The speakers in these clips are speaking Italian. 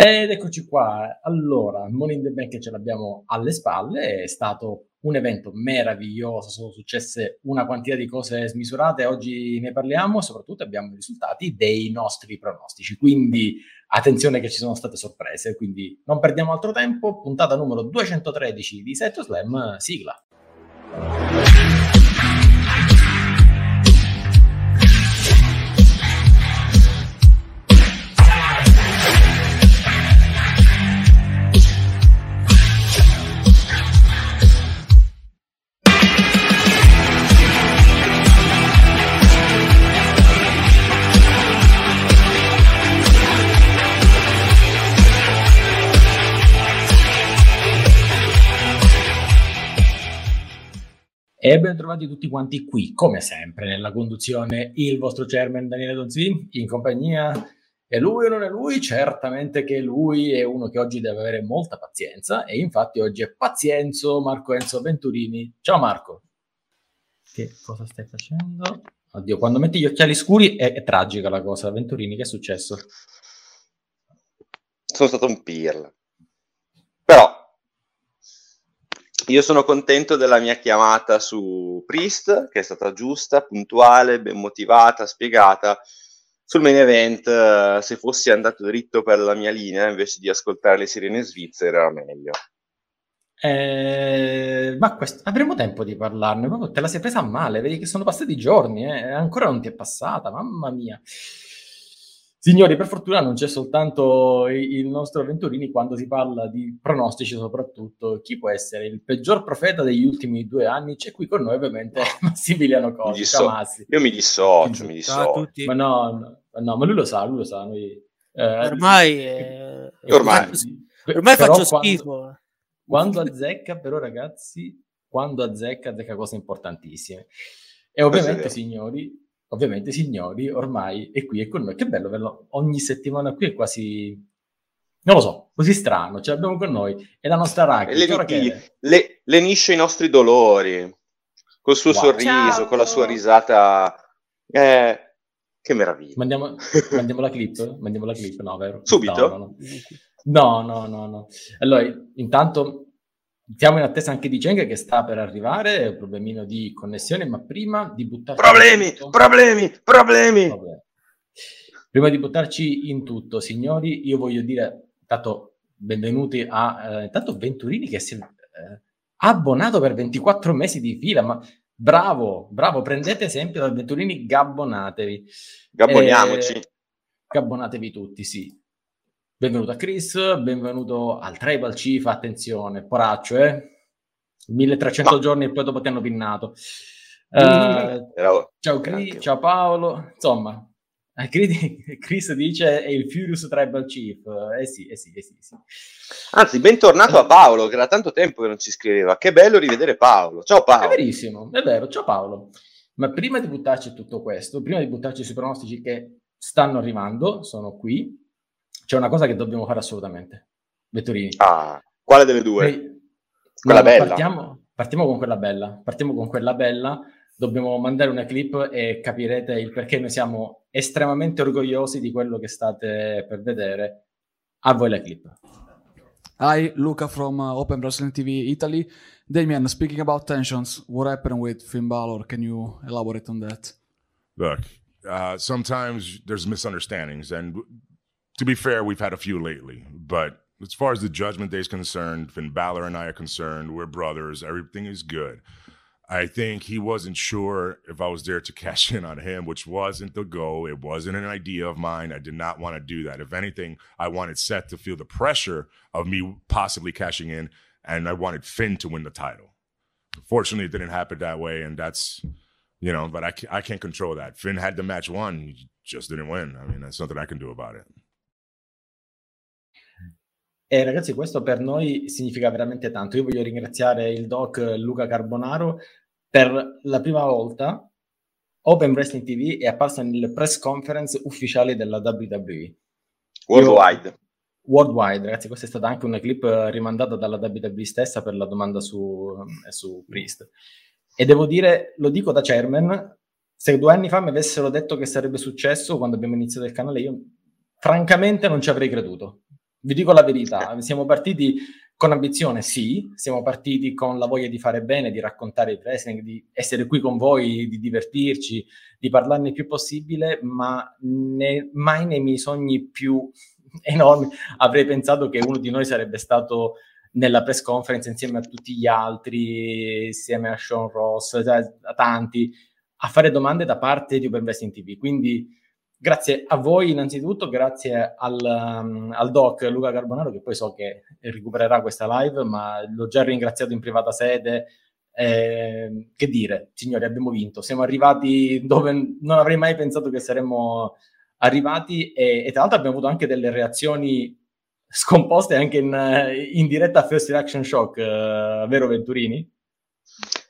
Ed eccoci qua. Allora, Money in the Bank ce l'abbiamo alle spalle, è stato un evento meraviglioso, sono successe una quantità di cose smisurate, oggi ne parliamo, soprattutto abbiamo i risultati dei nostri pronostici, quindi attenzione che ci sono state sorprese, quindi non perdiamo altro tempo, puntata numero 213 di Setto Slam, sigla. E ben trovati tutti quanti qui, come sempre, nella conduzione il vostro chairman Daniele Donzi, in compagnia è lui o non è lui? Certamente che lui è uno che oggi deve avere molta pazienza e infatti oggi è pazienzo Marco Enzo Venturini. Ciao Marco. Che cosa stai facendo? Oddio, quando metti gli occhiali scuri è, è tragica la cosa. Venturini, che è successo? Sono stato un pirla. Però io sono contento della mia chiamata su Priest, che è stata giusta, puntuale, ben motivata, spiegata. Sul main event, eh, se fossi andato dritto per la mia linea invece di ascoltare le sirene svizzere, era meglio. Eh, ma questo, avremo tempo di parlarne, proprio te la sei presa male, vedi che sono passati giorni, eh, ancora non ti è passata, mamma mia. Signori, per fortuna non c'è soltanto il nostro Venturini quando si parla di pronostici, soprattutto chi può essere il peggior profeta degli ultimi due anni. C'è qui con noi ovviamente Massimiliano Cosi. Disso- io mi dissocio, mi dissocio. Ma no, no, no, ma lui lo sa, lui lo sa. Noi, eh, ormai, è... ormai. ormai faccio schifo. Quando, quando azzecca, però ragazzi, quando azzecca, azzecca cose importantissime. E ovviamente, signori, ovviamente, signori, ormai è qui, è con noi. Che bello averlo ogni settimana qui, è quasi... Non lo so, così strano, ce l'abbiamo con noi. È la nostra Raki. Le, che... le, lenisce i nostri dolori, col suo wow. sorriso, Ciao. con la sua risata. Eh, che meraviglia. Mandiamo, mandiamo la clip? Mandiamo la clip, no, vero? Subito? No, no, no. no, no, no. Allora, intanto siamo in attesa anche di Cheng che sta per arrivare, un problemino di connessione, ma prima di buttarci problemi, tutto, problemi, problemi, problemi. Prima di buttarci in tutto, signori, io voglio dire, intanto benvenuti a eh, intanto Venturini che si è eh, abbonato per 24 mesi di fila, ma bravo, bravo, prendete esempio da Venturini, gabbonatevi. Gabboniamoci. Eh, gabbonatevi tutti, sì. Benvenuto a Chris, benvenuto al Tribal Chief, attenzione, poraccio, eh? 1300 no. giorni e poi dopo ti hanno pinnato. Uh, ciao Chris, ciao Paolo, insomma, eh, Chris dice è il Furious Tribal Chief, eh sì, eh sì, eh sì, sì. Anzi, bentornato a Paolo, che era tanto tempo che non ci scriveva, che bello rivedere Paolo, ciao Paolo. È verissimo, è vero, ciao Paolo. Ma prima di buttarci tutto questo, prima di buttarci sui pronostici che stanno arrivando, sono qui, c'è una cosa che dobbiamo fare assolutamente. Vetturini. Ah, quale delle due? Noi, quella no, bella. Partiamo, partiamo, con quella bella. Partiamo con quella bella. Dobbiamo mandare una clip e capirete il perché noi siamo estremamente orgogliosi di quello che state per vedere. A voi la clip. Hi, Luca from uh, Open Wrestling TV Italy. Damien, speaking about tensions, what happened with Finn Balor? Can you elaborate on that? Look, uh, sometimes there's misunderstandings, and to be fair, we've had a few lately, but as far as the Judgment Day is concerned, Finn Balor and I are concerned. We're brothers. Everything is good. I think he wasn't sure if I was there to cash in on him, which wasn't the goal. It wasn't an idea of mine. I did not want to do that. If anything, I wanted Seth to feel the pressure of me possibly cashing in, and I wanted Finn to win the title. Fortunately, it didn't happen that way, and that's, you know, but I, I can't control that. Finn had the match won, he just didn't win. I mean, that's nothing I can do about it. E ragazzi, questo per noi significa veramente tanto. Io voglio ringraziare il doc Luca Carbonaro per la prima volta. Open Wrestling TV è apparsa nelle press conference ufficiali della WWE. Worldwide. Io, worldwide, ragazzi, questa è stata anche una clip rimandata dalla WWE stessa per la domanda su, su Priest. E devo dire, lo dico da chairman, se due anni fa mi avessero detto che sarebbe successo quando abbiamo iniziato il canale, io francamente non ci avrei creduto Vi dico la verità, siamo partiti con ambizione, sì, siamo partiti con la voglia di fare bene, di raccontare il wrestling, di essere qui con voi, di divertirci, di parlarne il più possibile, ma ne, mai nei miei sogni più enormi avrei pensato che uno di noi sarebbe stato nella press conference insieme a tutti gli altri, insieme a Sean Ross, cioè a tanti, a fare domande da parte di Open Wrestling TV. Quindi grazie a voi innanzitutto, grazie al, um, al, doc Luca Carbonaro che poi so che recupererà questa live, ma l'ho già ringraziato in privata sede. Eh, che dire, signori, abbiamo vinto, siamo arrivati dove non avrei mai pensato che saremmo arrivati e, e tra l'altro abbiamo avuto anche delle reazioni scomposte anche in, in diretta a First Reaction Shock, uh, vero Venturini?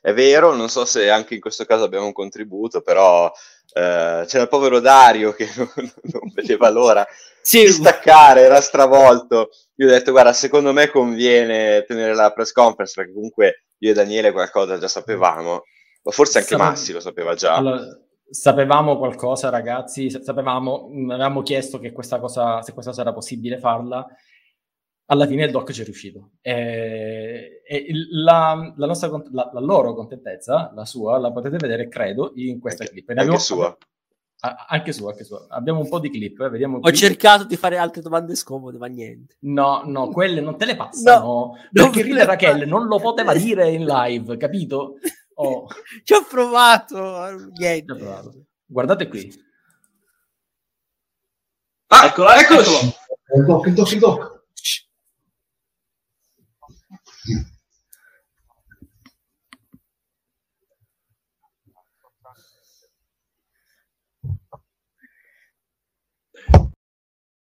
È vero, non so se anche in questo caso abbiamo un contributo, però eh, c'era il povero Dario che non, non vedeva l'ora sì. di staccare, era stravolto. Io ho detto, guarda, secondo me conviene tenere la press conference, perché comunque io e Daniele qualcosa già sapevamo, ma forse anche Sape... Massi lo sapeva già. Allora, sapevamo qualcosa, ragazzi, sapevamo, avevamo chiesto che questa cosa, se questa cosa era possibile farla, alla fine il doc ci è riuscito. E, e la, la, nostra, la, la, loro contentezza, la sua, la potete vedere, credo, in questa anche, clip. Anche abbiamo, sua. anche sua, anche sua. Abbiamo un po' di clip, eh, vediamo Ho qui. cercato di fare altre domande scomode, ma niente. No, no, quelle non te le passano. No, perché Rita Raquel non lo poteva dire in live, capito? Oh. Ci ho provato, niente. Provato. Guardate qui. Ah, eccolo, eccolo. Il doc, il doc, il doc.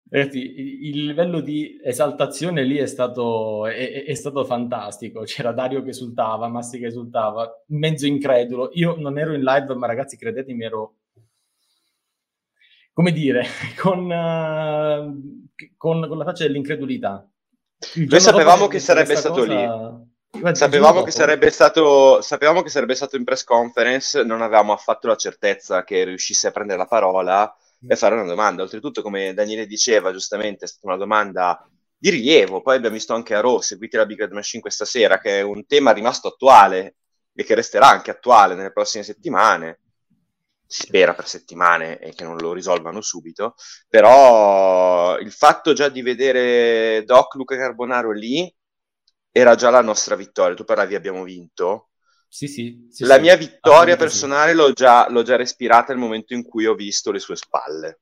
Ragazzi, il livello di esaltazione lì è stato, è, è stato, fantastico. C'era Dario che esultava, Massi che esultava, mezzo incredulo. Io non ero in live, ma ragazzi, credetemi, ero come dire, con, uh, con, con la faccia dell'incredulità. Noi sapevamo che sarebbe stato cosa... lì. Sapevamo che, sarebbe stato, sapevamo che sarebbe stato in press conference, non avevamo affatto la certezza che riuscisse a prendere la parola e fare una domanda. Oltretutto, come Daniele diceva, giustamente è stata una domanda di rilievo. Poi abbiamo visto anche a Raw, seguite la Big Red Machine questa sera, che è un tema rimasto attuale e che resterà anche attuale nelle prossime settimane. Si spera per settimane e che non lo risolvano subito. Però il fatto già di vedere Doc Luca Carbonaro lì era già la nostra vittoria. Tu parlavi abbiamo vinto sì, sì, sì, la mia vittoria personale l'ho già, l'ho già respirata nel momento in cui ho visto le sue spalle.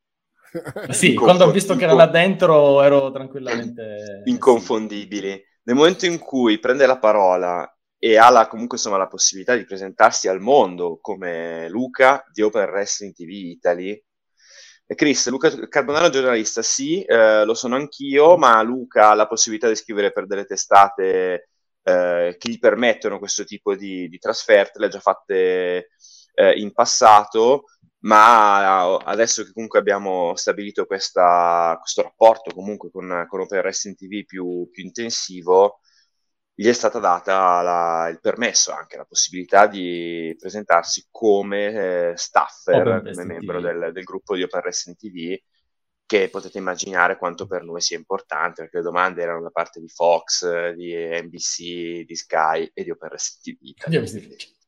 sì, quando ho visto che era là dentro ero tranquillamente... Inconfondibili. Nel momento in cui prende la parola e ha la, comunque insomma, la possibilità di presentarsi al mondo come Luca di Open Wrestling TV Italy, Chris, Luca Carbonaro giornalista, sì, eh, lo sono anch'io, ma Luca ha la possibilità di scrivere per delle testate eh, che gli permettono questo tipo di, di trasferte, le ha già fatte eh, in passato, ma adesso che comunque abbiamo stabilito questa, questo rapporto comunque con, con Open Wrestling TV più, più intensivo, gli è stata data la, il permesso, anche la possibilità di presentarsi come eh, staffer, come membro del, del, gruppo di Open Wrestling TV che potete immaginare quanto per noi sia importante, perché le domande erano da parte di Fox, di NBC, di Sky e di Open TV.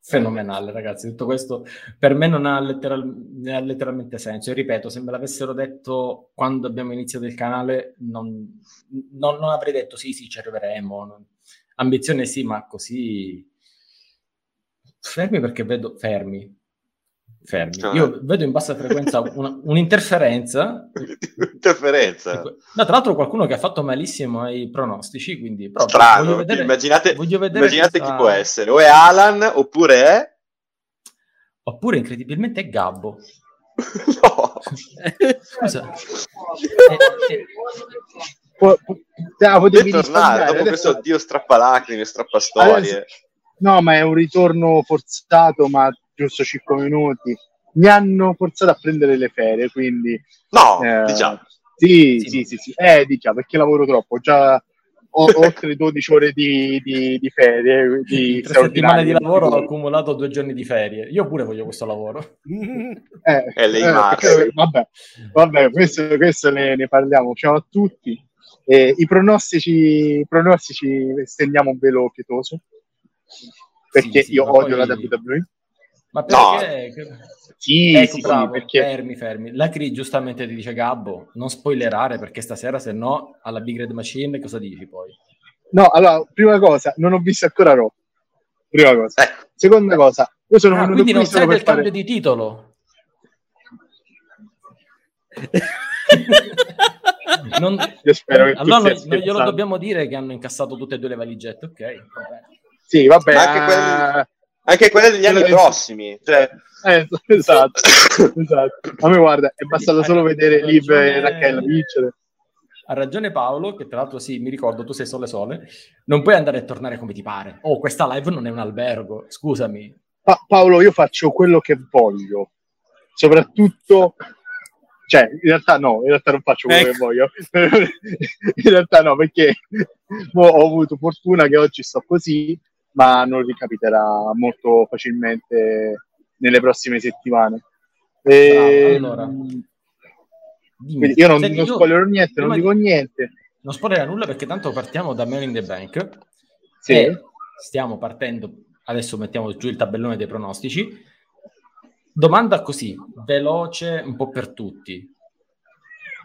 Fenomenale, ragazzi. Tutto questo per me non ha, letteral- ha, letteralmente senso. E ripeto, se me l'avessero detto quando abbiamo iniziato il canale, non, non, non avrei detto sì, sì, ci arriveremo. Non... Ambizione sì, ma così fermi perché vedo fermi fermi. Cioè... Io vedo in bassa frequenza una, un'interferenza. Interferenza? No, tra l'altro qualcuno che ha fatto malissimo ai pronostici, quindi... Però, Strano, voglio vedere, immaginate, voglio vedere immaginate questa... chi può essere, o è Alan oppure è... Oppure incredibilmente è Gabbo. no. Scusa. eh, eh. Pu- ah, potevi tornare dopo adesso... questo dio strappalacrime, strappastorie. Adesso... No, ma è un ritorno forzato, ma giusto 5 minuti. Mi hanno forzato a prendere le ferie, quindi... No, eh, diciamo. Sì, sì, sì, sì, sì. Eh, diciamo, perché lavoro troppo. Già ho oltre 12 ore di, di, di ferie. Di tre settimane di lavoro ho accumulato due giorni di ferie. Io pure voglio questo lavoro. Eh, eh, lei eh, vabbè, vabbè questo, questo ne, ne, parliamo. Ciao a tutti. Eh, I pronostici, i pronostici stendiamo un velo pietoso perché Sì, sì, io odio poi- la WWE. Ma No. perché? Sì, ecco, sì, bravo, perché fermi, fermi. La Cri giustamente ti dice Gabbo, non spoilerare perché stasera se no alla Big Red Machine cosa dici poi? no, allora, prima cosa, non ho visto ancora Raw. Prima cosa. Ecco, Seconda cosa, io sono Ah, venuto quindi qui non per del fare... cambio di titolo? Non- Io spero che allora non, non glielo dobbiamo dire che hanno incassato tutte e due le valigette, ok? Vabbè. Sì, vabbè. Ma anche quelli- anche quelle degli anni prossimi. Cioè, eh, esatto, esatto. A me guarda, è bastato solo vedere Liv e Rachel vincere. Ha ragione Paolo, che tra l'altro sì, mi ricordo, tu sei sole sole, non puoi andare e tornare come ti pare. Oh, questa live non è un albergo, scusami. Pa- Paolo, io faccio quello che voglio, soprattutto, cioè, in realtà no, in realtà non faccio quello Ecco. che voglio, in realtà no, perché ho avuto fortuna che oggi sto così, ma non ricapiterà molto facilmente nelle prossime settimane. E- Bravo, allora. Dimmi. quindi io non, Senti, non spoilerò niente, non dico di- niente. Non spoilerà nulla perché tanto partiamo da Man in the Bank. Sì. Stiamo partendo, adesso mettiamo giù il tabellone dei pronostici. Domanda così, veloce, un po' per tutti.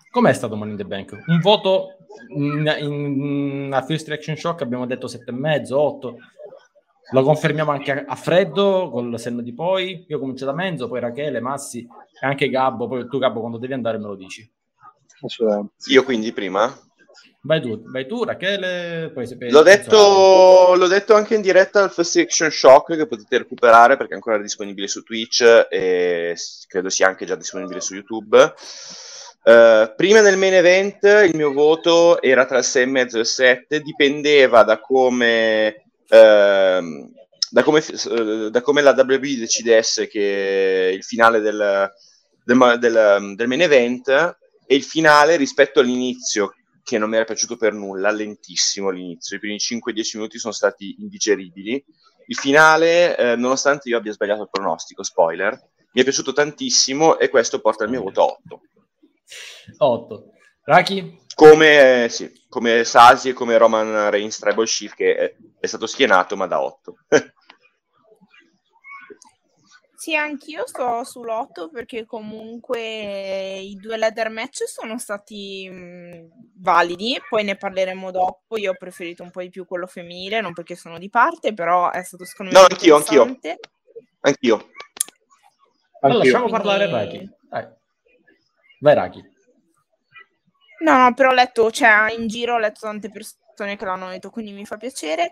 Com'è stato Money in the Bank? Un voto in, in a First Reaction Shock abbiamo detto 7,5, 8. Lo confermiamo anche a, a freddo col senno di poi. Io comincio da Menzo, poi Rachele, Massi e anche Gabbo. Poi tu, Gabbo, quando devi andare me lo dici. Io quindi prima. Vai tu, vai tu, Rachele. Poi se L'ho detto, l'ho detto anche in diretta al First Action Shock che potete recuperare perché è ancora disponibile su Twitch e credo sia anche già disponibile su YouTube. Eh, prima del main event il mio voto era tra il 6,5 e il 7, dipendeva da come, ehm, da come, eh, da come la WWE decidesse che il finale del, del, del- del main event e il finale rispetto all'inizio che non mi era piaciuto per nulla, lentissimo l'inizio, i primi 5-10 minuti sono stati indigeribili. Il finale, eh, nonostante io abbia sbagliato il pronostico, spoiler, mi è piaciuto tantissimo e questo porta il mio voto a 8. 8. Raki? Come, eh, sì, come Sasi e come Roman Reigns Tribal Chief che è, è stato schienato ma da 8. Sì, anch'io sto sull'8 perché comunque i due ladder match sono stati mh, validi, poi ne parleremo dopo. Io ho preferito un po' di più quello femminile, non perché sono di parte, però è stato secondo me No, anch'io, anch'io. Anch'io. Allora, Anch'io. lasciamo parlare Quindi- Raki. Vai. Vai Raki. No, no, però ho letto, cioè in giro ho letto tante persone che l'hanno detto, quindi mi fa piacere.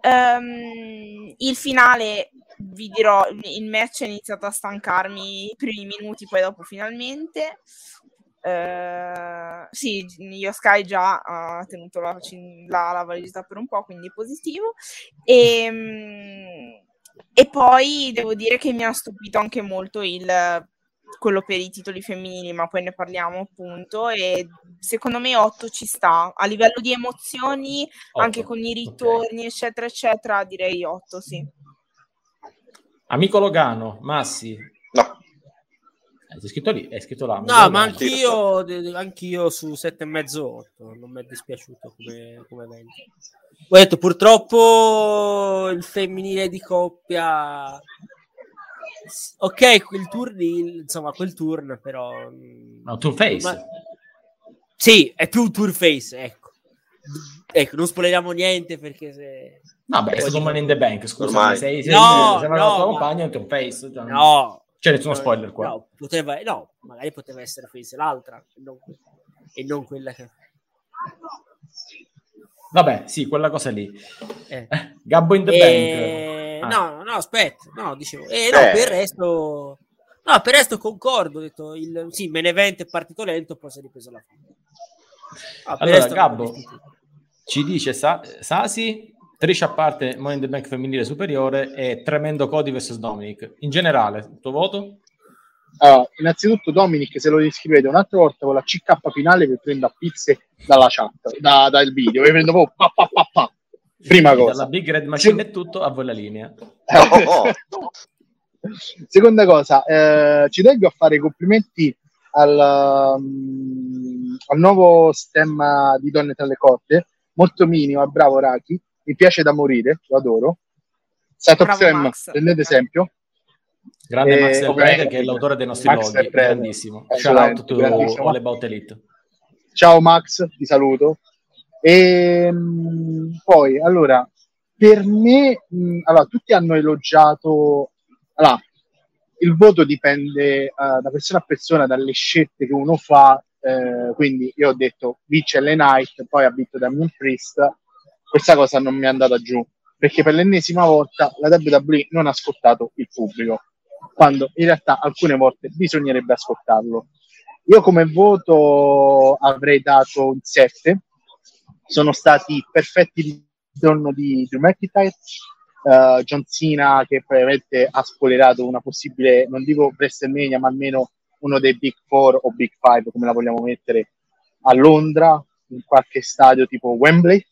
Ehm, il finale, vi dirò, il match è iniziato a stancarmi i primi minuti, poi dopo finalmente. Eh, sì, io Sky già ha tenuto la, la, la validità per un po', quindi positivo. E, e poi devo dire che mi ha stupito anche molto il quello per i titoli femminili, ma poi ne parliamo appunto. E secondo me 8 ci sta a livello di emozioni, anche Otto. con i ritorni, eccetera, eccetera. Direi 8, sì. Amico Logano, Massi. No, Eh, È scritto lì, è scritto là. No, ma anch'io, anch'io su 7,5-8, non mi è dispiaciuto come, come evento. Ho detto, purtroppo il femminile di coppia... Ok, quel turn, insomma, quel turn, però... mm, No, Two Face. ma- Sì, è più un tour face, ecco. Ecco, non spoileriamo niente perché se... No, beh, è stato Money in the Bank, scusa. Ormai. Sei, sei, No, sembra no, la tua ma- compagna è un Two Face. cioè, No, C'è nessuno spoiler qua. No, poteva, no, magari poteva essere face l'altra e non, e non quella che... Vabbè, sì, quella cosa lì. Eh. Eh, Gabbo in the E... Bank. Ah. No, no, aspetta, no, dicevo. E no, Eh. per il resto... No, per il resto concordo, ho detto, il, sì, me ne è partito lento, poi si è ripreso alla fine. Ah, per il Allora, Gabbo. Ci dice Sa- Sasi, Trish a parte Money in the Bank femminile superiore e tremendo Cody vs Dominic. In generale, il tuo voto? Allora, innanzitutto Dominic se lo riscrivete un'altra volta con la CK finale che prendo a pizze dalla chat, da- dal video, vi prendo proprio pa, pa, pa, pa. Prima Dalla cosa. Big Red Machine è tutto, a voi la linea. Oh, Seconda cosa, eh, ci tengo a fare i complimenti al, um, al nuovo stemma di Donne tra le corde, molto minimo, bravo Raki, mi piace da morire, lo adoro. Sato Sam, prendete esempio. Grande Eh, Max Del Prede, che è l'autore dei nostri Max loghi, grandissimo. Shout out to. All About Elite. Ciao Max, ti saluto. E mm, poi, allora, per me, mm, allora, tutti hanno elogiato, allora, il voto dipende eh, da persona a persona, dalle scelte che uno fa, eh, quindi io ho detto vince le Knight, poi ha vinto Damien Priest, questa cosa non mi è andata giù, perché per l'ennesima volta la WWE non ha ascoltato il pubblico, quando in realtà alcune volte bisognerebbe ascoltarlo. Io come voto avrei dato un 7. Sono stati perfetti il ritorno di Drew McIntyre, eh, John Cena che probabilmente ha spoilerato una possibile, non dico WrestleMania, ma almeno uno dei Big Four o Big Five, come la vogliamo mettere, a Londra, in qualche stadio tipo Wembley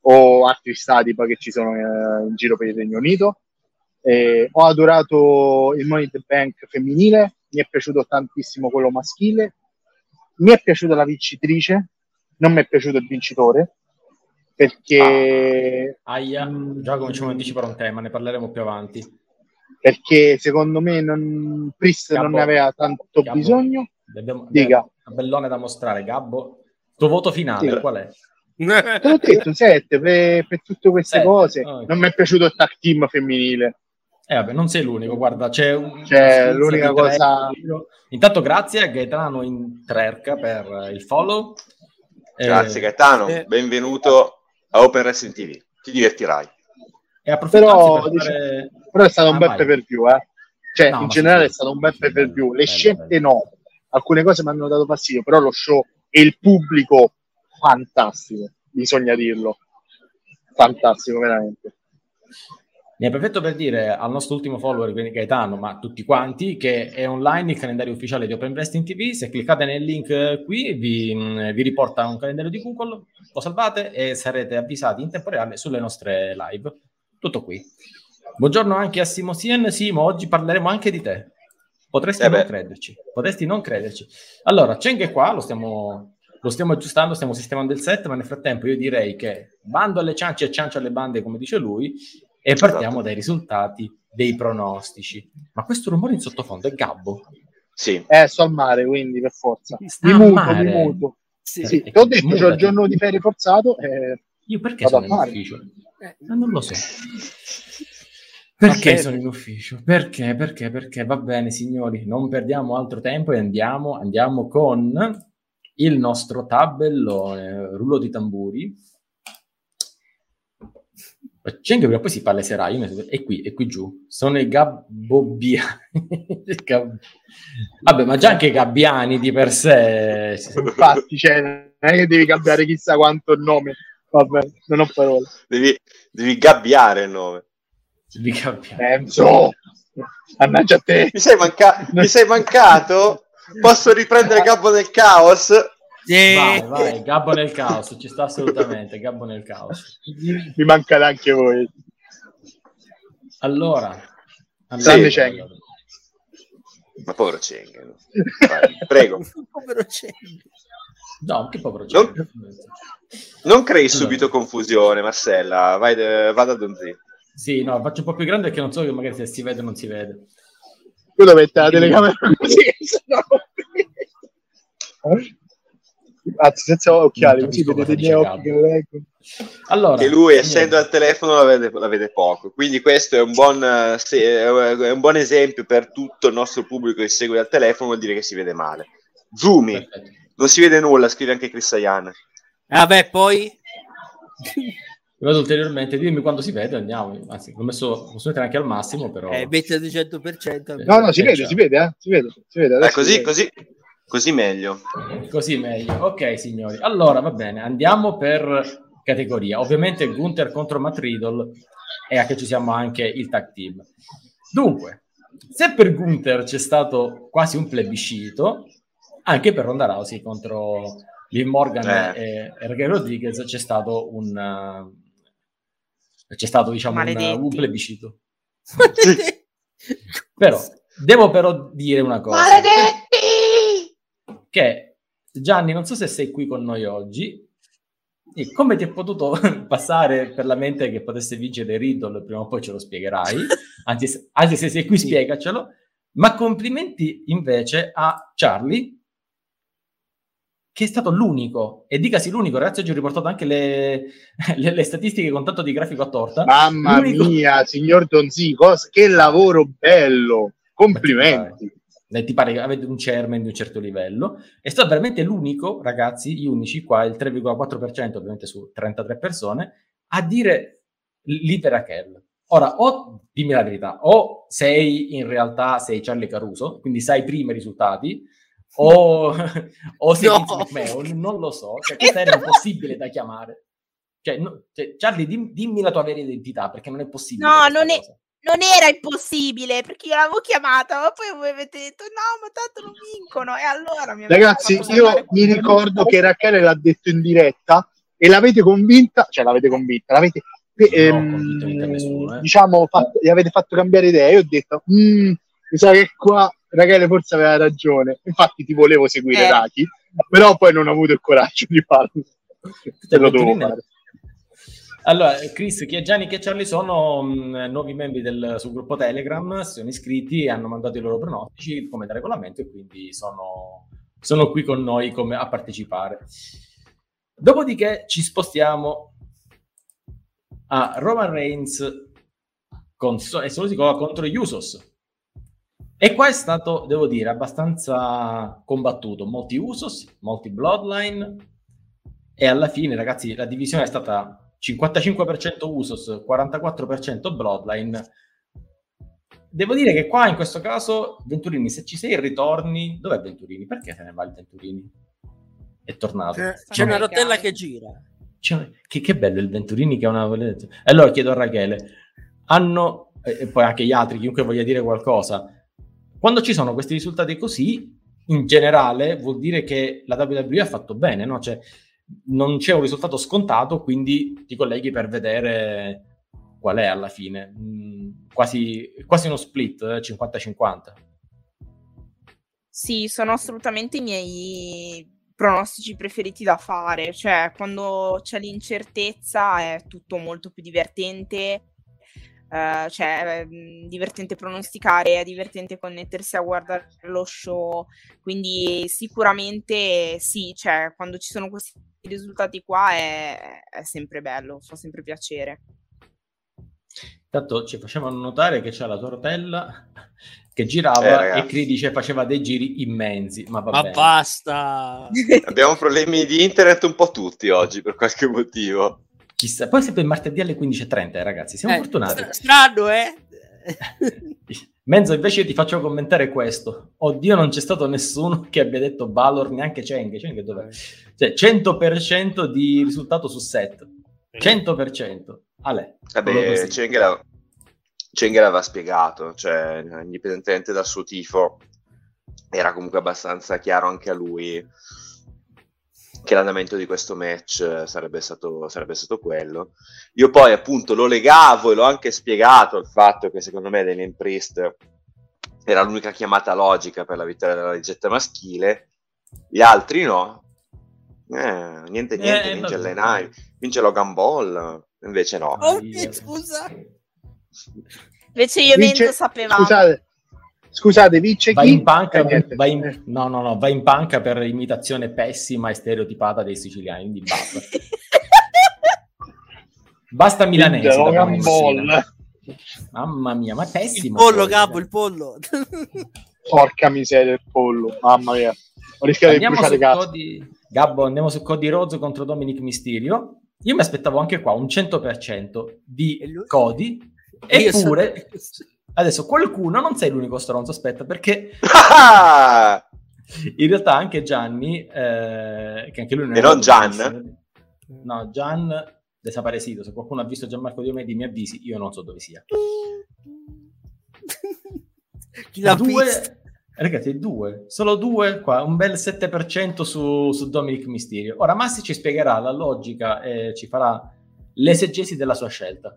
o altri stadi poi che ci sono eh, in giro per il Regno Unito. Eh, ho adorato il Money in the Bank femminile, mi è piaciuto tantissimo quello maschile, mi è piaciuta la vincitrice, non mi è piaciuto il vincitore, perché, Aia, Mm. già cominciamo a anticipare un tema, ne parleremo più avanti. perché secondo me non, Priest Gabbo, non ne aveva tanto Gabbo, bisogno. Abbiamo Dica. un bellone da mostrare, Gabbo. Tuo voto finale, Sì. qual è? Te l'ho detto, 7 per, per tutte queste Sette, cose. ok. Non mi è piaciuto il tag team femminile. Eh vabbè, non sei l'unico, guarda, c'è un... Cioè, una l'unica cosa- Intanto grazie a Gaetano in Trerca per il follow. Eh, Grazie Gaetano, eh. benvenuto a Open Wrestling TV. Ti divertirai. E Però, per fare- Però è stato un Ah, bel vai. pay per view, eh. Cioè, No, in generale è stato un bel pay per bello, Le scelte bello. no. Alcune cose mi hanno dato fastidio, però lo show e il pubblico fantastico, bisogna dirlo. Fantastico, veramente. Mi è perfetto per dire al nostro ultimo follower, quindi Gaetano, ma a tutti quanti, che è online il calendario ufficiale di Open Wrestling TV. Se cliccate nel link qui, vi, mh, vi riporta un calendario di Google, lo salvate e sarete avvisati in tempo reale sulle nostre live. Tutto qui. Buongiorno anche a Simo Sien. Simo, oggi parleremo anche di te. Potresti Eh non crederci. Potresti non crederci. Allora, Cheng è qua, lo stiamo, lo stiamo aggiustando, stiamo sistemando il set, ma nel frattempo io direi che bando alle ciance e ciance alle bande, come dice lui, e partiamo Esatto. dai risultati dei pronostici. Ma questo rumore in sottofondo è Gabbo. Sì, Eh, sto al mare, quindi per forza. Sta Mi muto, mare. mi muto. Sì. Sì, Eh, ti ho detto, c'ho il giorno di ferie forzato. eh, Io perché Vado sono in mare. ufficio? Eh, non lo so. Perché sono in ufficio? Perché? Perché? Perché? Va bene, signori, non perdiamo altro tempo e andiamo, andiamo con il nostro tabellone, rullo di tamburi. C'è anche prima poi si palleserà, io ne- è qui, è qui giù. Sono i Gabbobbiani. Gab- Vabbè, ma già anche i Gabbiani di per sé. infatti, cioè, non è che devi cambiare chissà quanto il nome. Vabbè, non ho parole. devi, devi gabbiare il nome. di Gabbiani. Enzo! Mannaggia a te! Mi sei, manca- mi sei mancato? Posso riprendere Gabbo del Caos? Sì. Vai, vai, Gabbo nel caos, ci sta assolutamente, Gabbo nel caos. Mi mancate anche voi. Allora, allora, Cheng. Ma povero Cheng. Vai, prego. Povero Cenni. No, che povero Non- Cheng. Non crei subito confusione, Marcella. Vai, vada da Donzi. Sì, no, faccio un po' più grande perché non so che magari se si vede o non si vede. Tu lo metti la telecamera così, se no... Anzi, senza occhiali, così vedete i miei occhi che leggo. Allora, Che lui, essendo al telefono, la vede, la vede poco. Quindi questo è un, buon, se- è un buon esempio per tutto il nostro pubblico che segue al telefono, vuol dire che si vede male. Zoomi, Perfetto. non si vede nulla, scrive anche Chris Sayan. Vabbè, poi Vado ulteriormente, dimmi quando si vede, andiamo. Anzi, l'ho messo, posso mettere anche al massimo, però... eh, metti al 200%. No, no, si Eh, vede, si vede, eh? Si vede, si vede. Eh, così, vede. così, così meglio. Così meglio. Ok, signori. Allora, va bene, andiamo per categoria. Ovviamente Gunther contro Matt Riddle e anche ci siamo anche il tag team. Dunque, se per Gunther c'è stato quasi un plebiscito, anche per Ronda Rousey contro Liv Morgan Eh. e, e Raquel Rodriguez c'è stato un... uh, c'è stato, diciamo, un, Maledetti. un plebiscito. Però, devo però dire una cosa. Che Gianni, non so se sei qui con noi oggi. E come ti è potuto passare per la mente che potesse vincere Riddle? Prima o poi ce lo spiegherai. Anzi, anzi se sei qui, spiegacelo. Ma complimenti invece a Charlie, che è stato l'unico, e dicasi l'unico, ragazzi, oggi ho riportato anche le, le, le statistiche con tanto di grafico a torta. Mamma l'unico... mia, signor Donzi, che lavoro bello! Complimenti! Eh, ti pare che avete un chairman di un certo livello, è stato veramente l'unico, ragazzi, gli unici, qua il 3,4%, ovviamente su 33 persone, a dire libera Kell. Ora, o dimmi la verità, o sei in realtà sei Charlie Caruso, quindi sai prima i risultati, o, o sei no. McMahon, non lo so, cioè questa era impossibile da chiamare. Cioè, no, cioè Charlie, dim, dimmi la tua vera identità, perché non è possibile. No, non è, non era impossibile, perché io l'avevo chiamata, ma poi voi avete detto no, ma tanto non vincono, e allora mi Ragazzi, io mi ricordo che Rachele l'ha detto in diretta, e l'avete convinta, cioè l'avete convinta, l'avete ehm, nessuno, eh. diciamo, fatto, gli avete fatto cambiare idea. Io ho detto, mm, mi sa che qua Rachele forse aveva ragione. Infatti, ti volevo seguire, eh. Raki, però poi non ho avuto il coraggio di farlo. Te lo devo fare. Allora, Chris, chi è Gianni che Charlie sono mh, mm, nuovi membri del sul gruppo Telegram, si sono iscritti e hanno mandato i loro pronostici come da regolamento e quindi sono, sono qui con noi come, a partecipare. Dopodiché ci spostiamo a Roman Reigns con, e solo si contro gli Usos. E qua è stato, devo dire, abbastanza combattuto. Molti Usos, molti Bloodline e alla fine, ragazzi, la divisione è stata 55% Usos, 44% Bloodline. Devo dire che qua in questo caso Venturini, se ci sei ritorni, dov'è Venturini? Perché se ne va il Venturini? È tornato. C'è, c'è una rotella che gira. Che, che, bello il Venturini che ha una... Allora chiedo a Rachele, hanno, e poi anche gli altri, chiunque voglia dire qualcosa, quando ci sono questi risultati così, in generale vuol dire che la WWE ha fatto bene, no? Cioè, non c'è un risultato scontato, quindi ti colleghi per vedere qual è alla fine. Mm, quasi, quasi uno split, eh, 50-50. Sì, sono assolutamente i miei pronostici preferiti da fare, cioè quando c'è l'incertezza è tutto molto più divertente, uh, cioè è mm, divertente pronosticare, è divertente connettersi a guardare lo show, quindi sicuramente sì, cioè quando ci sono questi risultati qua è, è sempre bello, fa sempre piacere. Intanto ci facevano notare che c'è la tortella che girava eh, e Critice faceva dei giri immensi. Ma, ma basta! Abbiamo problemi di internet un po' tutti oggi per qualche motivo. Chissà, poi sempre martedì alle 15.30, eh, ragazzi. Siamo eh, fortunati. Strano, eh? Menzo, invece ti faccio commentare questo. Oddio, non c'è stato nessuno che abbia detto Valor, neanche Cheng. Cheng dov'è? Cioè, 100% di risultato su set. 100%. Ale. Vabbè, Cheng era Cheng l'aveva spiegato, cioè indipendentemente dal suo tifo, era comunque abbastanza chiaro anche a lui che l'andamento di questo match sarebbe stato, sarebbe stato quello. Io poi appunto lo legavo e l'ho anche spiegato il fatto che secondo me Damien Priest era l'unica chiamata logica per la vittoria della leggetta maschile, gli altri no. Eh, niente, niente, eh, vince Lenai, vince Logan Ball, invece no. Oh, scusa. Invece io vince... Mento sapevamo. Scusate, scusate, vince vai chi? In panca, eh, vai in... No, no, no, va in panca per imitazione pessima e stereotipata dei siciliani, quindi basta. basta milanese. Mamma mia, ma è pessimo. Il pollo, Gabbo, il pollo. Porca miseria, il pollo. Mamma mia. Ho rischiato andiamo di bruciare Cody... Gabbo, andiamo su Cody Rhodes contro Dominic Mysterio. Io mi aspettavo anche qua un 100% di Cody, eppure adesso qualcuno, non sei l'unico stronzo, aspetta, perché in realtà anche Gianni, eh, che anche lui non è... E non Gian? No, Gian desaparecido, se qualcuno ha visto Gianmarco Diomedi mi avvisi, io non so dove sia. Chi l'ha due... visto? Ragazzi, due, solo due qua, un bel 7% su, su Dominic Mysterio. Ora Massi ci spiegherà la logica e ci farà l'esegesi della sua scelta.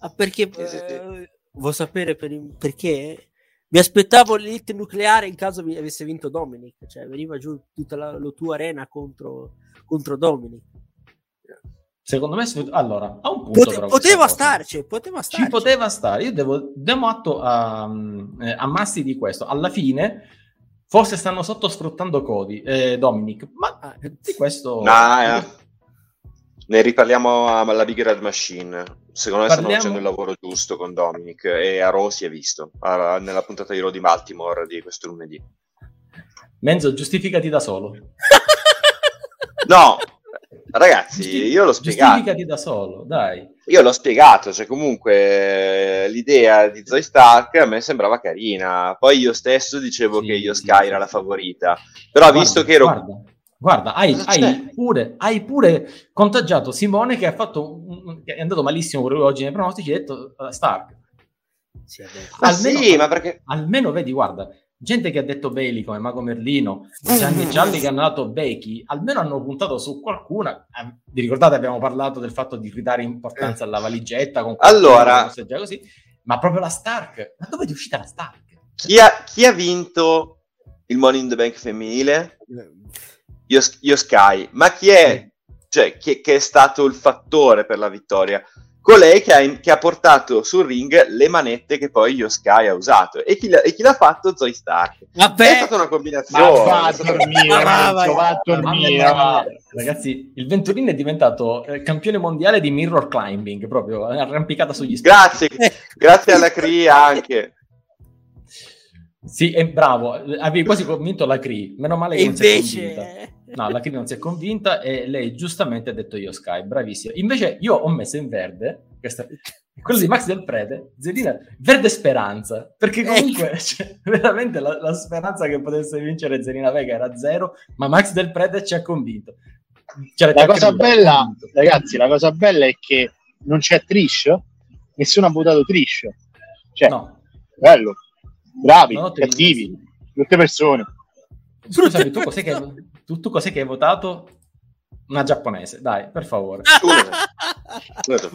Ah, perché eh, vuoi sapere per, perché mi aspettavo l'elite nucleare in caso vi- avesse vinto Dominic, cioè veniva giù tutta la, la tua arena contro, contro Dominic. Secondo me, allora, ha un punto Pote- però poteva starci, poteva starci. Ci poteva stare. Io devo, diamo atto a, eh, a Massi di questo. Alla fine, forse stanno sotto sfruttando Cody, eh, Dominic, ma Ah, di questo... No, eh. Ne riparliamo alla Big Red Machine. Secondo me stanno Parliamo- facendo il lavoro giusto con Dominic e a Raw si è visto ah, nella puntata di Raw di Baltimore di questo lunedì. Menzo, giustificati da solo. No, ragazzi, io l'ho spiegato. Giustificati da solo, dai. Io l'ho spiegato, cioè comunque l'idea di Zoe Stark a me sembrava carina. Poi io stesso dicevo Sì, che io Sky sì. era la favorita. Però Guarda, visto che ero Guarda, guarda, hai, hai pure, hai pure contagiato Simone che ha fatto un- che è andato malissimo pure oggi nei pronostici, ha detto uh, Stark. Sì. Ma almeno- sì, ma perché Almeno vedi, guarda, gente che ha detto Bailey come Mago Merlino, Gianni Gialli che hanno dato Becky, almeno hanno puntato su qualcuna. Eh, vi ricordate abbiamo parlato del fatto di ridare importanza alla valigetta con Allora- che fosse già così, ma proprio la Stark. Ma dove è uscita la Stark? chi ha, chi ha vinto il Money in the Bank femminile? Io, io Sky. Ma chi è, cioè, chi, che è stato il fattore per la vittoria? Colei che ha, che ha portato sul ring le manette che poi Io Sky ha usato. E chi, l'ha- e chi l'ha fatto? Zoe Stark. È Vabbè, stata una combinazione. è stata- dormire, Ma va, Renzo, va a vai. dormire. Mamma va. mia. Ragazzi, il Venturini è diventato eh, campione mondiale di mirror climbing, proprio arrampicata sugli specchi. Grazie, grazie alla CRI anche. Sì, è bravo, avevi quasi convinto la CRI, meno male che e non è convinta. No, la CRI non si è convinta e lei giustamente ha detto io Sky, bravissima. Invece io ho messo in verde, questa, quello di Max del Prete, Zedina, verde speranza, perché comunque cioè, veramente la, la speranza che potesse vincere Zerina Vega era zero, ma Max del Prete ci ha convinto. Ce l'ha La cosa ha bella, ragazzi, la cosa bella è che non c'è Trish, nessuno ha votato Trish. Cioè, No, bello, bravi, cattivi, tutte persone. Scusami, tu cos'è, che, tu, tu cos'è che hai votato? Una giapponese, dai, per favore.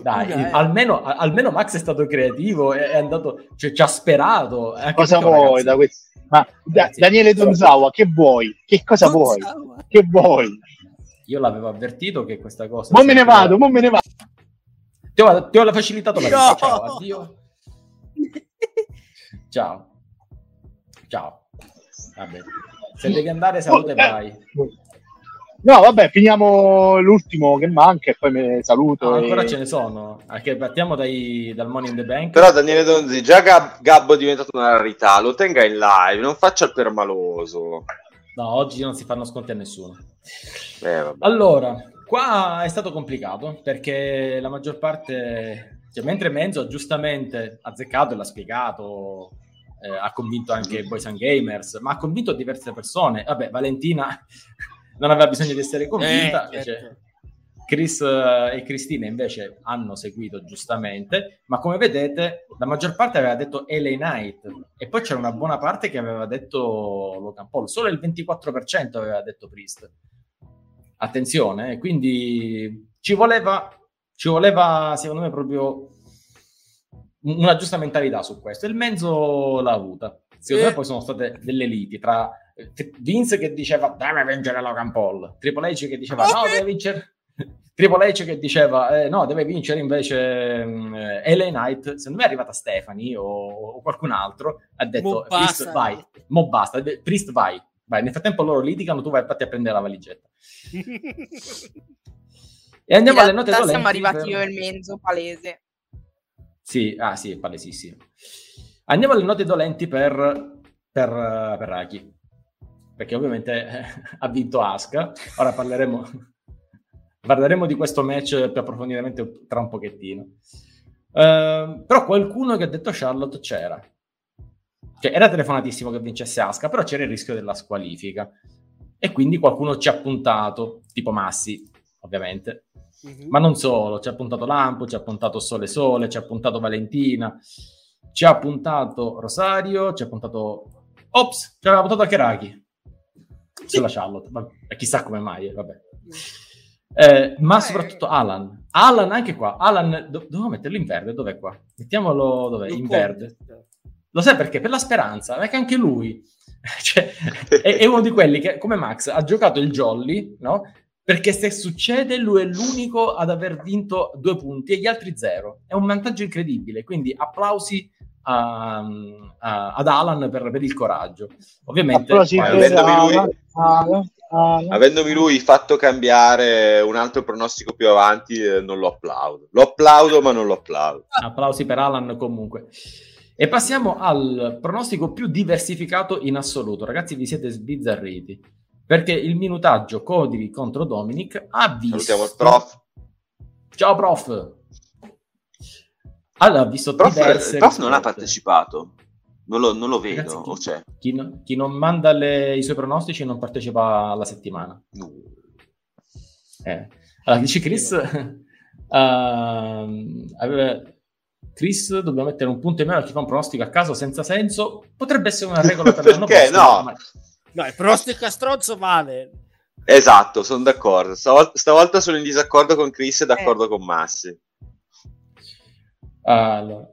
Dai, eh. almeno, almeno Max è stato creativo, è, è andato, cioè, ci ha sperato. anche Cosa vuoi ragazzi, da questo? Ma Da- Daniele Donzawa, che vuoi? Che cosa Non vuoi? Che vuoi? Io l'avevo avvertito che questa cosa... Mo me ne vado, mo me ne vado. Ti ho, ti ho facilitato la vita, No! ciao, addio. Ciao. Ciao. Vabbè. Se devi andare, saluta e vai. No, vabbè, finiamo l'ultimo che manca e poi me saluto. E- ancora ce ne sono. Anche partiamo dai- dal Money in the Bank. Però Daniele Donzi, già Gab- Gabbo è diventato una rarità, lo tenga in live, non faccia il permaloso. No, oggi non si fanno sconti a nessuno. Eh, vabbè. Allora, qua è stato complicato perché la maggior parte, cioè, mentre Menzo ha giustamente azzeccato e l'ha spiegato, eh, ha convinto anche Boys and Gamers, ma ha convinto diverse persone. Vabbè, Valentina non aveva bisogno di essere convinta. Eh, invece certo. Chris eh, e Cristina invece hanno seguito giustamente, ma come vedete la maggior parte aveva detto LA Knight e poi c'era una buona parte che aveva detto Logan Paul, solo il 24% aveva detto Priest. Attenzione, eh, quindi ci voleva, ci voleva secondo me proprio una giusta mentalità su questo. Il mezzo l'ha avuta. Secondo Eh. me poi sono state delle liti tra eh, Vince che diceva deve vincere Logan Paul, Triple H che diceva no, deve vincere Triple H che diceva eh, no, deve vincere invece mm, eh, LA Knight. Secondo me è arrivata Stephanie o, o qualcun altro, ha detto Mo Priest basta. vai, mo basta, Priest vai. Vai, nel frattempo loro litigano, tu vai infatti a prendere la valigetta. E andiamo alle note dolenti. siamo arrivati per- io e il Menzo, palese. Sì, ah sì, palesissimo. Andiamo alle note dolenti per, per, per Raki. Perché ovviamente eh, ha vinto Asuka. Ora parleremo, parleremo di questo match più approfonditamente tra un pochettino. Ehm, però qualcuno che ha detto Charlotte c'era. Cioè, era telefonatissimo che vincesse Asuka, però c'era il rischio della squalifica. E quindi qualcuno ci ha puntato, tipo Massi, ovviamente. Mhm. Ma non solo, ci ha puntato Lampo, ci ha puntato Sole Sole, ci ha puntato Valentina, ci ha puntato Rosario, ci ha puntato... Ops, ci aveva puntato anche Raki. Sulla Charlotte, vabbè, e chissà come mai, eh, vabbè. Eh, ma soprattutto Alan. Alan anche qua. Alan, do- dovevo metterlo in verde, dov'è qua? Mettiamolo dov'è? In verde. Lo sai perché? Per la speranza, perché anche lui cioè, è, è, uno di quelli che, come Max, ha giocato il jolly, no? Perché se succede, lui è l'unico ad aver vinto due punti e gli altri zero. È un vantaggio incredibile. Quindi applausi a, a, ad Alan per, per, il coraggio. Ovviamente, avendomi, lui, avendomi lui fatto cambiare un altro pronostico più avanti, eh, non lo applaudo. Lo applaudo, ma non lo applaudo. Applausi per Alan comunque. E passiamo al pronostico più diversificato in assoluto. Ragazzi, vi siete sbizzarriti. Perché il minutaggio Cody contro Dominic ha visto... Salutiamo il prof. Ciao prof. Allora, ha visto prof, diverse... Il prof non ha partecipato. Non lo, non lo vedo, Ragazzi, chi, c'è? Chi, no, chi non manda le, i suoi pronostici non partecipa alla settimana. No. Eh. Allora, dice Chris... uh, aveva Chris, dobbiamo mettere un punto in meno a chi fa un pronostico a caso senza senso. Potrebbe essere una regola per l'anno prossimo. no? Ma... No, il pronostico a stronzo vale. Esatto, sono d'accordo. Stavolta, stavolta, sono in disaccordo con Chris e d'accordo eh. con Massi. Allora.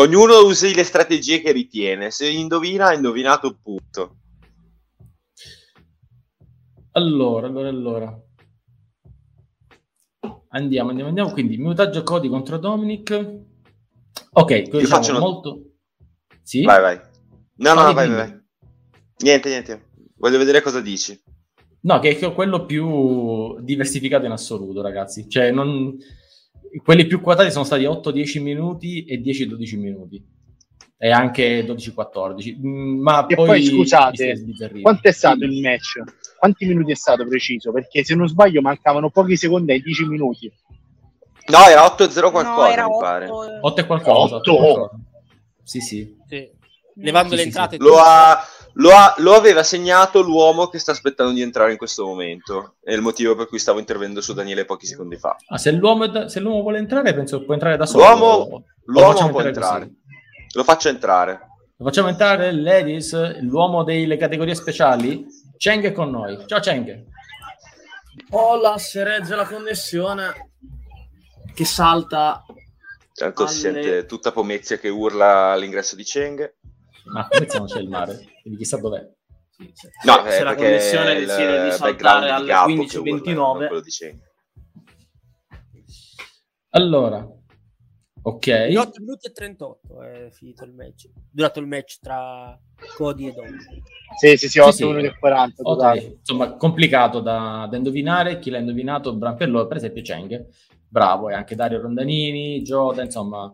Ognuno usa le strategie che ritiene. Se indovina, ha indovinato un punto. Allora, allora, allora. Andiamo, andiamo, andiamo. Quindi, minutaggio Cody contro Dominic. Ok, Io diciamo faccio molto... Sì? Vai, vai. No, no, no vai, vai, Niente, niente. Voglio vedere cosa dici. No, che è quello più diversificato in assoluto, ragazzi. Cioè, non... quelli più quotati sono stati 8-10 minuti e 10-12 minuti. E anche 12-14. Mm, ma e poi, poi scusate, quanto è stato il match? Quanti minuti è stato preciso? Perché se non sbaglio mancavano pochi secondi ai 10 minuti. No, era 8-0 qualcosa, no, mi 8... pare. 8 e qualcosa. 8. 8. Sì, sì. sì. Levando sì, le entrate. Sì, lo, ha, lo, ha, lo, aveva segnato l'uomo che sta aspettando di entrare in questo momento. È il motivo per cui stavo intervenendo su Daniele pochi secondi fa. Ah, se, l'uomo, se l'uomo vuole entrare, penso che può entrare da solo. L'uomo, l'uomo può entrare. Così. Lo faccio entrare. Lo facciamo entrare, ladies, l'uomo delle categorie speciali. Cheng è con noi. Ciao Cheng. Hola, si regge la connessione che salta. Certo, alle... si sente tutta Pomezia che urla all'ingresso di Cheng. Ma Pomezia non c'è il mare, quindi chissà dov'è. Sì, se, no, se, se la connessione decide di saltare alle 15.29 allora ok. 8 minuti e 38 è finito il match. Durato il match tra Cody e Dom sì sì sì 8 sì, minuti e 40 okay. insomma complicato da, da, indovinare. Chi l'ha indovinato? Per loro per esempio Cheng. Bravo, e anche Dario Rondanini, Gioda, insomma,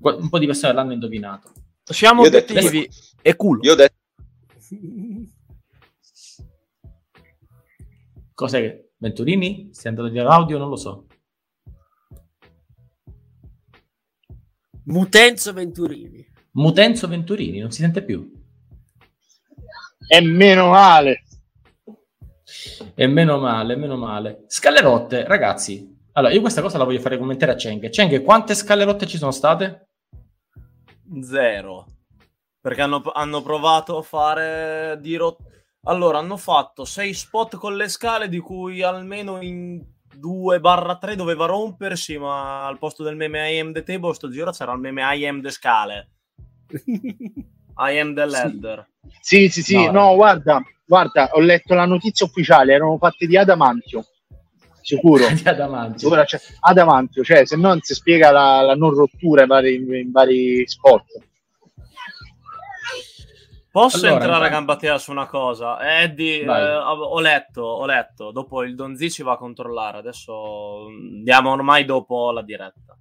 un po' di persone l'hanno indovinato. Siamo Io obiettivi detto, e culo. Io ho detto... Cos'è che... Venturini? Stai andando via l'audio? Non lo so. Mutenzo Venturini. Mutenzo Venturini, non si sente più. E meno male. E meno male, meno male. Scalerotte, ragazzi, allora, io questa cosa la voglio fare commentare a Cheng. Cheng, quante scale rotte ci sono state? Zero. Perché hanno, hanno provato a fare di rot... Allora, hanno fatto sei spot con le scale, di cui almeno in 2-3 doveva rompersi, ma al posto del meme I am the table, sto giro c'era il meme I am the scale. I am the ladder. Sì, sì, sì, no, no guarda, guarda, ho letto la notizia ufficiale, erano fatte di adamantio sicuro. di adamantio. Sicuro, cioè, adamantio, cioè se non si spiega la, la non rottura in vari, in vari sport. Posso allora, entrare a gamba tesa su una cosa? Eddie, eh, ho letto, ho letto, dopo il Donzi ci va a controllare, adesso andiamo ormai dopo la diretta.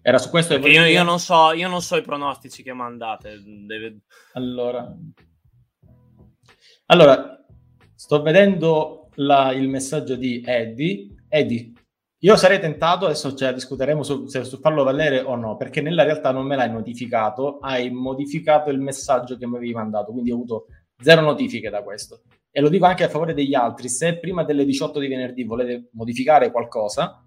Era su questo che io, io, non so, io non so i pronostici che mandate. Deve... Allora, allora Sto vedendo la, il messaggio di Eddie. Eddie, io sarei tentato, adesso cioè, discuteremo su, se su farlo valere o no, perché nella realtà non me l'hai notificato, hai modificato il messaggio che mi avevi mandato, quindi ho avuto zero notifiche da questo. E lo dico anche a favore degli altri, se prima delle 18 di venerdì volete modificare qualcosa,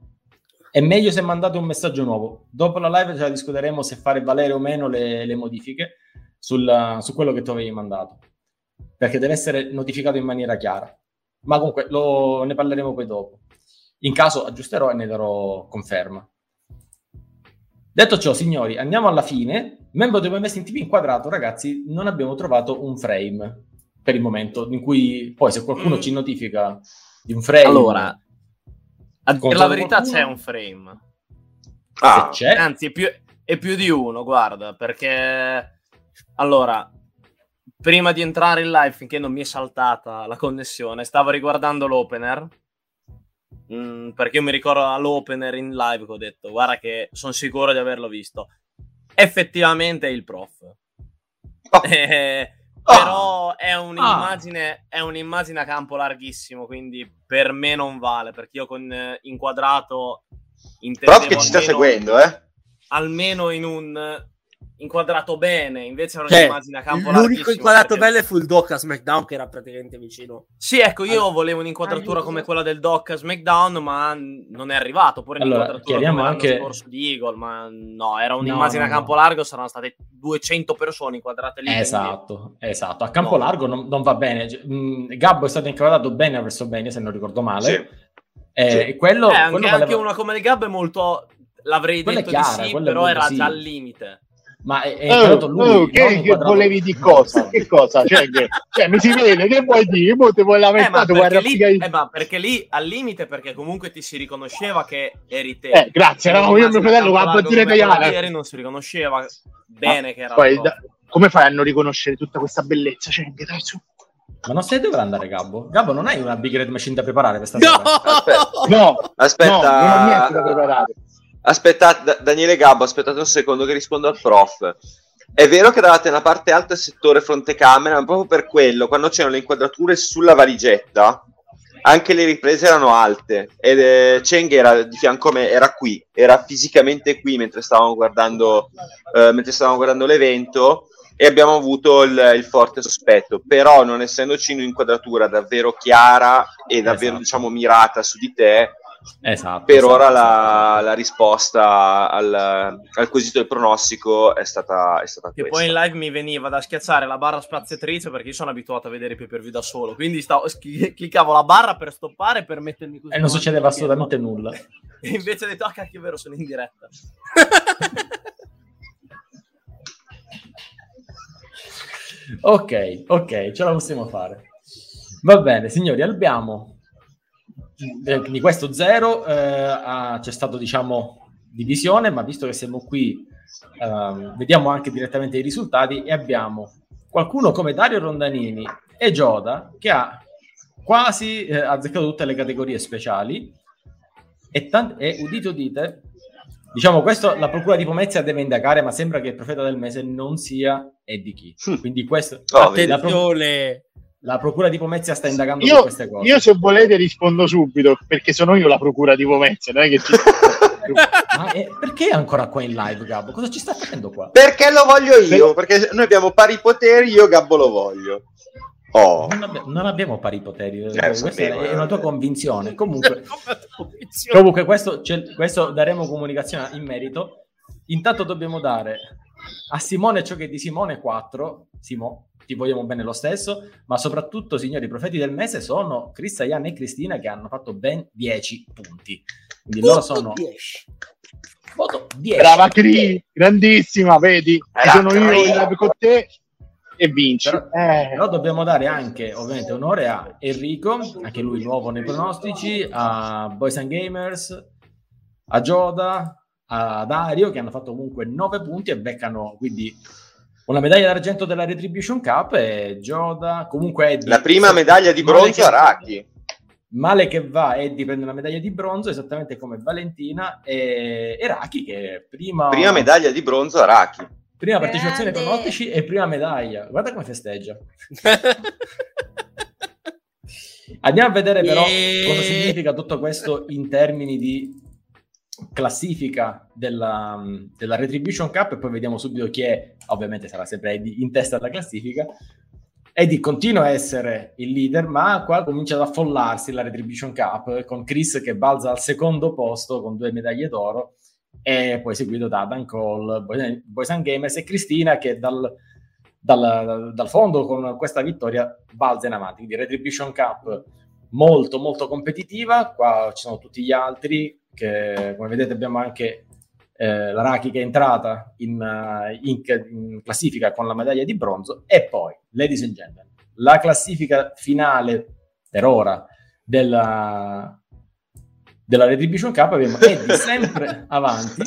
è meglio se mandate un messaggio nuovo. Dopo la live cioè, discuteremo se fare valere o meno le, le modifiche sul, su quello che tu avevi mandato perché deve essere notificato in maniera chiara. Ma comunque lo, ne parleremo poi dopo. In caso aggiusterò e ne darò conferma. Detto ciò, signori, andiamo alla fine. Membro dei Messi in TV inquadrato, ragazzi, non abbiamo trovato un frame per il momento, in cui poi se qualcuno Mm. ci notifica di un frame... Allora, a dire Con la verità qualcuno? c'è un frame. Ah, se c'è, Anzi, è più, è più di uno, guarda, perché allora, prima di entrare in live, finché non mi è saltata la connessione, stavo riguardando l'opener. mm, perché io mi ricordo all'opener in live che ho detto, guarda che sono sicuro di averlo visto. Effettivamente è il prof. Oh. Eh, Ah. però è un'immagine, è un'immagine a campo larghissimo, quindi per me non vale, perché io con eh, inquadrato prof che ci sta seguendo, eh? almeno in un inquadrato bene, invece era Cioè, un'immagine a campo l'unico inquadrato perché- bello fu il doc a SmackDown che era praticamente vicino. Sì, ecco, io volevo un'inquadratura come quella del Doc a SmackDown, ma non è arrivato. Pure Allora, l'inquadratura come l'anno anche- scorso di Eagle, ma no, era un'immagine no, a campo no. largo, saranno state 200 persone inquadrate lì. quindi- Esatto, esatto. A campo No. largo non, non va bene. Mm, Gabbo è stato inquadrato bene a WrestleMania, se non ricordo male. Sì. Eh, Sì. e quello, Eh, anche, quello anche valeva- una come il Gab è molto... L'avrei Quella detto chiara, di sì, però era sì. già al limite. Ma è, è Oh, lui, oh, che, che volevi di cosa? Che cosa? Cioè, che, cioè, mi si vede, che vuoi dire? Mo te vuoi Eh, ma lamentare, vuoi perché, lì, eh, ma perché lì al limite, perché comunque ti si riconosceva che eri te. Eh, grazie, eravamo io e mio a fratello con la bandiera come quella italiana. ieri non si riconosceva bene che era Poi, da- come fai a non riconoscere tutta questa bellezza? Cioè, dai su. Ma non sai dove andare, Gabbo? Gabbo, non hai una Big Red Machine da preparare questa No! sera? Aspetta. No, Aspetta, no, non ho niente da preparare. Aspettate, Da- Daniele Gabbo, aspettate un secondo che rispondo al prof. È vero che davate una parte alta del settore fronte camera, ma proprio per quello, quando c'erano le inquadrature sulla valigetta, anche le riprese erano alte. Ed eh, Cheng era di fianco a me, era qui, era fisicamente qui mentre stavamo guardando, eh, mentre stavamo guardando l'evento. E abbiamo avuto il, il forte sospetto, però non essendoci un'inquadratura davvero chiara e davvero Esatto. diciamo mirata su di te, Esatto. per esatto, ora esatto. la, la risposta al, al quesito del pronostico è stata, è stata Che questa. poi in live mi veniva da schiacciare la barra spaziatrice perché io sono abituato a vedere i pay per view da solo. Quindi stavo, schi- cliccavo la barra per stoppare per mettermi così. E non succedeva assolutamente nulla. E invece ho detto, ah cacchio, è vero, sono in diretta. Ok, ok, ce la possiamo fare. Va bene, signori, abbiamo di questo zero eh, c'è stato diciamo divisione, ma visto che siamo qui ehm, vediamo anche direttamente i risultati e abbiamo qualcuno come Dario Rondanini e Gioda che ha quasi eh, azzeccato tutte le categorie speciali e, tant- e udite udite diciamo questo la procura di Pomezia deve indagare ma sembra che il profeta del mese non sia Eddie Key quindi questo Oh, vedi. la, pro- Attenzione! La procura di Pomezia sta indagando su Io, queste cose io se volete rispondo subito, perché sono io la procura di Pomezia, non è che ci... Ma eh, perché è ancora qua in live Gabbo? cosa ci sta facendo qua? Perché lo voglio io? Perché noi abbiamo pari poteri, io Gabbo lo voglio. Oh, Non, abbi- non abbiamo pari poteri, lo questa sapevo, è eh. una tua convinzione. Comunque, comunque questo, questo daremo comunicazione in merito. Intanto dobbiamo dare a Simone ciò che è di Simone 4. Simo, ti vogliamo bene lo stesso, ma soprattutto, signori, i profeti del mese sono Crista, Ian e Cristina che hanno fatto ben 10 punti. Quindi loro sono voto 10. Brava Cri, grandissima, vedi? Era sono io Cri. in live con te e vinci. Però, Eh, però dobbiamo dare anche ovviamente onore a Enrico, anche lui nuovo nei pronostici, a Boys and Gamers, a Gioda, a Dario che hanno fatto comunque 9 punti e beccano quindi una medaglia d'argento della Retribution Cup e Gioda comunque Eddie, la prima medaglia di bronzo a Raki. Male che va, Eddie prende una medaglia di bronzo esattamente come Valentina e, e Raki che prima, Prima medaglia di bronzo a Raki. prima partecipazione ai Grande. pronostici e prima medaglia. Guarda come festeggia. Andiamo a vedere però Yeah. cosa significa tutto questo in termini di classifica della, della Retribution Cup e poi vediamo subito chi è, ovviamente sarà sempre Eddie in testa alla classifica. Eddie continua a essere il leader, ma qua comincia ad affollarsi la Retribution Cup con Chris che balza al secondo posto con due medaglie d'oro e poi seguito da Dan Cole, Boys and Gamers e Cristina che dal, dal, dal fondo con questa vittoria balza in avanti. Quindi Retribution Cup molto molto competitiva, qua ci sono tutti gli altri che come vedete abbiamo anche eh, la Raki che è entrata in, uh, in, in, classifica con la medaglia di bronzo. E poi, ladies and gentlemen, la classifica finale per ora della, della Retribution Cup abbiamo Eddie sempre avanti.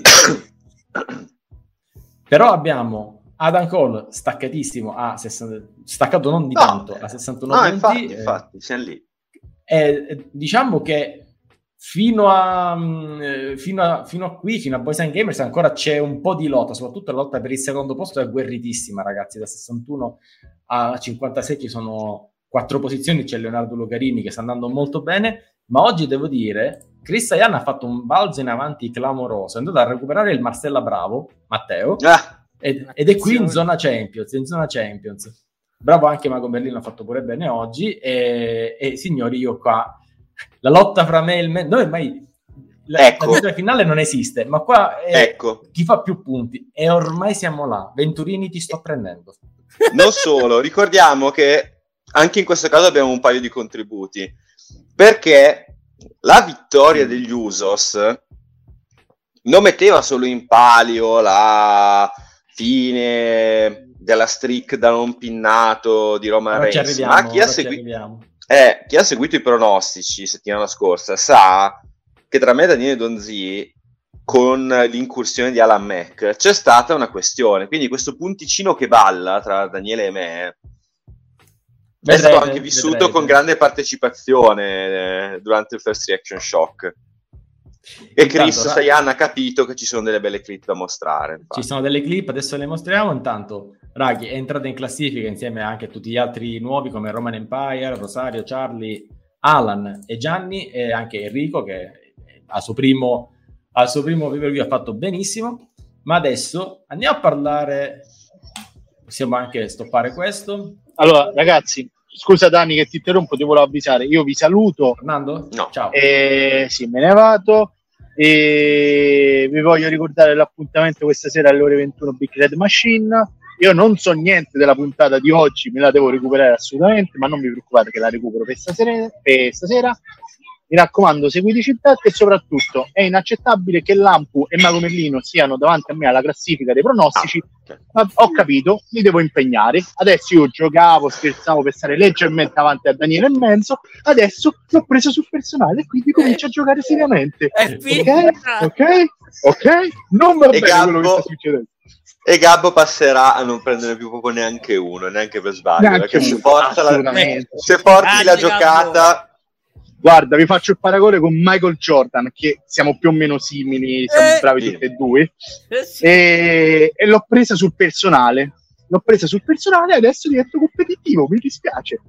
Però abbiamo Adam Cole staccatissimo a 60, staccato non di no, tanto a 69 no, infatti, eh, infatti siamo lì. e, diciamo che fino a, mm, fino a, fino a qui, fino a Boys and Gamers, ancora c'è un po' di lotta, soprattutto la lotta per il secondo posto è guerritissima, ragazzi. Da 61 a 56 ci sono quattro posizioni, c'è Leonardo Lucarini che sta andando molto bene, ma oggi devo dire, Chris Ayan ha fatto un balzo in avanti clamoroso, è andato a recuperare il Marcella Bravo, Matteo, ah, ed, ed, è qui in zona Champions, in zona Champions. Bravo anche Mago Berlino, ha fatto pure bene oggi, e, e signori, io qua la lotta fra me e il me, noi ormai la, ecco. la finale non esiste, ma qua è ecco. chi fa più punti e ormai siamo là. Venturini ti sto prendendo. Non solo, ricordiamo che anche in questo caso abbiamo un paio di contributi, perché la vittoria degli Usos non metteva solo in palio la fine della streak da non pinnato di Roma Reigns, ma chi ha seguito eh, chi ha seguito i pronostici settimana scorsa sa che tra me e Daniele Donzi con l'incursione di Alan Mac c'è stata una questione, quindi questo punticino che balla tra Daniele e me vedrete, è stato anche vissuto vedrete. con grande partecipazione eh, durante il First Reaction Shock. E Chris Sayan ha capito che ci sono delle belle clip da mostrare. Infatti. Ci sono delle clip, adesso le mostriamo. Intanto, Raghi è entrato in classifica insieme anche a tutti gli altri nuovi come Roman Empire, Rosario, Charlie, Alan e Gianni e anche Enrico che al suo primo, al suo primo pay ha fatto benissimo. Ma adesso andiamo a parlare. Possiamo anche stoppare questo. Allora, ragazzi, scusa Dani che ti interrompo, ti volevo avvisare. Io vi saluto. Fernando? No. Ciao. E, sì, me ne vado. E vi voglio ricordare l'appuntamento questa sera alle ore 21 Big Red Machine. Io non so niente della puntata di oggi, me la devo recuperare assolutamente, ma non vi preoccupate che la recupero per stasera. Per stasera. Mi raccomando, seguiteci in e soprattutto è inaccettabile che Lampu e Mago Merlino siano davanti a me alla classifica dei pronostici. Ah, okay. Ho capito, mi devo impegnare. Adesso io giocavo, scherzavo per stare leggermente avanti a Daniele e Menzo. Adesso l'ho preso sul personale e quindi comincio a giocare seriamente. Ok? Ok? Ok? Non va bene Gabbo... quello che sta succedendo. E Gabbo passerà a non prendere più proprio neanche uno, neanche per sbaglio. Neanche perché se, porta la, se porti la giocata, Guarda, vi faccio il paragone con Michael Jordan, che siamo più o meno simili, siamo eh, bravi tutti e due. Eh, sì. e, e, l'ho presa sul personale. L'ho presa sul personale e adesso divento competitivo. Mi dispiace.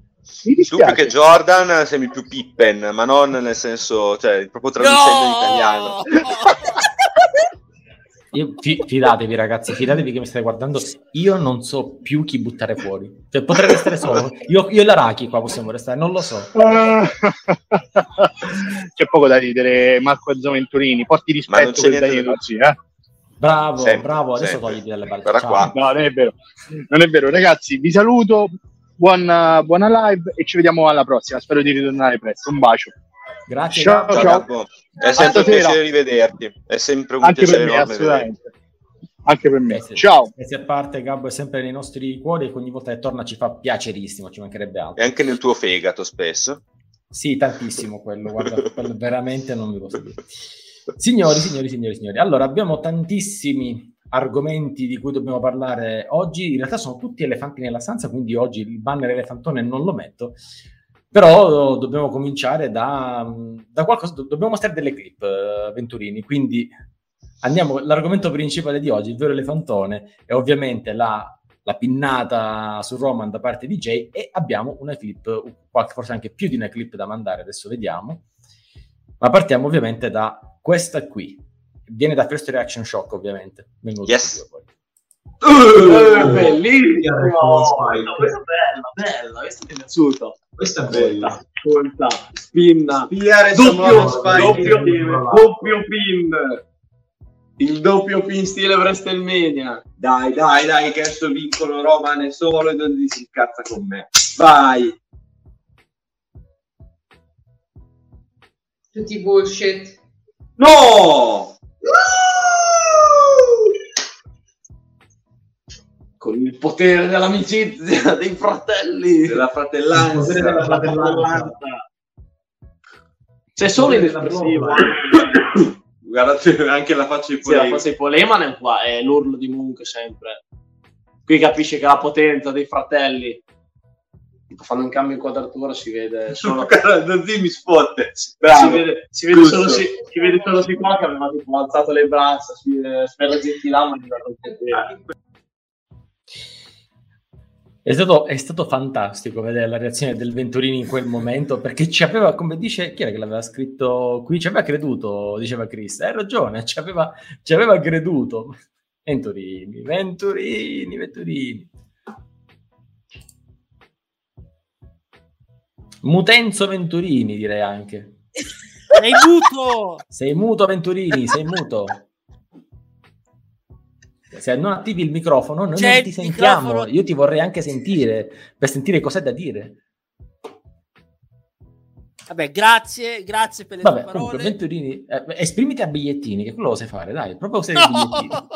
Mi dispiace. Tu più che Jordan sembri più Pippen, ma non nel senso, cioè, proprio traducendo no! in italiano. Io, fi- fidatevi, ragazzi, fidatevi che mi state guardando. Io non so più chi buttare fuori. Cioè, potrei restare solo. Io, io e l'Araki qua possiamo restare, non lo so. C'è poco da ridere, Marco Zoventurini. Porti rispetto per Daniele oggi, eh? Bravo, sempre, bravo. Adesso sempre. togliti dalle balle. No, non è vero. Non è vero, ragazzi. Vi saluto. Buona, buona live e ci vediamo alla prossima. Spero di ritornare presto. Un bacio. Grazie. Ciao, ciao. ciao. È sempre un piacere rivederti. È sempre un Anche piacere per me, assolutamente. Anche per me. Grazie. Ciao. Grazie a parte, Gabbo è sempre nei nostri cuori e ogni volta che torna ci fa piacerissimo, ci mancherebbe altro. E anche nel tuo fegato spesso. Sì, tantissimo quello, guarda, quello veramente non mi posso dire. Signori, signori, signori, signori, allora abbiamo tantissimi argomenti di cui dobbiamo parlare oggi. In realtà sono tutti elefanti nella stanza, quindi oggi il banner elefantone non lo metto. Però dobbiamo cominciare da, da qualcosa, dobbiamo mostrare delle clip, uh, Venturini, quindi andiamo, l'argomento principale di oggi, il vero elefantone, è ovviamente la, la pinnata su Roman da parte di Jay e abbiamo una clip, forse anche più di una clip da mandare, adesso vediamo, ma partiamo ovviamente da questa qui, viene da First Reaction Shock ovviamente. Benvenuto yes. Uh, bellissimo! No, questa è bella, bella, questa mi è piaciuta. Questa è bella. Ascolta, spinna. Spiare doppio, doppio, doppio pin. Il doppio pin stile WrestleMania. Dai, dai, dai, che adesso vincono Roman e solo e non si incazza con me. Vai. Tutti bullshit. No! Potere dell'amicizia, dei fratelli, della fratellanza. della fratellanza. C'è solo inespressiva. Guardate anche la faccia di Sì, la cosa di Poleman è, qua, è l'urlo di Munch sempre. Qui capisce che la potenza dei fratelli tipo, fanno un cambio in quadratura, si vede solo, Guarda, Zì mi sfotte. si Bravo. vede, si vede solo si, si vede solo si qua che aveva tipo alzato le braccia, si vede spera zitti là, ma è stato, è stato fantastico vedere la reazione del Venturini in quel momento perché ci aveva, come dice, chi era che l'aveva scritto qui? Ci aveva creduto, diceva Chris. Hai ragione, ci aveva, ci aveva creduto. Venturini, Venturini, Venturini. Mutenzo Venturini, direi anche. Sei muto! Sei muto, Venturini, sei muto. Se non attivi il microfono, noi C'è non ti sentiamo. microfono. Io ti vorrei anche sentire per sentire cos'è da dire. Vabbè, grazie, grazie per le Vabbè, tue comunque, parole. Venturini, eh, esprimiti a bigliettini, che quello lo sai fare, dai, proprio usare i bigliettini. No!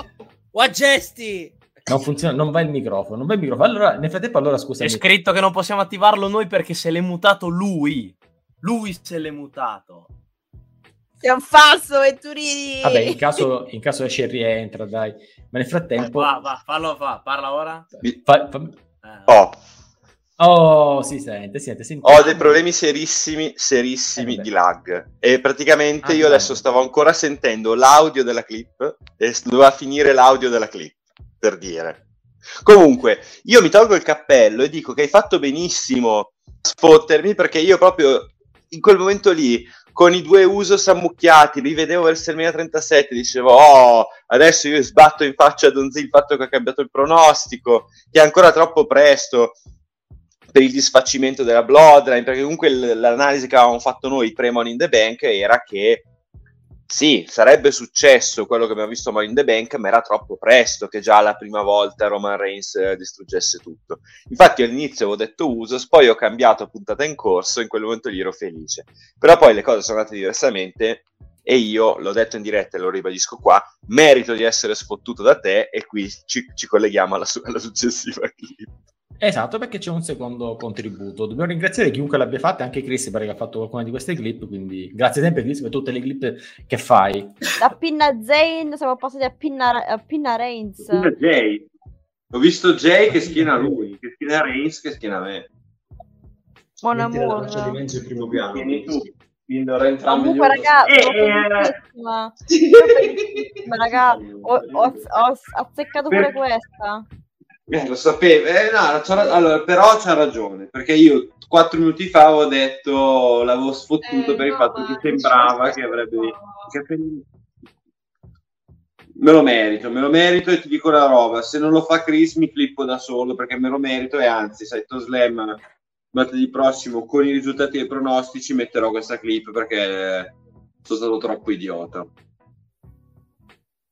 O a gesti! Non funziona, non va il microfono, non va il microfono. Allora, nel frattempo, allora È scusami. scritto che non possiamo attivarlo noi perché se l'è mutato lui. Lui se l'è mutato. Sei un falso, Venturini! Vabbè, in caso, in caso esce e rientra, dai. Ma nel frattempo... Va, va, fallo fa, parla ora. fa- fa- Eh. Oh, Oh, si sente, si sente. ho dei problemi serissimi, serissimi Eh, di lag. E praticamente Ah, io adesso no. stavo ancora sentendo l'audio della clip e doveva finire l'audio della clip, per dire. Comunque, io mi tolgo il cappello e dico che hai fatto benissimo a sfottermi perché io proprio in quel momento lì con i due Usos ammucchiati, li vedevo WrestleMania 37, dicevo, oh, adesso io sbatto in faccia a Donzi il fatto che ha cambiato il pronostico, che è ancora troppo presto per il disfacimento della Bloodline, perché comunque l'analisi che avevamo fatto noi pre-Money in the Bank era che sì, sarebbe successo quello che abbiamo visto a in the Bank, ma era troppo presto che già la prima volta Roman Reigns eh, distruggesse tutto. Infatti all'inizio avevo detto Usos, poi ho cambiato puntata in corso, in quel momento lì ero felice. Però poi le cose sono andate diversamente e io, l'ho detto in diretta e lo ribadisco qua, merito di essere sfottuto da te e qui ci, ci colleghiamo alla, alla successiva clip. Esatto, perché c'è un secondo contributo. Dobbiamo ringraziare chiunque l'abbia fatta, anche Chris, perché ha fatto qualcuna di queste clip, quindi grazie sempre Chris per tutte le clip che fai. Da Pinna Zane siamo passati a Pinna, a Pinna Reigns. Jay. Ho visto Jay che schiena lui, che schiena Reigns, che schiena me. Primo piano. Vieni tu. Quindi entrambi Comunque, raga, sono Eh, raga. Ho, ho, ho azzeccato pure Per- questa. Eh, lo sapevo, eh, no, c'ha ra- allora, però c'ha ragione, perché io quattro minuti fa avevo detto, l'avevo sfottuto Eh, per il no, fatto ma che sembrava che avrebbe... che- Me lo merito, me lo merito e ti dico una roba, se non lo fa Chris mi flippo da solo perché me lo merito e anzi, sai, slam martedì prossimo con i risultati dei pronostici metterò questa clip perché sono stato troppo idiota.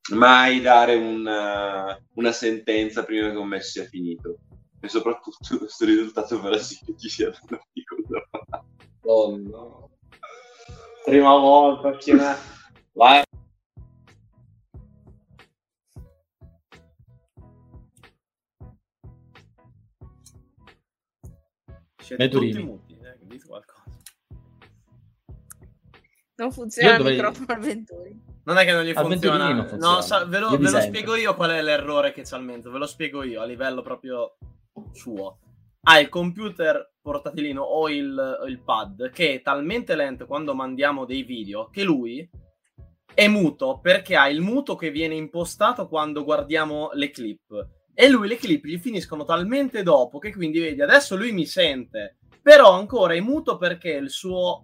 Mai dare un, eh, una sentenza prima che un match sia finito. E soprattutto questo risultato Brasile ci sia dato di cosa fare. Oh, no. Prima volta, schiena. Vai. Siete tutti muti, eh, che dite qualcosa. Non funziona Io il dovrei- microfono al. Non è che non gli funziona. Non funziona. No, sa- ve lo, ve lo spiego io qual è l'errore che c'ha il mezzo. Ve lo spiego io a livello proprio suo. Ha il computer portatilino o il, o il pad che è talmente lento quando mandiamo dei video che lui è muto perché ha il muto che viene impostato quando guardiamo le clip. E lui le clip gli finiscono talmente dopo che quindi vedi adesso lui mi sente, però ancora è muto perché il suo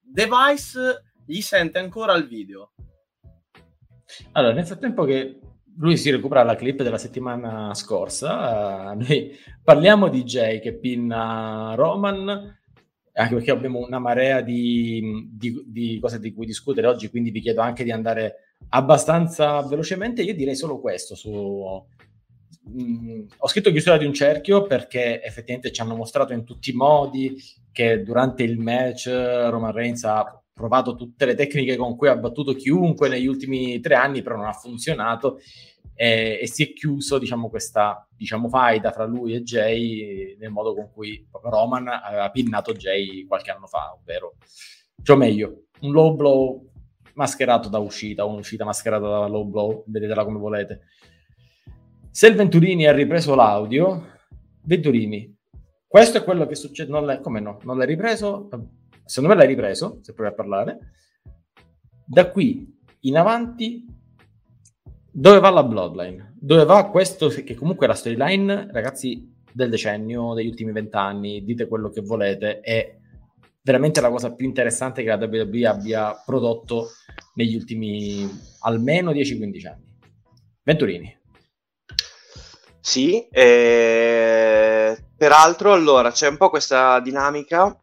device gli sente ancora il video. Allora, nel frattempo che lui si recupera la clip della settimana scorsa, eh, noi parliamo di Jay che pinna Roman, anche perché abbiamo una marea di, di- di cose di cui discutere oggi, quindi vi chiedo anche di andare abbastanza velocemente. Io direi solo questo su... Mm, ho scritto chiusura di un cerchio perché effettivamente ci hanno mostrato in tutti i modi che durante il match Roman Reigns ha provato tutte le tecniche con cui ha battuto chiunque negli ultimi tre anni, però non ha funzionato e, e si è chiuso, diciamo, questa diciamo, faida fra lui e Jay nel modo con cui Roman aveva pinnato Jay qualche anno fa, ovvero, cioè meglio, un low blow mascherato da uscita, un'uscita mascherata da low blow, vedetela come volete. Se il Venturini ha ripreso l'audio, Venturini, questo è quello che succede, non l'hai, come no, non l'hai ripreso? Secondo me l'hai ripreso, se provi a parlare. Da qui in avanti, dove va la Bloodline? Dove va questo, che comunque è la storyline, ragazzi, del decennio, degli ultimi vent'anni, dite quello che volete, è veramente la cosa più interessante che la WWE abbia prodotto negli ultimi almeno 10-15 anni. Venturini. Sì, eh, peraltro allora c'è un po' questa dinamica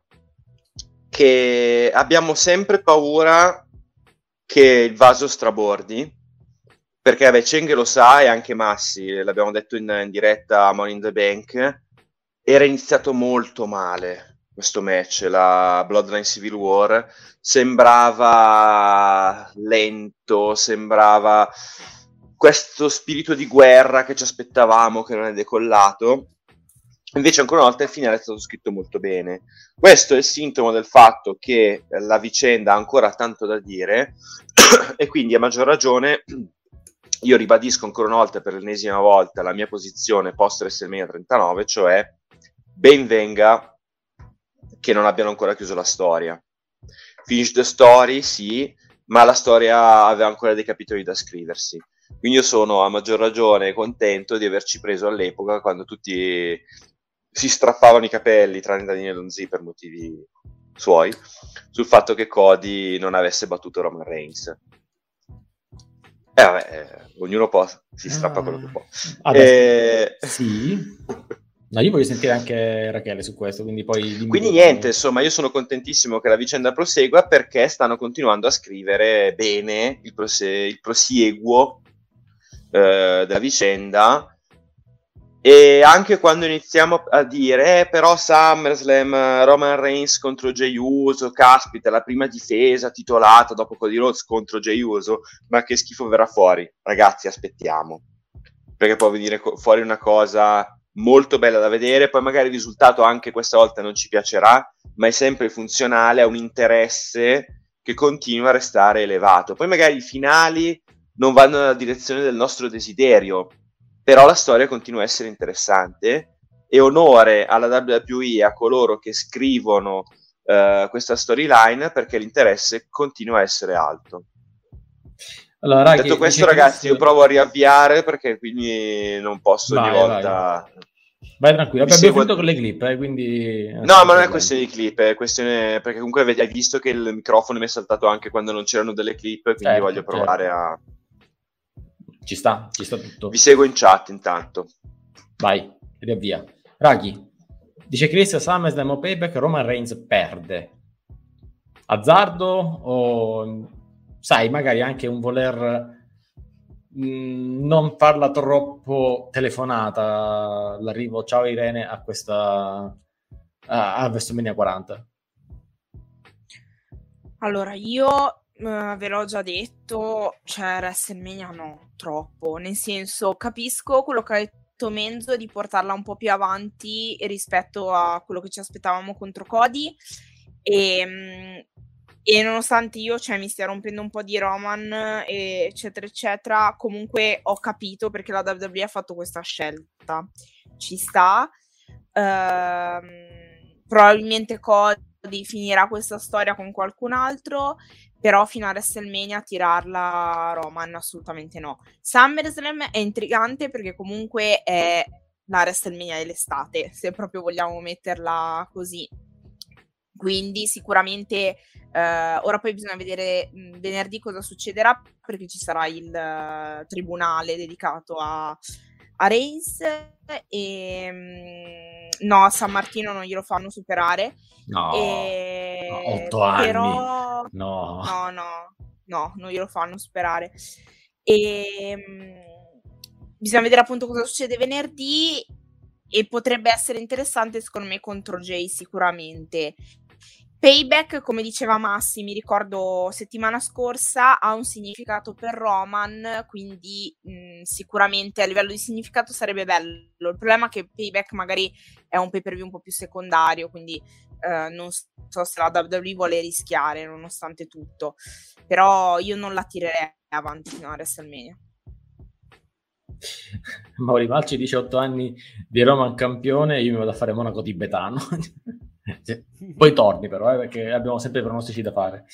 che abbiamo sempre paura che il vaso strabordi, perché vabbè, Cheng lo sa e anche Massi, l'abbiamo detto in, in diretta a Money in the Bank, era iniziato molto male questo match, la Bloodline Civil War, sembrava lento, sembrava questo spirito di guerra che ci aspettavamo, che non è decollato. Invece, ancora una volta, il finale è stato scritto molto bene. Questo è il sintomo del fatto che la vicenda ha ancora tanto da dire, e quindi a maggior ragione io ribadisco ancora una volta per l'ennesima volta la mia posizione post WrestleMania 39, cioè ben venga che non abbiano ancora chiuso la storia. Finish the story, sì, ma la storia aveva ancora dei capitoli da scriversi. Quindi io sono a maggior ragione contento di averci preso all'epoca quando tutti si strappavano i capelli, tranne Daniele Lonzi per motivi suoi, sul fatto che Cody non avesse battuto Roman Reigns. Eh vabbè, eh, ognuno può, si strappa ah, quello che può. Vabbè, eh... Sì. No, io voglio sentire anche Rachele su questo, quindi poi... Quindi niente, insomma, io sono contentissimo che la vicenda prosegua perché stanno continuando a scrivere bene il, prose- il prosieguo eh, della vicenda e anche quando iniziamo a dire eh, però SummerSlam, Roman Reigns contro Jey Uso, caspita, la prima difesa titolata dopo Cody Rhodes contro Jey Uso, ma che schifo verrà fuori. Ragazzi, aspettiamo. Perché può venire fuori una cosa molto bella da vedere, poi magari il risultato anche questa volta non ci piacerà, ma è sempre funzionale a un interesse che continua a restare elevato. Poi magari i finali non vanno nella direzione del nostro desiderio, però la storia continua a essere interessante e onore alla WWE a coloro che scrivono uh, questa storyline perché l'interesse continua a essere alto. Allora, Detto questo, ragazzi, io provo a riavviare perché quindi non posso vai, ogni volta. Vai. Vai tranquillo, abbiamo seguo... finito con le clip, eh, quindi... No, ma non è questione di clip, è questione... perché comunque hai visto che il microfono mi è saltato anche quando non c'erano delle clip, quindi certo, voglio provare certo. a... Ci sta, ci sta tutto. Vi seguo in chat intanto. Vai, riavvia. Raghi, dice Chris SummerSlam o Payback, Roman Reigns perde. Azzardo o sai, magari anche un voler mh, mm, non farla troppo telefonata l'arrivo, ciao Irene, a questa a WrestleMania 40? Allora, io Uh, ve l'ho già detto, cioè WrestleMania no, troppo, nel senso capisco quello che ha detto Menzo di portarla un po' più avanti rispetto a quello che ci aspettavamo contro Cody. E, mm, e nonostante io cioè, mi stia rompendo un po' di Roman eccetera eccetera, comunque ho capito perché la WWE ha fatto questa scelta, ci sta, uh, probabilmente Cody finirà questa storia con qualcun altro però fino a WrestleMania tirarla Roman assolutamente no. SummerSlam è intrigante perché comunque è la WrestleMania dell'estate, se proprio vogliamo metterla così. Quindi sicuramente eh, ora poi bisogna vedere venerdì cosa succederà perché ci sarà il uh, tribunale dedicato a, a Race e mh, no, a San Martino non glielo fanno superare. No, e... no, otto anni. Però... No. no, no, no, non glielo fanno superare. E mh, bisogna vedere appunto cosa succede venerdì e potrebbe essere interessante secondo me contro Jay sicuramente. Payback, come diceva Massi, mi ricordo settimana scorsa, ha un significato per Roman, quindi mh, sicuramente a livello di significato sarebbe bello. Il problema è che Payback magari è un pay per view un po' più secondario, quindi eh, non so se la WWE vuole rischiare nonostante tutto, però io non la tirerei avanti fino a WrestleMania. Mauri Malci 18 anni di Roman campione, io mi vado a fare Monaco tibetano. Poi torni però, eh, perché abbiamo sempre pronostici da fare.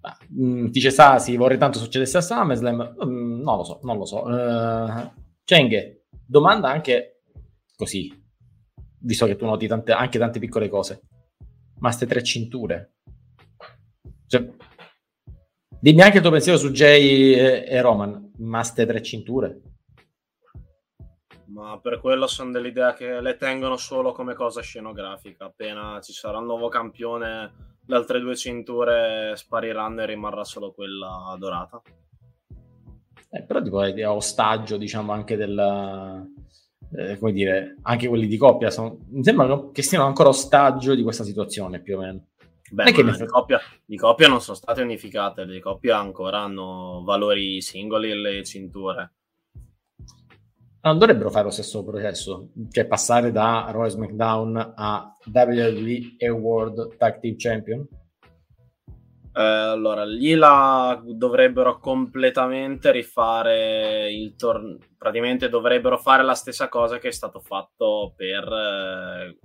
Ah, mh, dice Sasi, vorrei tanto succedesse a SummerSlam. Mm, non lo so, non lo so. Uh, Cenghe, domanda anche così, visto che tu noti tante, anche tante piccole cose. Ma ste tre cinture? Cioè, dimmi anche il tuo pensiero su Jay e, e Roman, ma ste tre cinture? Ma per quello sono dell'idea che le tengono solo come cosa scenografica. Appena ci sarà un nuovo campione, le altre due cinture spariranno e rimarrà solo quella dorata. Eh, però tipo è ostaggio, diciamo, anche del... Eh, come dire, anche quelli di coppia sono, mi sembra che siano ancora ostaggio di questa situazione più o meno. Beh, che di, coppia, di coppia non sono state unificate, le coppie ancora hanno valori singoli le cinture non dovrebbero fare lo stesso processo, cioè passare da Roy SmackDown a WWE e World Tag Team Champion? Eh, allora, lì la dovrebbero completamente rifare il torneo. Praticamente dovrebbero fare la stessa cosa che è stato fatto per eh,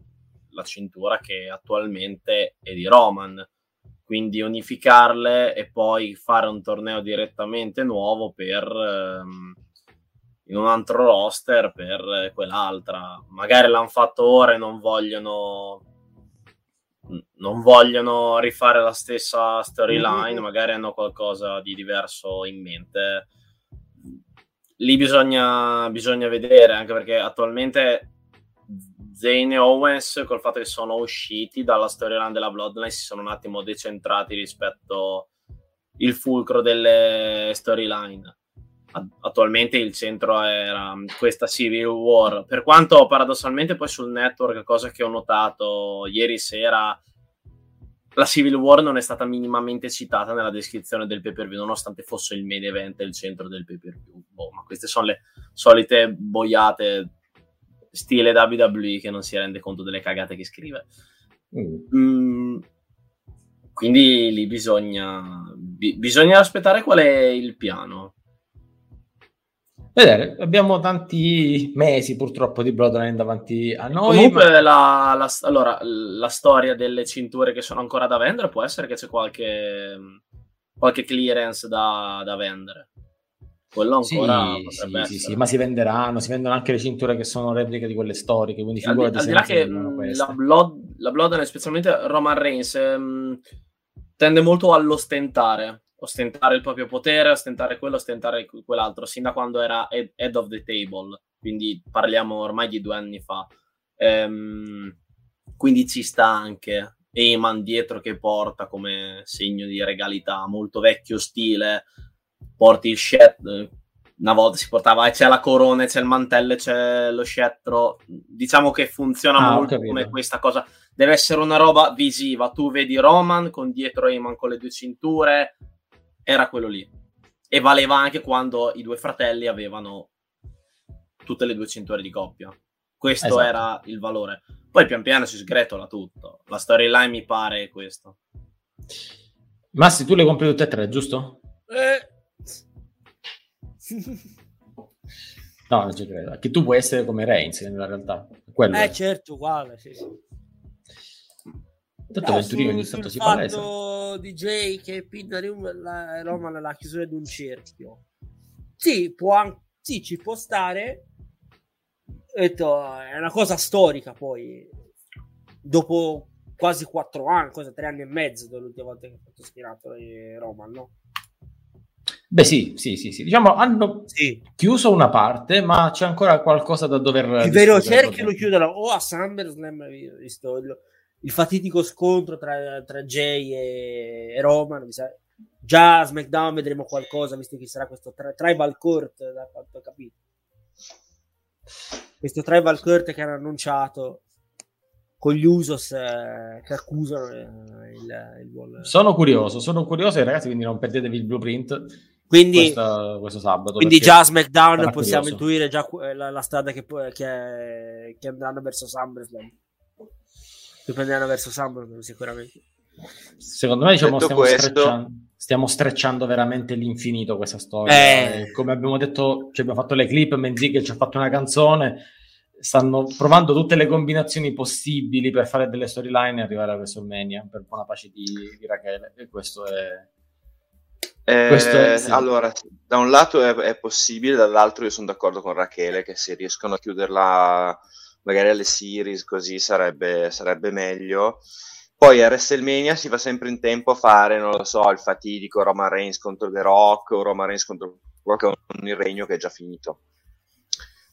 la cintura che attualmente è di Roman. Quindi unificarle e poi fare un torneo direttamente nuovo per. Ehm, in un altro roster per quell'altra. Magari l'hanno fatto ora e non vogliono non vogliono rifare la stessa storyline, mm-hmm. magari hanno qualcosa di diverso in mente. Lì bisogna, bisogna vedere, anche perché attualmente Zane e Owens, col fatto che sono usciti dalla storyline della Bloodline, si sono un attimo decentrati rispetto al fulcro delle storyline attualmente il centro era questa Civil War. Per quanto paradossalmente poi sul network, cosa che ho notato ieri sera, la Civil War non è stata minimamente citata nella descrizione del pay per view, nonostante fosse il main event e il centro del pay per view. Boh, ma queste sono le solite boiate stile WWE che non si rende conto delle cagate che scrive. Mm. Mm, quindi lì bisogna, bi- bisogna aspettare qual è il piano vedere. Abbiamo tanti mesi purtroppo di Bloodline davanti a noi. Comunque, ma... la, la, allora, la storia delle cinture che sono ancora da vendere può essere che c'è qualche, qualche clearance da, da vendere. Quello ancora sì, sì, sì, sì, ma si venderanno, si vendono anche le cinture che sono repliche di quelle storiche. Quindi figurati al, di là che la, Blood, la Bloodline, specialmente Roman Reigns, ehm, tende molto all'ostentare ostentare il proprio potere, ostentare quello, ostentare quell'altro, sin da quando era head, head of the table, quindi parliamo ormai di due anni fa. Ehm, quindi ci sta anche Eman dietro che porta come segno di regalità, molto vecchio stile, porti il scettro, una volta si portava, c'è la corona, c'è il mantello, c'è lo scettro, diciamo che funziona ah, molto come questa cosa, deve essere una roba visiva, tu vedi Roman con dietro Eman con le due cinture, era quello lì. E valeva anche quando i due fratelli avevano tutte le due cinture di coppia. Questo esatto. era il valore. Poi pian piano si sgretola tutto. La storyline mi pare è questo. Massi, tu le compri tutte e tre, giusto? Eh. no, non ci credo. Che tu puoi essere come Reigns nella realtà. Quello eh, è. certo, uguale, sì, sì. Tanto no, Venturino ogni tanto si palesa. DJ che pinna la Roma nella chiusura di un cerchio. Sì, può anche, sì, ci può stare. Detto, è una cosa storica poi. Dopo quasi quattro anni, cosa, tre anni e mezzo dall'ultima volta che ha fatto schierato Roma, no? Beh sì, sì, sì, sì. Diciamo hanno sì. chiuso una parte, ma c'è ancora qualcosa da dover... Il vero cerchio lo chiudono o a SummerSlam, visto il fatidico scontro tra, tra Jay e, e Roman. Già a SmackDown vedremo qualcosa, visto che sarà questo tri- Tribal Court, da quanto ho capito. Questo Tribal Court che hanno annunciato. con gli Usos eh, che accusano eh, il, il buon... Sono curioso, sono curioso, ragazzi, quindi non perdetevi il blueprint Quindi, questa- questo sabato. quindi già a SmackDown possiamo curioso. intuire già la, la strada che, che, che andranno verso SummerSlam. Prenderanno verso SummerSlam sicuramente. Secondo me diciamo, stiamo, questo- strecciando, stiamo strecciando veramente l'infinito questa storia. Eh. E Come abbiamo detto, ci abbiamo fatto le clip, Menzique ci ha fatto una canzone, stanno provando tutte le combinazioni possibili per fare delle storyline e arrivare a WrestleMania per buona pace di, di Rachele. E questo è... Eh, Questo è- sì. Allora, da un lato è, è possibile, dall'altro io sono d'accordo con Rachele che se riescono a chiuderla magari alle series così sarebbe, sarebbe meglio. Poi a WrestleMania si va sempre in tempo a fare, non lo so, il fatidico Roman Reigns contro The Rock o Roman Reigns contro il regno che è già finito.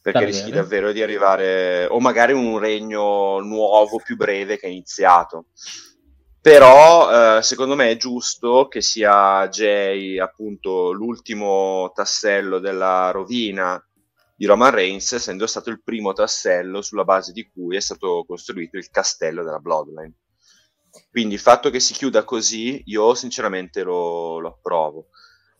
Perché Va rischi bene. davvero di arrivare, o magari un regno nuovo, più breve che è iniziato. Però eh, secondo me è giusto che sia Jay appunto l'ultimo tassello della rovina di Roman Reigns, essendo stato il primo tassello sulla base di cui è stato costruito il castello della Bloodline. Quindi il fatto che si chiuda così, io sinceramente lo, lo approvo.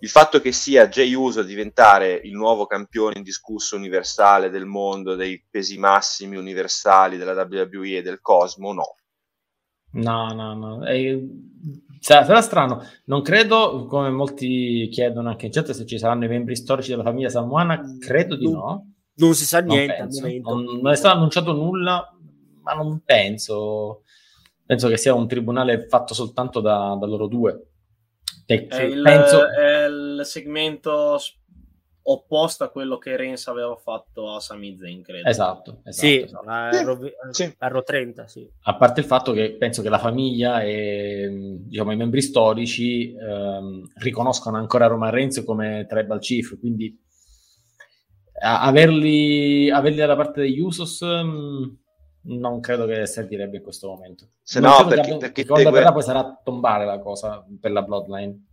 Il fatto che sia Jay Uso a diventare il nuovo campione indiscusso universale del mondo, dei pesi massimi universali della WWE e del Cosmo, no. No, no, no. Eh, sarà, sarà strano. Non credo, come molti chiedono anche in chat, se ci saranno i membri storici della famiglia samoana. Credo di Non- no. Non si sa Non niente al penso. momento. Non, non è stato annunciato nulla, ma non penso. Penso che sia un tribunale fatto soltanto da, da loro due. Te- È il, penso, è il segmento opposto a quello che Reigns aveva fatto a Sami Zayn, credo. esatto, esatto, Sì, esatto. a, Sì, Ro- sì. a Ro 30, sì. A parte il fatto che penso che la famiglia e diciamo, i membri storici ehm, riconoscono ancora Roman Reigns come tribal chief, quindi a- averli, averli dalla parte degli Usos mh, non credo che servirebbe in questo momento. Se Non no, perché- perché quando segue- verrà poi sarà tombare la cosa per la Bloodline.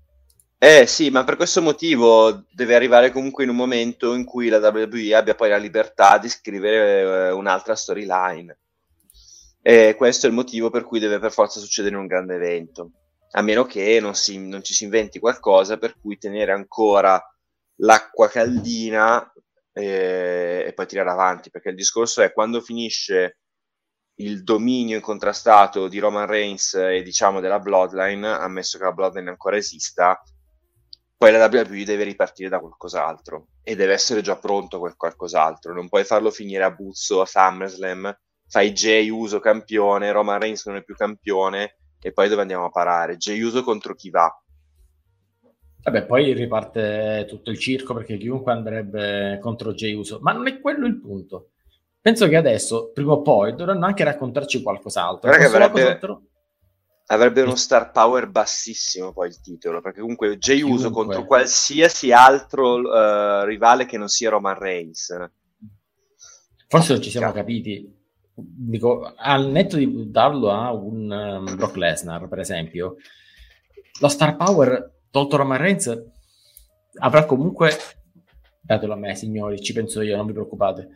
Eh sì, ma per questo motivo deve arrivare comunque in un momento in cui la WWE abbia poi la libertà di scrivere eh, un'altra storyline. E questo è il motivo per cui deve per forza succedere un grande evento. A meno che non, si- non ci si inventi qualcosa per cui tenere ancora l'acqua caldina eh, e poi tirare avanti. Perché il discorso è quando finisce il dominio incontrastato di Roman Reigns e diciamo della Bloodline, ammesso che la Bloodline ancora esista, poi la WWE deve ripartire da qualcos'altro e deve essere già pronto quel qualcos'altro. Non puoi farlo finire a Buzzo a SummerSlam, fai Jay Uso campione, Roman Reigns non è più campione e poi dove andiamo a parare? Jay Uso contro chi va? Vabbè, poi riparte tutto il circo perché chiunque andrebbe contro Jey Uso, ma non è quello il punto. Penso che adesso, prima o poi, dovranno anche raccontarci qualcos'altro. Che Questo avrebbe- uno star power bassissimo poi il titolo, perché comunque Jay Uso contro qualsiasi altro eh, rivale che non sia Roman Reigns. Forse non ci siamo capiti. Dico, al netto di darlo a un um, Brock Lesnar, per esempio, lo star power tolto Roman Reigns avrà comunque datelo a me, signori, ci penso io, non vi preoccupate.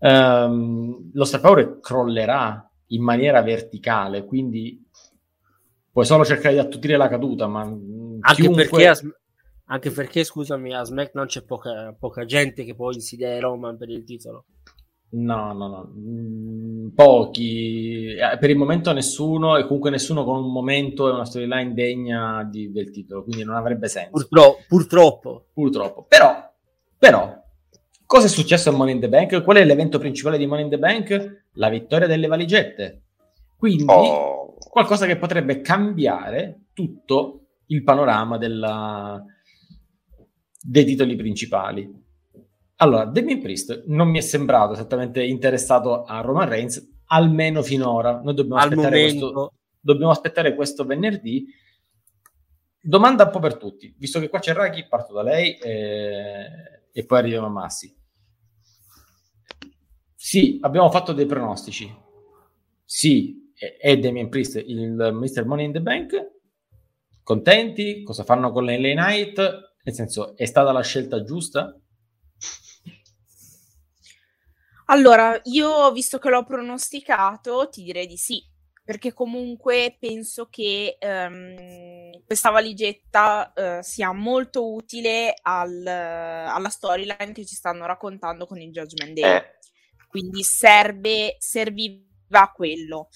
Ehm, lo star power crollerà in maniera verticale, quindi puoi solo cercare di attutire la caduta, ma Anche chiunque- perché, a Sm- anche perché, scusami, a SmackDown c'è poca, poca gente che può insidiare Roman per il titolo. No, no, no, Mm, pochi. Eh, Per il momento nessuno, e comunque nessuno con un momento e una storyline degna di- del titolo, quindi non avrebbe senso. Purtro- purtroppo. Purtroppo. Però, però, cosa è successo a Money in the Bank? Qual è l'evento principale di Money in the Bank? La vittoria delle valigette. Quindi, Oh, qualcosa che potrebbe cambiare tutto il panorama della- dei titoli principali. Allora, Damien Priest non mi è sembrato esattamente interessato a Roman Reigns, almeno finora. Noi dobbiamo aspettare, questo, dobbiamo aspettare questo venerdì. Domanda un po' per tutti, visto che qua c'è Raki, parto da lei eh, e poi arriviamo a Massi. Sì, abbiamo fatto dei pronostici. Sì, è- Damien Priest il Mr. Money in the Bank. Contenti? Cosa fanno con l'LA Knight? Nel senso, è stata la scelta giusta? Allora, io visto che l'ho pronosticato, ti direi di sì, perché comunque penso che ehm, questa valigetta eh, sia molto utile al- alla storyline che ci stanno raccontando con il Judgment Day. Eh, Quindi serve, serviva quello.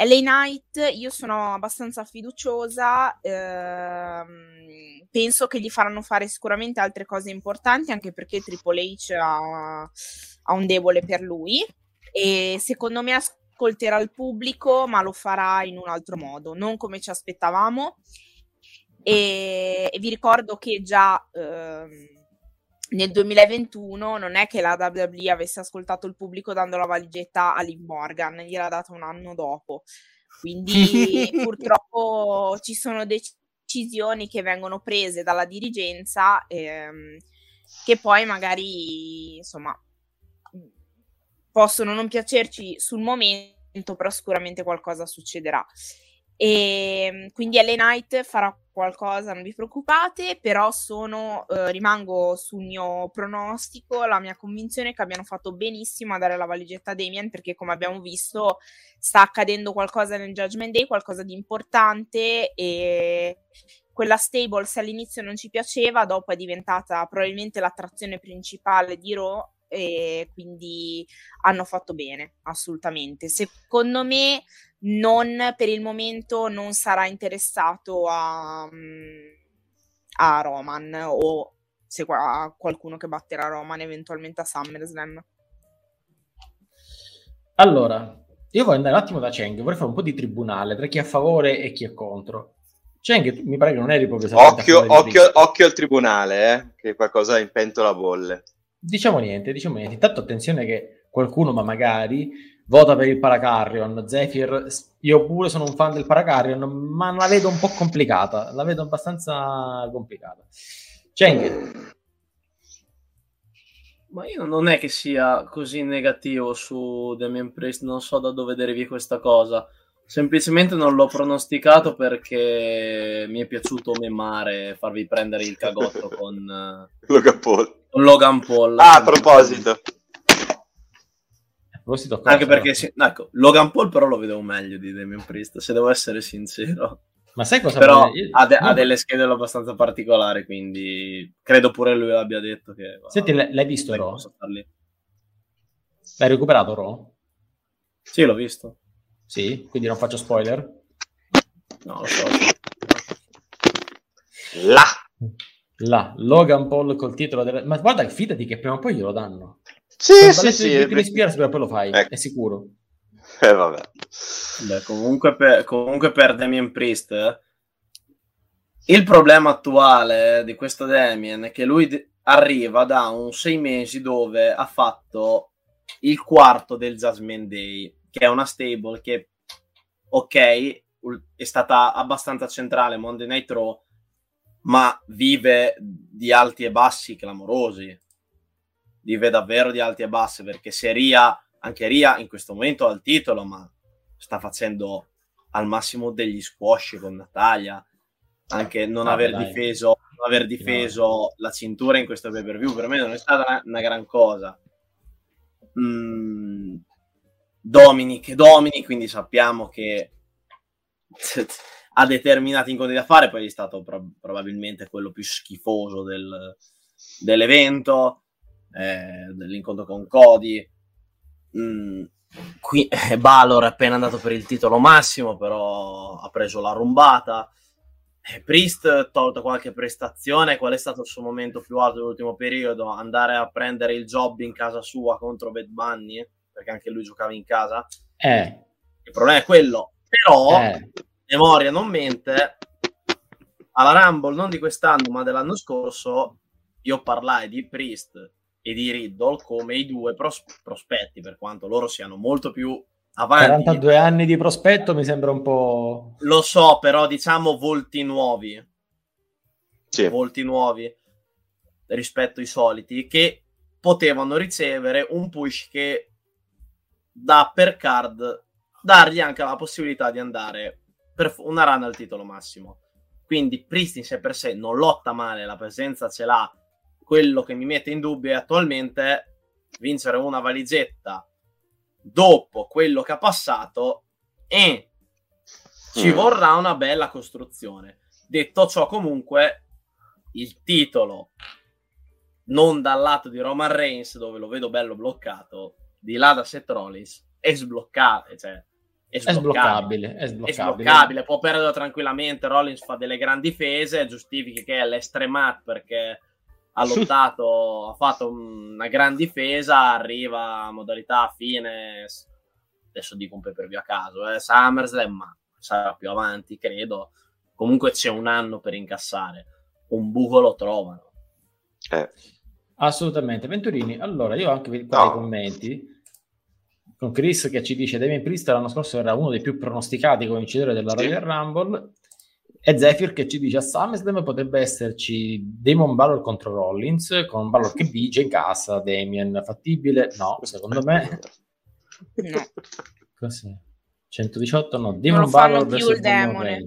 LA Knight, io sono abbastanza fiduciosa, ehm, penso che gli faranno fare sicuramente altre cose importanti, anche perché Triple H ha, ha un debole per lui e secondo me ascolterà il pubblico, ma lo farà in un altro modo, non come ci aspettavamo. E, e vi ricordo che già ehm, nel 2021 non è che la WWE avesse ascoltato il pubblico dando la valigetta a Liv Morgan, gliel'ha data un anno dopo. Quindi purtroppo ci sono decisioni che vengono prese dalla dirigenza ehm, che poi magari insomma possono non piacerci sul momento, però sicuramente qualcosa succederà. E quindi LA Knight farà qualcosa, non vi preoccupate, però sono, eh, rimango sul mio pronostico, la mia convinzione è che abbiano fatto benissimo a dare la valigetta a Damien perché come abbiamo visto sta accadendo qualcosa nel Judgment Day, qualcosa di importante e quella stable se all'inizio non ci piaceva, dopo è diventata probabilmente l'attrazione principale di Raw e quindi hanno fatto bene, assolutamente. Secondo me non per il momento non sarà interessato a, mm, a Roman o se qua- a qualcuno che batterà Roman eventualmente a SummerSlam. Allora, io voglio andare un attimo da Cheng, vorrei fare un po' di tribunale tra chi è a favore e chi è contro. Cheng, mi pare che non eri proprio occhio, occhio, occhio al tribunale, eh, che qualcosa in pentola bolle. Diciamo niente, diciamo niente. Intanto attenzione che qualcuno, ma magari, vota per il Paracarrion. Zephyr, io pure sono un fan del Paracarrion, ma la vedo un po' complicata. La vedo abbastanza complicata. Cheng, Ma io non è che sia così negativo su Damien Priest, non so da dove derivi questa cosa. Semplicemente non l'ho pronosticato perché mi è piaciuto memare, farvi prendere il cagotto con, Logan Paul. con Logan Paul. Ah, a proposito. proposito Anche perché, sì, ecco, Logan Paul però lo vedevo meglio di Damien Priest, se devo essere sincero. Ma sai cosa Però io- ha, de- no, ha delle schede abbastanza particolari, quindi credo pure lui l'abbia detto che... Senti, l'hai l'hai visto lì. L'hai recuperato Raw? Sì, l'ho visto. Sì, quindi non faccio spoiler. No, lo so. Là. Là, Logan Paul col titolo del... Ma guarda, fidati che prima o poi glielo danno. Sì, sì, sì. di Eh, Britney Spears prima o poi lo fai, Ecco. è sicuro. vabbè. Beh, comunque per, comunque per Damien Priest eh, il problema attuale di questo Damien è che lui d- arriva da un sei mesi dove ha fatto il quarto del Jasmine Day, che è una stable che, ok, è stata abbastanza centrale Monday Night Raw, ma vive di alti e bassi clamorosi. Vive davvero di alti e bassi perché se Ria, anche Ria in questo momento ha il titolo, ma sta facendo al massimo degli squash con Natalia. Anche non Vabbè, aver dai. difeso, non aver difeso la cintura in questo pay per view per me non è stata una, una gran cosa. Mm, domini che domini, quindi sappiamo che ha determinati incontri da fare, poi è stato pro- probabilmente quello più schifoso del- dell'evento, eh, dell'incontro con Cody. Mm, qui eh, Balor è appena andato per il titolo massimo, però ha preso la rumbata. Eh, Priest tolto qualche prestazione, qual è stato il suo momento più alto dell'ultimo periodo? Andare a prendere il job in casa sua contro Bad Bunny, perché anche lui giocava in casa. Eh, Il problema è quello. Però, eh. memoria non mente, alla Rumble, non di quest'anno, ma dell'anno scorso, io parlai di Priest e di Riddle come i due pros- prospetti, per quanto loro siano molto più avanti. 42 anni di prospetto mi sembra un po'... Lo so, però diciamo volti nuovi, Sì. volti nuovi rispetto ai soliti, che potevano ricevere un push che da per card dargli anche la possibilità di andare per una run al titolo massimo. Quindi Priest in sé per sé non lotta male, la presenza ce l'ha. Quello che mi mette in dubbio è attualmente vincere una valigetta dopo quello che ha passato e ci Mm. vorrà una bella costruzione. Detto ciò, comunque, il titolo non dal lato di Roman Reigns, dove lo vedo bello bloccato, di là da Seth Rollins, è sbloccato, cioè, è È sbloccabile, è è sbloccabile. sbloccabile, può perdere tranquillamente. Rollins fa delle grandi difese, giustifica che è l'estremat perché ha lottato, ha fatto una gran difesa, arriva a modalità a fine. Adesso dico un per via a caso, eh, SummerSlam, ma sarà più avanti, credo. Comunque c'è un anno per incassare. Un buco lo trovano. Eh, Assolutamente. Venturini, allora io ho anche qua No. i commenti con Chris che ci dice Damien Priest l'anno scorso era uno dei più pronosticati come vincitore della Sì. Royal Rumble e Zephyr che ci dice a SummerSlam potrebbe esserci Damon Balor contro Rollins con Balor che vince in casa Damien fattibile? No, secondo me No. cos'è? 118 no, Non Damon Balor più versus il demone.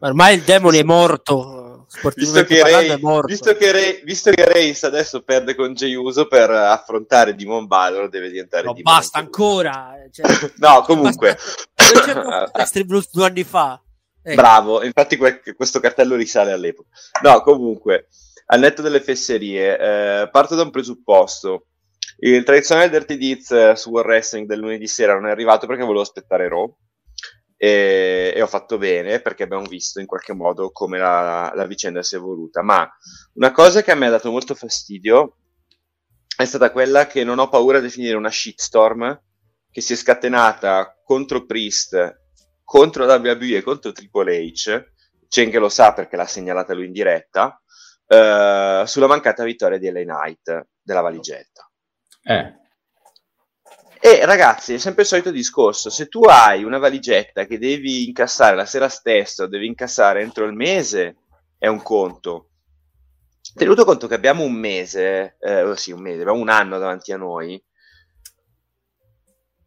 Ormai il demone è morto. Visto che, morto. visto, che Ray- visto che Reigns adesso perde con Jey Uso per affrontare Dimon Balor deve diventare No, Demon basta lui. ancora. Cioè, no comunque Dexter Blues due anni fa. Eh, bravo infatti que- questo cartello risale all'epoca no comunque al netto delle fesserie eh, parto da un presupposto il tradizionale Dirty Deeds eh, su War Wrestling del lunedì sera non è arrivato perché volevo aspettare Raw e, e ho fatto bene perché abbiamo visto in qualche modo come la, la vicenda si è evoluta. Ma una cosa che a me ha dato molto fastidio è stata quella che non ho paura di definire una shitstorm che si è scatenata contro Priest, contro WWE e contro Triple H. Cenk lo sa perché l'ha segnalata lui in diretta. eh, sulla mancata vittoria di LA Knight della valigetta. Eh, E ragazzi, è sempre il solito discorso: se tu hai una valigetta che devi incassare la sera stessa o devi incassare entro il mese, è un conto. Tenuto conto che abbiamo un mese, eh, sì, un mese, abbiamo un anno davanti a noi,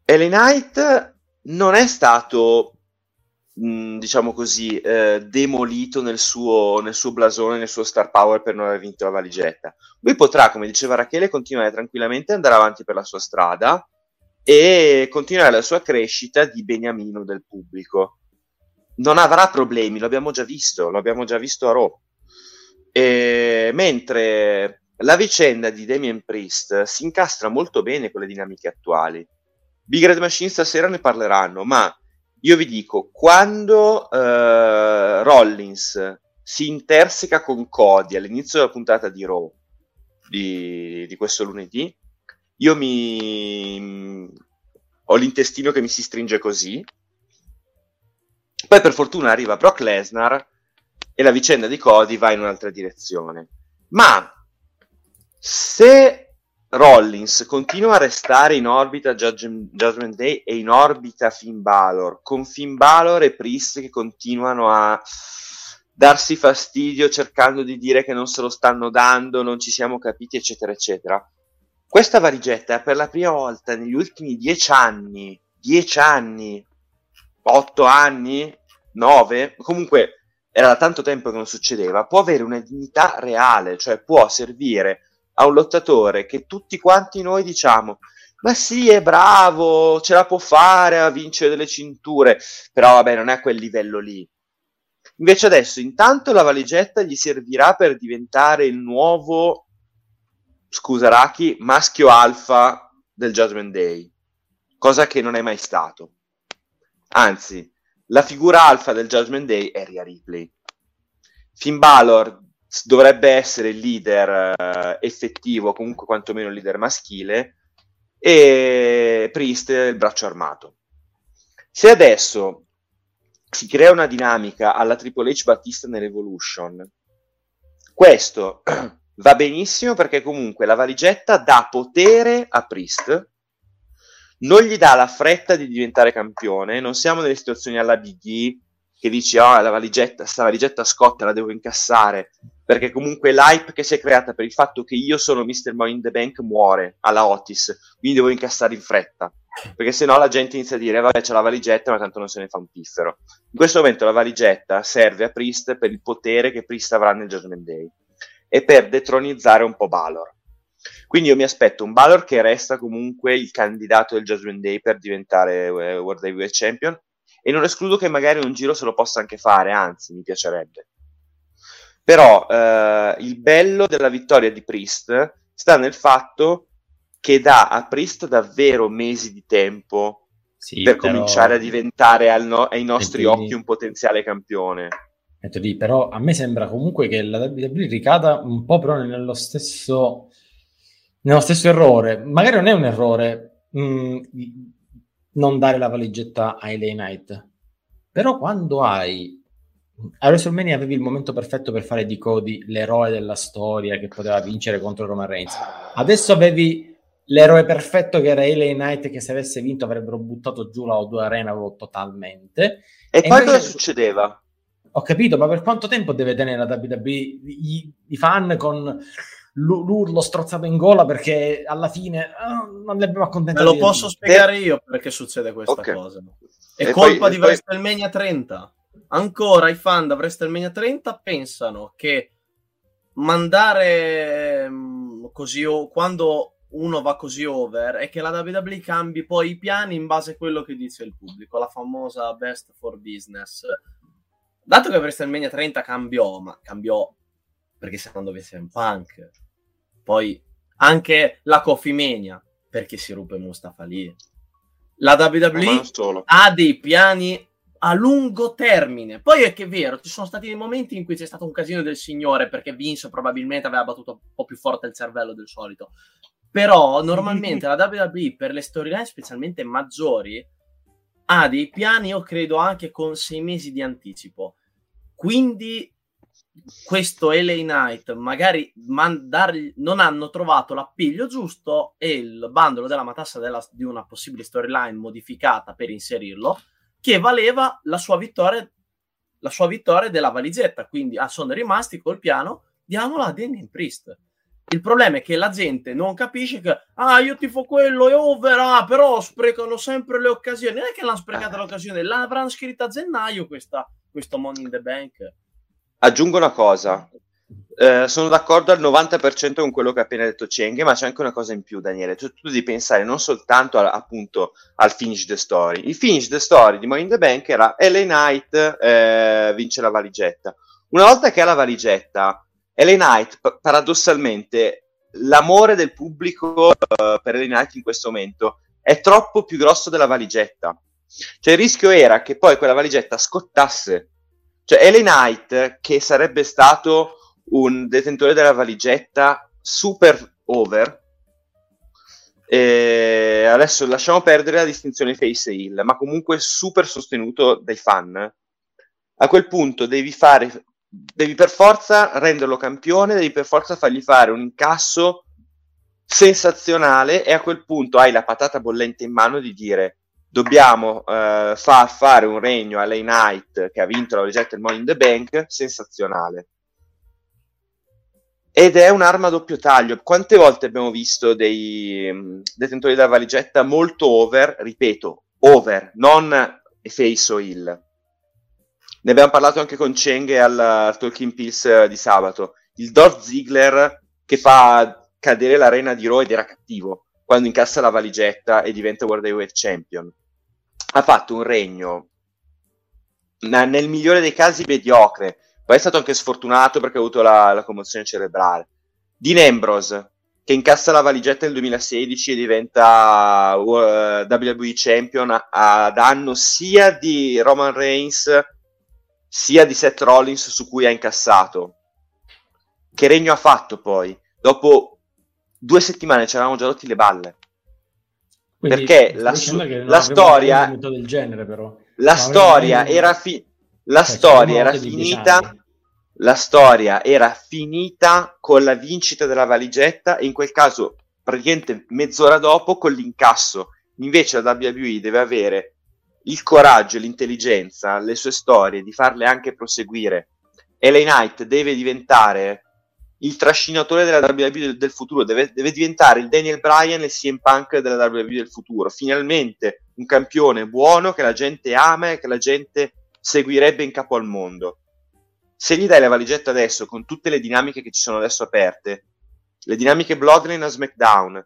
LA Knight non è stato, mh, diciamo così, eh, demolito nel suo, nel suo blasone, nel suo star power per non aver vinto la valigetta. Lui potrà, come diceva Rachele, continuare tranquillamente ad andare avanti per la sua strada e continuare la sua crescita di beniamino del pubblico. Non avrà problemi, lo abbiamo già visto, lo abbiamo già visto a Raw. E, mentre la vicenda di Damien Priest si incastra molto bene con le dinamiche attuali. Big Red Machine stasera ne parleranno, ma io vi dico, quando eh, Rollins si interseca con Cody all'inizio della puntata di Raw di, di questo lunedì, io mi ho l'intestino che mi si stringe così. Poi per fortuna arriva Brock Lesnar e la vicenda di Cody va in un'altra direzione. Ma se Rollins continua a restare in orbita Judgment, Day e in orbita Finn Balor, con Finn Balor e Priest che continuano a darsi fastidio cercando di dire che non se lo stanno dando, non ci siamo capiti, eccetera, eccetera. Questa valigetta per la prima volta negli ultimi dieci anni, dieci anni, otto anni, nove, comunque era da tanto tempo che non succedeva, può avere una dignità reale, cioè può servire a un lottatore che tutti quanti noi diciamo ma sì, è bravo, ce la può fare a vincere delle cinture, però vabbè, non è a quel livello lì. Invece adesso, intanto la valigetta gli servirà per diventare il nuovo, scusa Raki, maschio alfa del Judgment Day, cosa che non è mai stato. Anzi, la figura alfa del Judgment Day è Rhea Ripley. Finn Balor dovrebbe essere il leader eh, effettivo, comunque quantomeno il leader maschile, e Priest il braccio armato. Se adesso si crea una dinamica alla Triple H Battista nell'Evolution, questo va benissimo perché comunque la valigetta dà potere a Priest, non gli dà la fretta di diventare campione, non siamo nelle situazioni alla Big E che dici, oh, la valigetta, sta valigetta scotta, la devo incassare, perché comunque l'hype che si è creata per il fatto che io sono Mr. Money in the Bank muore alla Otis, quindi devo incassare in fretta, perché sennò la gente inizia a dire, vabbè c'è la valigetta, ma tanto non se ne fa un piffero. In questo momento la valigetta serve a Priest per il potere che Priest avrà nel Judgment Day e per detronizzare un po' Balor. Quindi io mi aspetto un Balor che resta comunque il candidato del Judgment Day per diventare eh, World Heavyweight Champion e non escludo che magari un giro se lo possa anche fare, anzi mi piacerebbe. Però eh, il bello della vittoria di Priest sta nel fatto che dà a Priest davvero mesi di tempo Sì, per però- cominciare a diventare no- ai nostri quindi- occhi un potenziale campione. Metto lì, però a me sembra comunque che la WWE ricada un po' però nello stesso, nello stesso errore. Magari non è un errore mh, non dare la valigetta a LA Knight, però quando hai a WrestleMania avevi il momento perfetto per fare di Cody l'eroe della storia che poteva vincere contro Roman Reigns. Adesso avevi l'eroe perfetto che era LA Knight che se avesse vinto avrebbero buttato giù la O2 Arena E, totalmente. poi E invece- cosa succedeva? Ho capito, ma per quanto tempo deve tenere la WWE i, i fan con l'u- l'urlo strozzato in gola perché alla fine ah, non li abbiamo Me accontentati? lo posso tutto. spiegare io perché succede questa Ok. cosa. È E colpa poi- di e poi- WrestleMania 30. Ancora i fan da WrestleMania 30 pensano che mandare mm, così o- quando uno va così over è che la WWE cambi poi i piani in base a quello che dice il pubblico, la famosa best for business. Dato che WrestleMania 30 cambiò, ma cambiò perché se non dovesse un punk, poi anche la Coffee Mania perché si ruppe Mustafa lì. La WWE ha dei piani a lungo termine. Poi è che è vero, ci sono stati dei momenti in cui c'è stato un casino del signore perché Vince probabilmente aveva battuto un po' più forte il cervello del solito. Però normalmente la WWE per le storyline specialmente maggiori ha dei piani, io credo anche con sei mesi di anticipo. Quindi questo LA Knight magari mandargli- non hanno trovato l'appiglio giusto e il bandolo della matassa della- di una possibile storyline modificata per inserirlo che valeva la sua vittoria la sua vittoria della valigetta. Quindi ah, sono rimasti col piano diamola a Damien Priest il problema è che la gente non capisce che ah io tifo quello è over ah, però sprecano sempre le occasioni non è che l'hanno sprecata l'occasione l'avranno scritta a gennaio questa, questo Money in the Bank Aggiungo una cosa. Eh, sono d'accordo al 90% con quello che ha appena detto Cheng, ma c'è anche una cosa in più, Daniele. Tu, tu devi pensare non soltanto al, appunto al finish the story. Il finish the story di Money in the Bank era LA Knight eh, vince la valigetta. Una volta che ha la valigetta, LA Knight, pa- paradossalmente, l'amore del pubblico eh, per LA Knight in questo momento è troppo più grosso della valigetta. Cioè il rischio era che poi quella valigetta scottasse. Cioè LA Knight, che sarebbe stato un detentore della valigetta super over, e adesso lasciamo perdere la distinzione face e heel, ma comunque super sostenuto dai fan. A quel punto devi fare, devi per forza renderlo campione, devi per forza fargli fare un incasso sensazionale e a quel punto hai la patata bollente in mano di dire dobbiamo eh, far fare un regno a Lay Knight che ha vinto la valigetta del Money in the Bank sensazionale. Ed è un'arma a doppio taglio. Quante volte abbiamo visto dei mm, detentori della valigetta molto over ripeto over non face o heel ne abbiamo parlato anche con Cheng al, al Talking Pills eh, di sabato il Dolph Ziggler che fa cadere l'arena di Raw ed era cattivo quando incassa la valigetta e diventa World Heavyweight Champion. Ha fatto un regno nel migliore dei casi mediocre, poi è stato anche sfortunato perché ha avuto la, la commozione cerebrale. Dean Ambrose, che incassa la valigetta nel 2016 e diventa uh, WWE Champion a, a danno sia di Roman Reigns sia di Seth Rollins su cui ha incassato. Che regno ha fatto poi? Dopo due settimane ci eravamo già rotti le balle. Quindi Perché la su- la storia- genere però. La storia era, fi- la Cioè, storia era finita. La storia era finita con la vincita della valigetta e in quel caso praticamente mezz'ora dopo con l'incasso. Invece la WWE deve avere il coraggio e l'intelligenza, le sue storie, di farle anche proseguire. LA Knight deve diventare il trascinatore della WWE del, del futuro, deve, deve diventare il Daniel Bryan e il CM Punk della WWE del futuro. Finalmente un campione buono che la gente ama e che la gente seguirebbe in capo al mondo. Se gli dai la valigetta adesso, con tutte le dinamiche che ci sono adesso aperte, le dinamiche Bloodline a SmackDown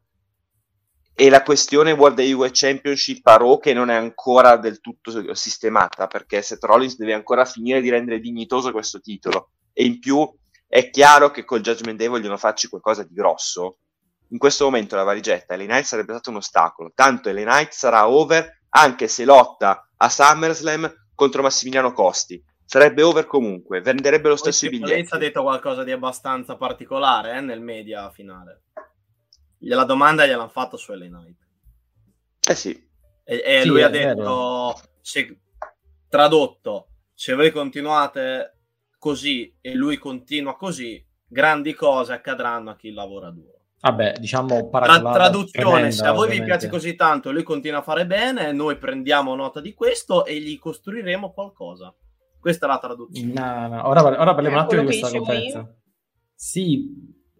e la questione World Heavyweight Championship a Raw che non è ancora del tutto sistemata perché Seth Rollins deve ancora finire di rendere dignitoso questo titolo. E in più è chiaro che col Judgment Day vogliono farci qualcosa di grosso. In questo momento la valigetta LA Knight sarebbe stato un ostacolo. Tanto LA Knight sarà over anche se lotta a SummerSlam contro Massimiliano Costi. Sarebbe over comunque venderebbe lo stesso H ha detto qualcosa di abbastanza particolare eh, nel media finale. La domanda gliel'hanno fatta su LA Knight. eh sì E, e Sì, lui ha detto, se- tradotto, se voi continuate così e lui continua così, grandi cose accadranno a chi lavora duro. Vabbè, diciamo paraculata traduzione, tremenda, se a voi vi ovviamente. piace così tanto e lui continua a fare bene, noi prendiamo nota di questo e gli costruiremo qualcosa. Questa è la traduzione. No, no, Ora, ora parliamo Eh, un attimo di questa conferenza. Sì,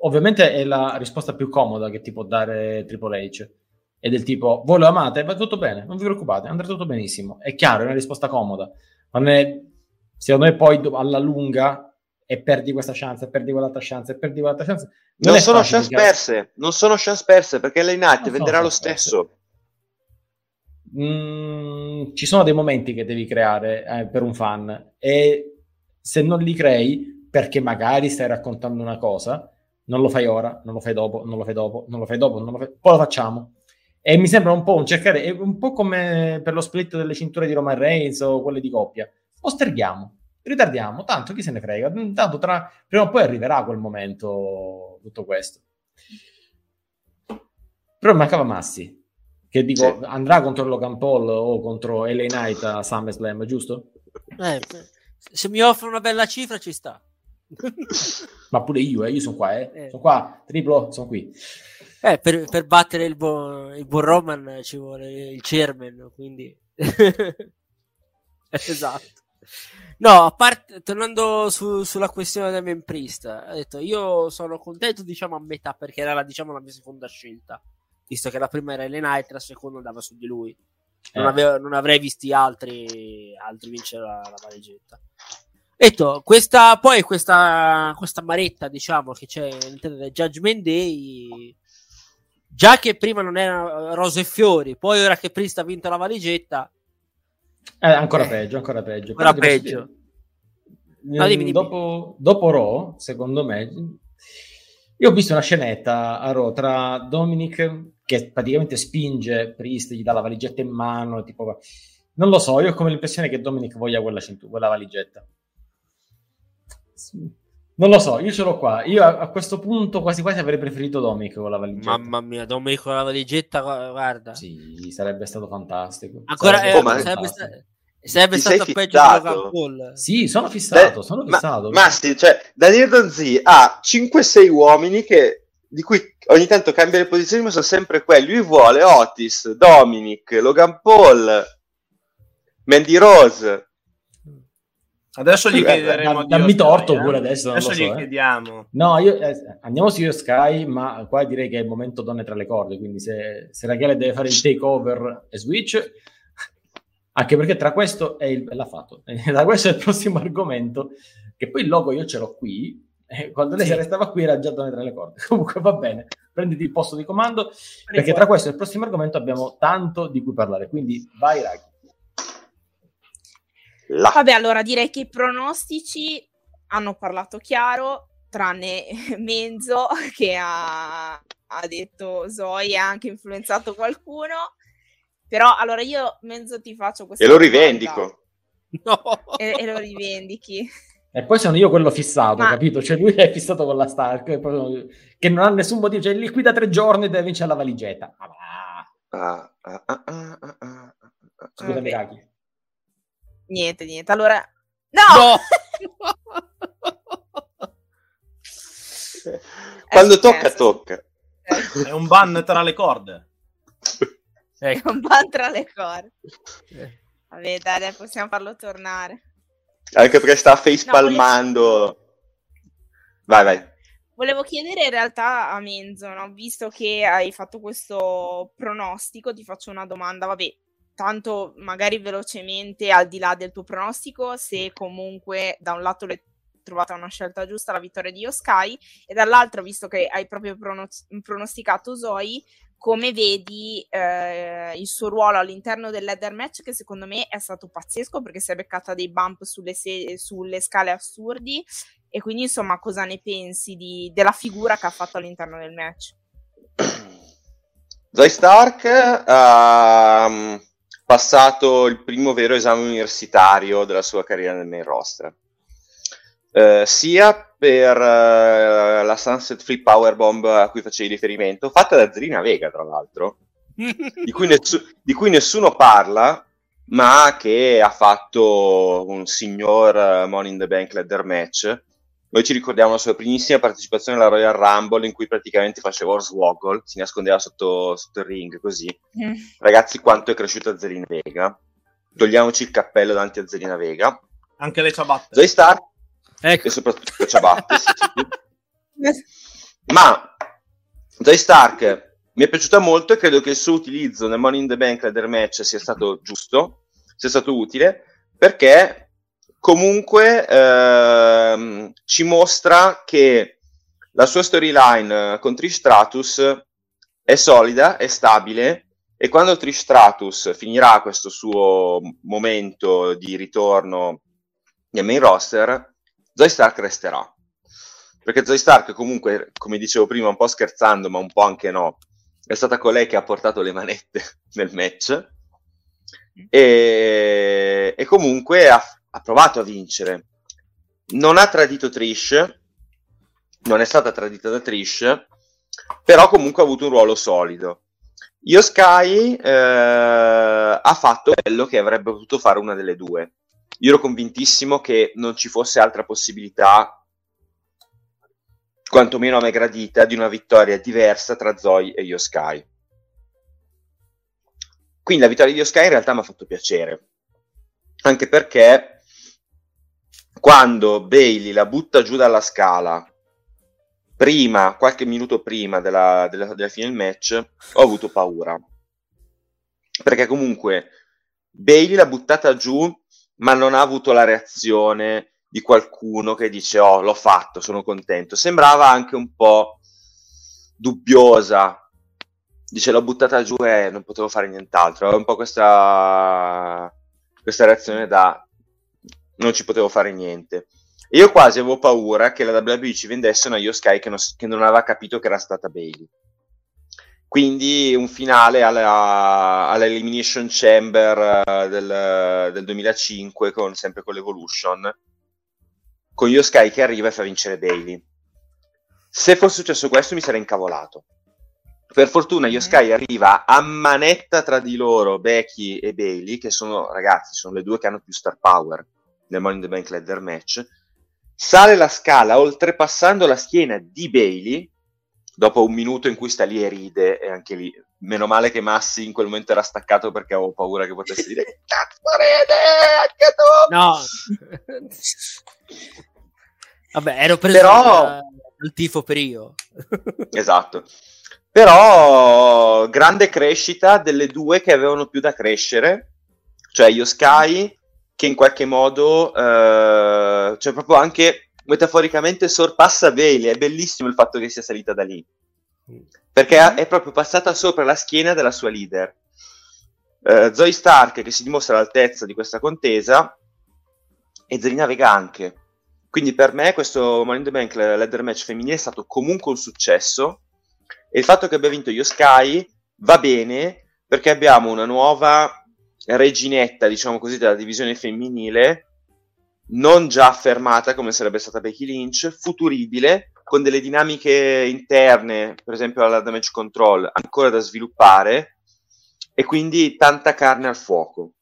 ovviamente è la risposta più comoda che ti può dare Triple H. È del tipo, voi lo amate, va tutto bene, non vi preoccupate, andrà tutto benissimo. È chiaro, è una risposta comoda. Non è, secondo me poi alla lunga e perdi questa chance, perdi quell'altra chance, e perdi quell'altra chance. non è sono facile chance che- perse non sono chance perse perché LA Knight Non venderà lo stesso Mm, ci sono dei momenti che devi creare eh, per un fan e se non li crei perché magari stai raccontando una cosa non lo fai ora, non lo fai dopo, non lo fai dopo, non lo fai dopo, non lo fai... poi lo facciamo e mi sembra un po' un cercare è un po' come per lo split delle cinture di Roman Reigns o quelle di coppia posterghiamo, ritardiamo, tanto chi se ne frega Mm, tanto tra... prima o poi arriverà quel momento tutto questo però mancava Massi che dico Sì. andrà contro Logan Paul o contro LA Knight a SummerSlam, giusto? Eh, se mi offre una bella cifra ci sta. Ma pure io, eh, io sono qua, eh. Eh. Sono qua, triplo, sono qui. Eh, per, per battere il buon, il buon Roman ci vuole il chairman, quindi... esatto. No, a parte, tornando su- sulla questione del main priest, ha detto, io sono contento, diciamo, a metà, perché era, la, diciamo, la mia seconda scelta, visto che la prima era Ellen Knight, la seconda andava su di lui. Non, Eh. avevo- non avrei visti altri, altri vincere la, la valigetta. Detto, questa, poi questa, questa maretta, diciamo, che c'è all'interno del Judgment Day, già che prima non era rose e fiori, poi ora che Priest ha vinto la valigetta, Eh, ancora Eh. peggio, ancora peggio. ancora Però peggio. dire, No, dimmi, dimmi. Dopo, dopo Raw, secondo me, io ho visto una scenetta a Raw tra Dominic che praticamente spinge Priest, gli dà la valigetta in mano, tipo... Non lo so, io ho come l'impressione che Dominic voglia quella, quella valigetta. Non lo so, io ce l'ho qua. Io a, a questo punto quasi quasi avrei preferito Dominic con la valigetta. Mamma mia, Domenico con la valigetta, gu- guarda. Sì, sarebbe stato fantastico. Ancora, Sarebbe eh, Oh, sarebbe, sta- sarebbe stato peggio di? Logan Paul. Sì, sono fissato, Beh, sono fissato. ma sì, cioè, Daniele Donzi ha 5-6 uomini che, di cui ogni tanto cambia le posizioni, ma sono sempre quelli. Lui vuole Otis, Dominic, Logan Paul, Mandy Rose. Adesso gli Eh, chiederemo da- dammi Io Sky, torto eh. pure adesso, non Adesso lo so, gli eh. chiediamo. No, io, eh, andiamo su Io Sky, ma qua direi che è il momento donne tra le corde, quindi se, se Rachele deve fare il takeover e switch, anche perché tra questo e il, l'ha fatto, tra questo è il prossimo argomento, che poi il logo io ce l'ho qui, e quando lei Sì. se restava qui era già donne tra le corde, comunque va bene, prenditi il posto di comando, perché tra questo e il prossimo argomento abbiamo tanto di cui parlare, quindi vai Raghi. Là. Vabbè, allora direi che i pronostici hanno parlato chiaro, tranne Menzo che ha, ha detto Zoe ha anche influenzato qualcuno. Però allora io, Menzo, ti faccio questa E lo rivendico. No. E, e lo rivendichi. E poi sono io quello fissato, Ma- capito? Cioè lui è fissato con la Stark, che non ha nessun motivo, cioè lì qui da tre giorni deve vincere la valigetta. Va, Ah, ah, ah, ah, ah, ah, ah. scusami. Raghi. Niente, niente. Allora... No! Quando Eh, tocca, tocca. È un ban tra le corde. È un ban tra le corde. Vabbè, dai, dai, possiamo farlo tornare. Anche perché sta face palmando. Vai, vai. Volevo chiedere in realtà a Menzo, no? visto che hai fatto questo pronostico, ti faccio una domanda, vabbè, tanto magari velocemente al di là del tuo pronostico, se comunque da un lato le trovata una scelta giusta la vittoria di Yoskai e dall'altro, visto che hai proprio pronos- pronosticato Zoe, come vedi eh, il suo ruolo all'interno del ladder match che secondo me è stato pazzesco perché si è beccata dei bump sulle, se- sulle scale assurdi e quindi insomma cosa ne pensi di- della figura che ha fatto all'interno del match? Zoe Stark mm, passato il primo vero esame universitario della sua carriera nel main roster. Eh, sia per eh, la Sunset Free Powerbomb a cui facevi riferimento, fatta da Zelina Vega, tra l'altro, di cui, nessu- di cui nessuno parla, ma che ha fatto un signor eh, Money in the Bank ladder match. Noi ci ricordiamo la sua primissima partecipazione alla Royal Rumble in cui praticamente faceva Hornswoggle, si nascondeva sotto, sotto il ring così. Mm. Ragazzi, quanto è cresciuta Zelina Vega. Togliamoci il cappello davanti a Zelina Vega. Anche le ciabatte. Zoe Stark Ecco, e soprattutto le ciabatte. sì, sì. Ma Zoe Stark mi è piaciuta molto e credo che il suo utilizzo nel Money in the Bank ladder match sia stato giusto, sia stato utile, perché comunque ehm, ci mostra che la sua storyline con Trish Stratus è solida, è stabile e quando Trish Stratus finirà questo suo momento di ritorno nel main roster, Zoe Stark resterà. Perché Zoe Stark comunque, come dicevo prima, un po' scherzando, ma un po' anche no, è stata colei che ha portato le manette nel match e, e comunque ha, ha provato a vincere. Non ha tradito Trish, non è stata tradita da Trish, però comunque ha avuto un ruolo solido. Io Sky eh, ha fatto quello che avrebbe potuto fare una delle due. Io ero convintissimo che non ci fosse altra possibilità, quantomeno a me gradita, di una vittoria diversa tra Zoe e Io Sky. Quindi la vittoria di Io Sky in realtà mi ha fatto piacere, anche perché quando Bailey la butta giù dalla scala, prima, qualche minuto prima della, della, della fine del match, ho avuto paura. Perché comunque Bailey l'ha buttata giù, ma non ha avuto la reazione di qualcuno che dice oh l'ho fatto, sono contento. Sembrava anche un po' dubbiosa. Dice l'ho buttata giù e non potevo fare nient'altro. Aveva un po' questa, questa reazione da non ci potevo fare niente. E io quasi avevo paura che la WWE ci vendesse una Io Sky che non, che non aveva capito che era stata Bailey. Quindi un finale alla, all'Elimination Chamber eh, del, del 2005, con, sempre con l'Evolution, con Io Sky che arriva e fa vincere Bailey. Se fosse successo questo mi sarei incavolato. Per fortuna Io Sky arriva a manetta tra di loro, Becky e Bailey, che sono ragazzi, sono le due che hanno più star power nel Money in the Bank Ladder match. Sale la scala oltrepassando la schiena di Bailey dopo un minuto in cui sta lì e ride e anche lì meno male che Massi in quel momento era staccato perché avevo paura che potesse dire "Che cazzo ride anche tu no. Vabbè, ero preso Però- dal tifo per io. esatto però grande crescita delle due che avevano più da crescere cioè io Sky che in qualche modo eh, cioè proprio anche metaforicamente sorpassa Bailey è bellissimo il fatto che sia salita da lì perché ha- è proprio passata sopra la schiena della sua leader. Eh, Zoe Stark che si dimostra all'altezza di questa contesa e Zelina Vega anche. Quindi per me questo Money in the Bank ladder match femminile è stato comunque un successo e il fatto che abbia vinto Io Sky va bene perché abbiamo una nuova reginetta, diciamo così, della divisione femminile non già affermata come sarebbe stata Becky Lynch, futuribile, con delle dinamiche interne, per esempio alla damage control, ancora da sviluppare, e quindi tanta carne al fuoco.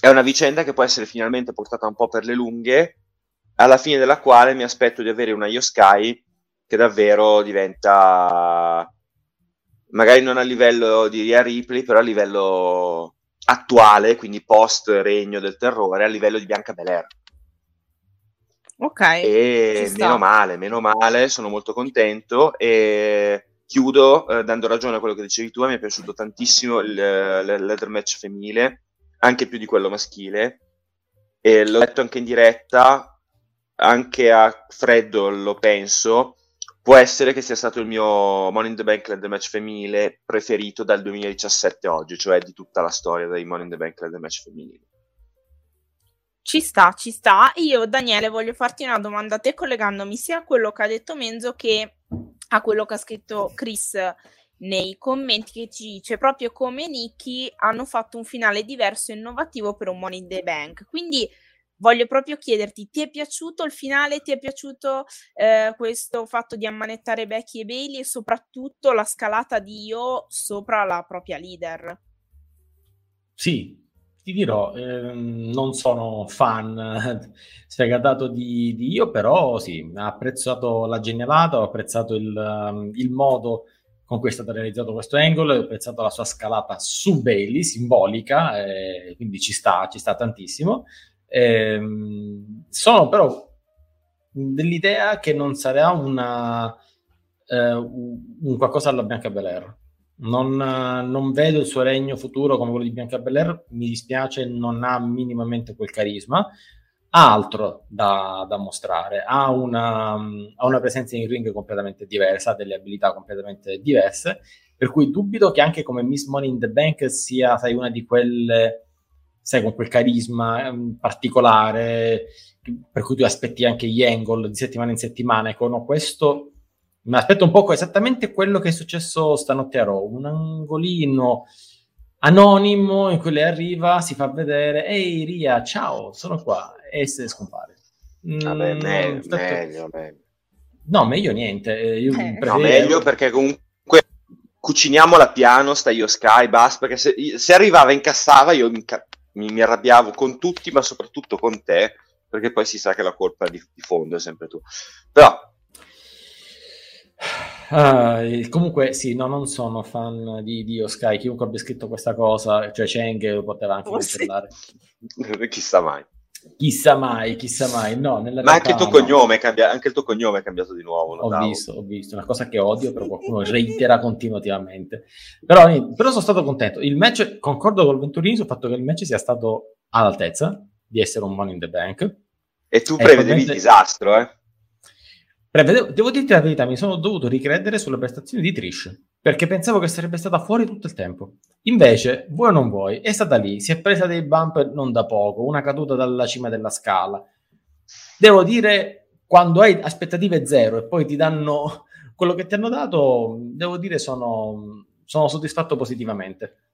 È una vicenda che può essere finalmente portata un po' per le lunghe, alla fine della quale mi aspetto di avere una Io Sky che davvero diventa, magari non a livello di Rhea Ripley, però a livello attuale, quindi post Regno del Terrore, a livello di Bianca Belair. Ok. E meno male, meno male, sono molto contento e chiudo eh, dando ragione a quello che dicevi tu, mi è piaciuto tantissimo il, il ladder match femminile, anche più di quello maschile, e l'ho detto anche in diretta, anche a freddo lo penso, può essere che sia stato il mio Money in the Bank Land Match femminile preferito dal 2017 a oggi, cioè di tutta la storia dei Money in the Bank Land Match femminili. Ci sta, ci sta. Io, Daniele, voglio farti una domanda a te collegandomi sia a quello che ha detto Menzo che a quello che ha scritto Chris nei commenti che ci dice proprio come Nicky hanno fatto un finale diverso e innovativo per un Money in the Bank. Quindi voglio proprio chiederti, ti è piaciuto il finale? Ti è piaciuto eh, questo fatto di ammanettare Becky e Bailey e soprattutto la scalata di Io sopra la propria leader? Sì, ti dirò, ehm, non sono fan sfegatato di, di Io, però sì, ho apprezzato la genialata, ho apprezzato il, um, il modo con cui è stato realizzato questo angle, ho apprezzato la sua scalata su Bailey, simbolica, eh, quindi ci sta, ci sta tantissimo. Eh, sono però dell'idea che non sarà una, eh, un qualcosa alla Bianca Belair. Non, non, vedo il suo regno futuro come quello di Bianca Belair, mi dispiace, non ha minimamente quel carisma. Ha altro da, da mostrare, ha una, ha una, presenza in ring completamente diversa, ha delle abilità completamente diverse, per cui dubito che anche come Miss Money in the Bank sia sai, una di quelle sai, con quel carisma um, particolare, per cui tu aspetti anche gli angle di settimana in settimana. Ecco, no, questo mi aspetto un po' esattamente quello che è successo stanotte a Raw, un angolino anonimo in cui lei arriva, si fa vedere, ehi Ria, ciao, sono qua, e se scompare. Vabbè, mm, meglio, aspetto... meglio, meglio. No, meglio niente. Eh, io eh. No, meglio perché comunque cuciniamola piano, sta io Sky, basta, perché se, se arrivava e incassava io mi, mi, mi, arrabbiavo con tutti, ma soprattutto con te, perché poi si sa che la colpa di, di fondo è sempre tu. Però... Uh, comunque sì, no, non sono fan di Dio Sky, chiunque abbia scritto questa cosa, cioè Cheng poteva anche oh, cancellare. Sì. Chissà mai. Chissà mai, chissà mai, no. Ma anche il, tuo cognome cambia, anche il tuo cognome è cambiato di nuovo. Ho davo. visto, ho visto, una cosa che odio, però qualcuno reitera continuativamente. Però, però, sono stato contento. Il match, concordo con Venturini sul fatto che il match sia stato all'altezza di essere un Money in the Bank. E tu prevedevi il disastro, eh? Prevedevo, devo dirti la verità, mi sono dovuto ricredere sulle prestazioni di Trish perché pensavo che sarebbe stata fuori tutto il tempo. Invece, vuoi o non vuoi, è stata lì, si è presa dei bump non da poco, una caduta dalla cima della scala. Devo dire, quando hai aspettative zero e poi ti danno quello che ti hanno dato, devo dire sono, sono soddisfatto positivamente.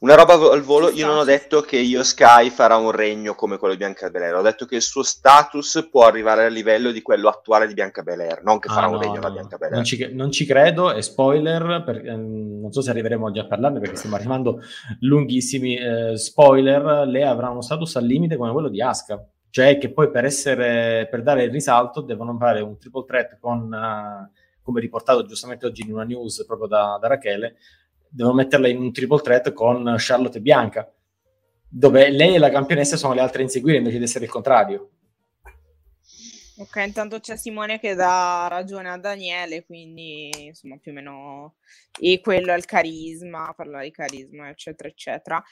Una roba al volo, io non ho detto che io Sky farà un regno come quello di Bianca Belair, ho detto che il suo status può arrivare al livello di quello attuale di Bianca Belair, non che farà ah, un no, regno no, da Bianca Belair. Non ci, non ci credo, è spoiler, per, eh, non so se arriveremo oggi a parlarne perché stiamo arrivando lunghissimi eh, spoiler, lei avrà uno status al limite come quello di Asuka, cioè che poi per, essere, per dare il risalto devono fare un triple threat con... Uh, come riportato giustamente oggi in una news proprio da, da Rachele, devono metterla in un triple threat con Charlotte e Bianca, dove lei e la campionessa sono le altre a inseguire invece di essere il contrario. Ok, intanto c'è Simone che dà ragione a Daniele, quindi insomma più o meno e quello è il carisma, parlare di carisma, eccetera, eccetera.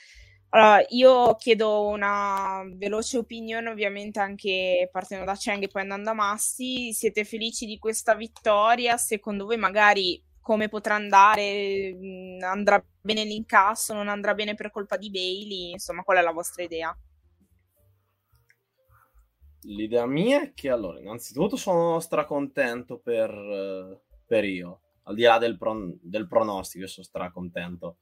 Allora, io chiedo una veloce opinione, ovviamente anche partendo da Cheng e poi andando a Massi. Siete felici di questa vittoria? Secondo voi magari come potrà andare, mm, andrà bene l'incasso, non andrà bene per colpa di Bailey, insomma, qual è la vostra idea? L'idea mia è che allora, innanzitutto sono stracontento per, per io, al di là del, pro, del pronostico, sono stracontento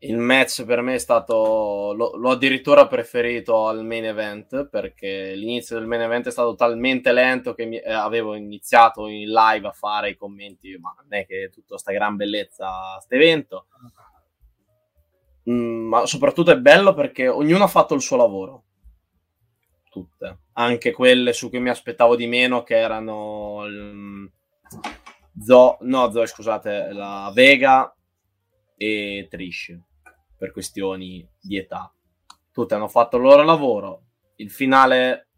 il match per me è stato l'ho, l'ho, addirittura preferito al main event perché l'inizio del main event è stato talmente lento che mi, eh, avevo iniziato in live a fare i commenti ma non è che tutta sta gran bellezza sto evento. Mm, ma soprattutto è bello perché ognuno ha fatto il suo lavoro. Tutte. Anche quelle su cui mi aspettavo di meno che erano il, Zo, no Zoe scusate la Vega e Trish per questioni di età. Tutti hanno fatto il loro lavoro. Il finale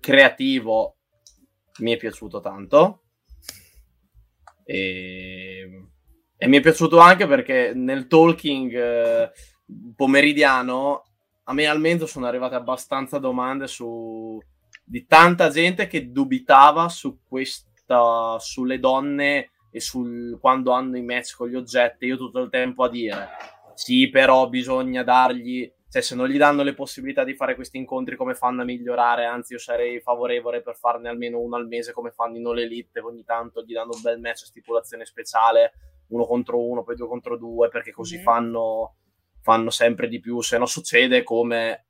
creativo mi è piaciuto tanto. E, e mi è piaciuto anche perché nel talking eh, pomeridiano a me almeno sono arrivate abbastanza domande su di tanta gente che dubitava su questa, sulle donne e sul quando hanno i match con gli oggetti. Io tutto il tempo a dire sì, però bisogna dargli, cioè se non gli danno le possibilità di fare questi incontri come fanno a migliorare, anzi io sarei favorevole per farne almeno uno al mese come fanno in All Elite, ogni tanto gli danno un bel match a stipulazione speciale, uno contro uno, poi due contro due, perché così mm. fanno, fanno sempre di più, se no succede come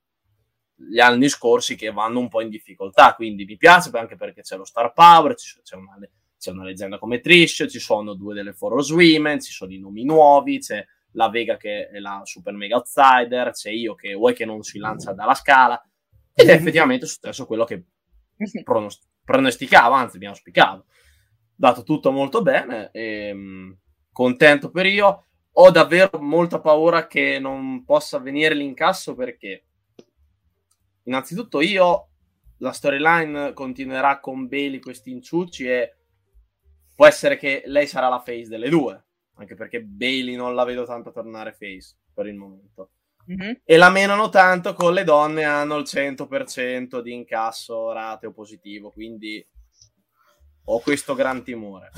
gli anni scorsi che vanno un po' in difficoltà, quindi mi piace anche perché c'è lo star power, c'è una, c'è una leggenda come Trish, ci sono due delle Foros Women, ci sono i nomi nuovi, c'è la Vega che è la super mega outsider, c'è io che vuoi che non si lancia dalla scala, ed è effettivamente successo quello che pronost- pronosticavo, anzi mi auspicavo. Dato tutto molto bene, e, ehm, contento per io. Ho davvero molta paura che non possa avvenire l'incasso perché innanzitutto io la storyline continuerà con Bailey questi inciucci e può essere che lei sarà la face delle due anche perché Bailey non la vedo tanto tornare face per il momento. Mm-hmm. E la menano tanto con le donne hanno il 100% di incasso rateo positivo, quindi ho questo gran timore.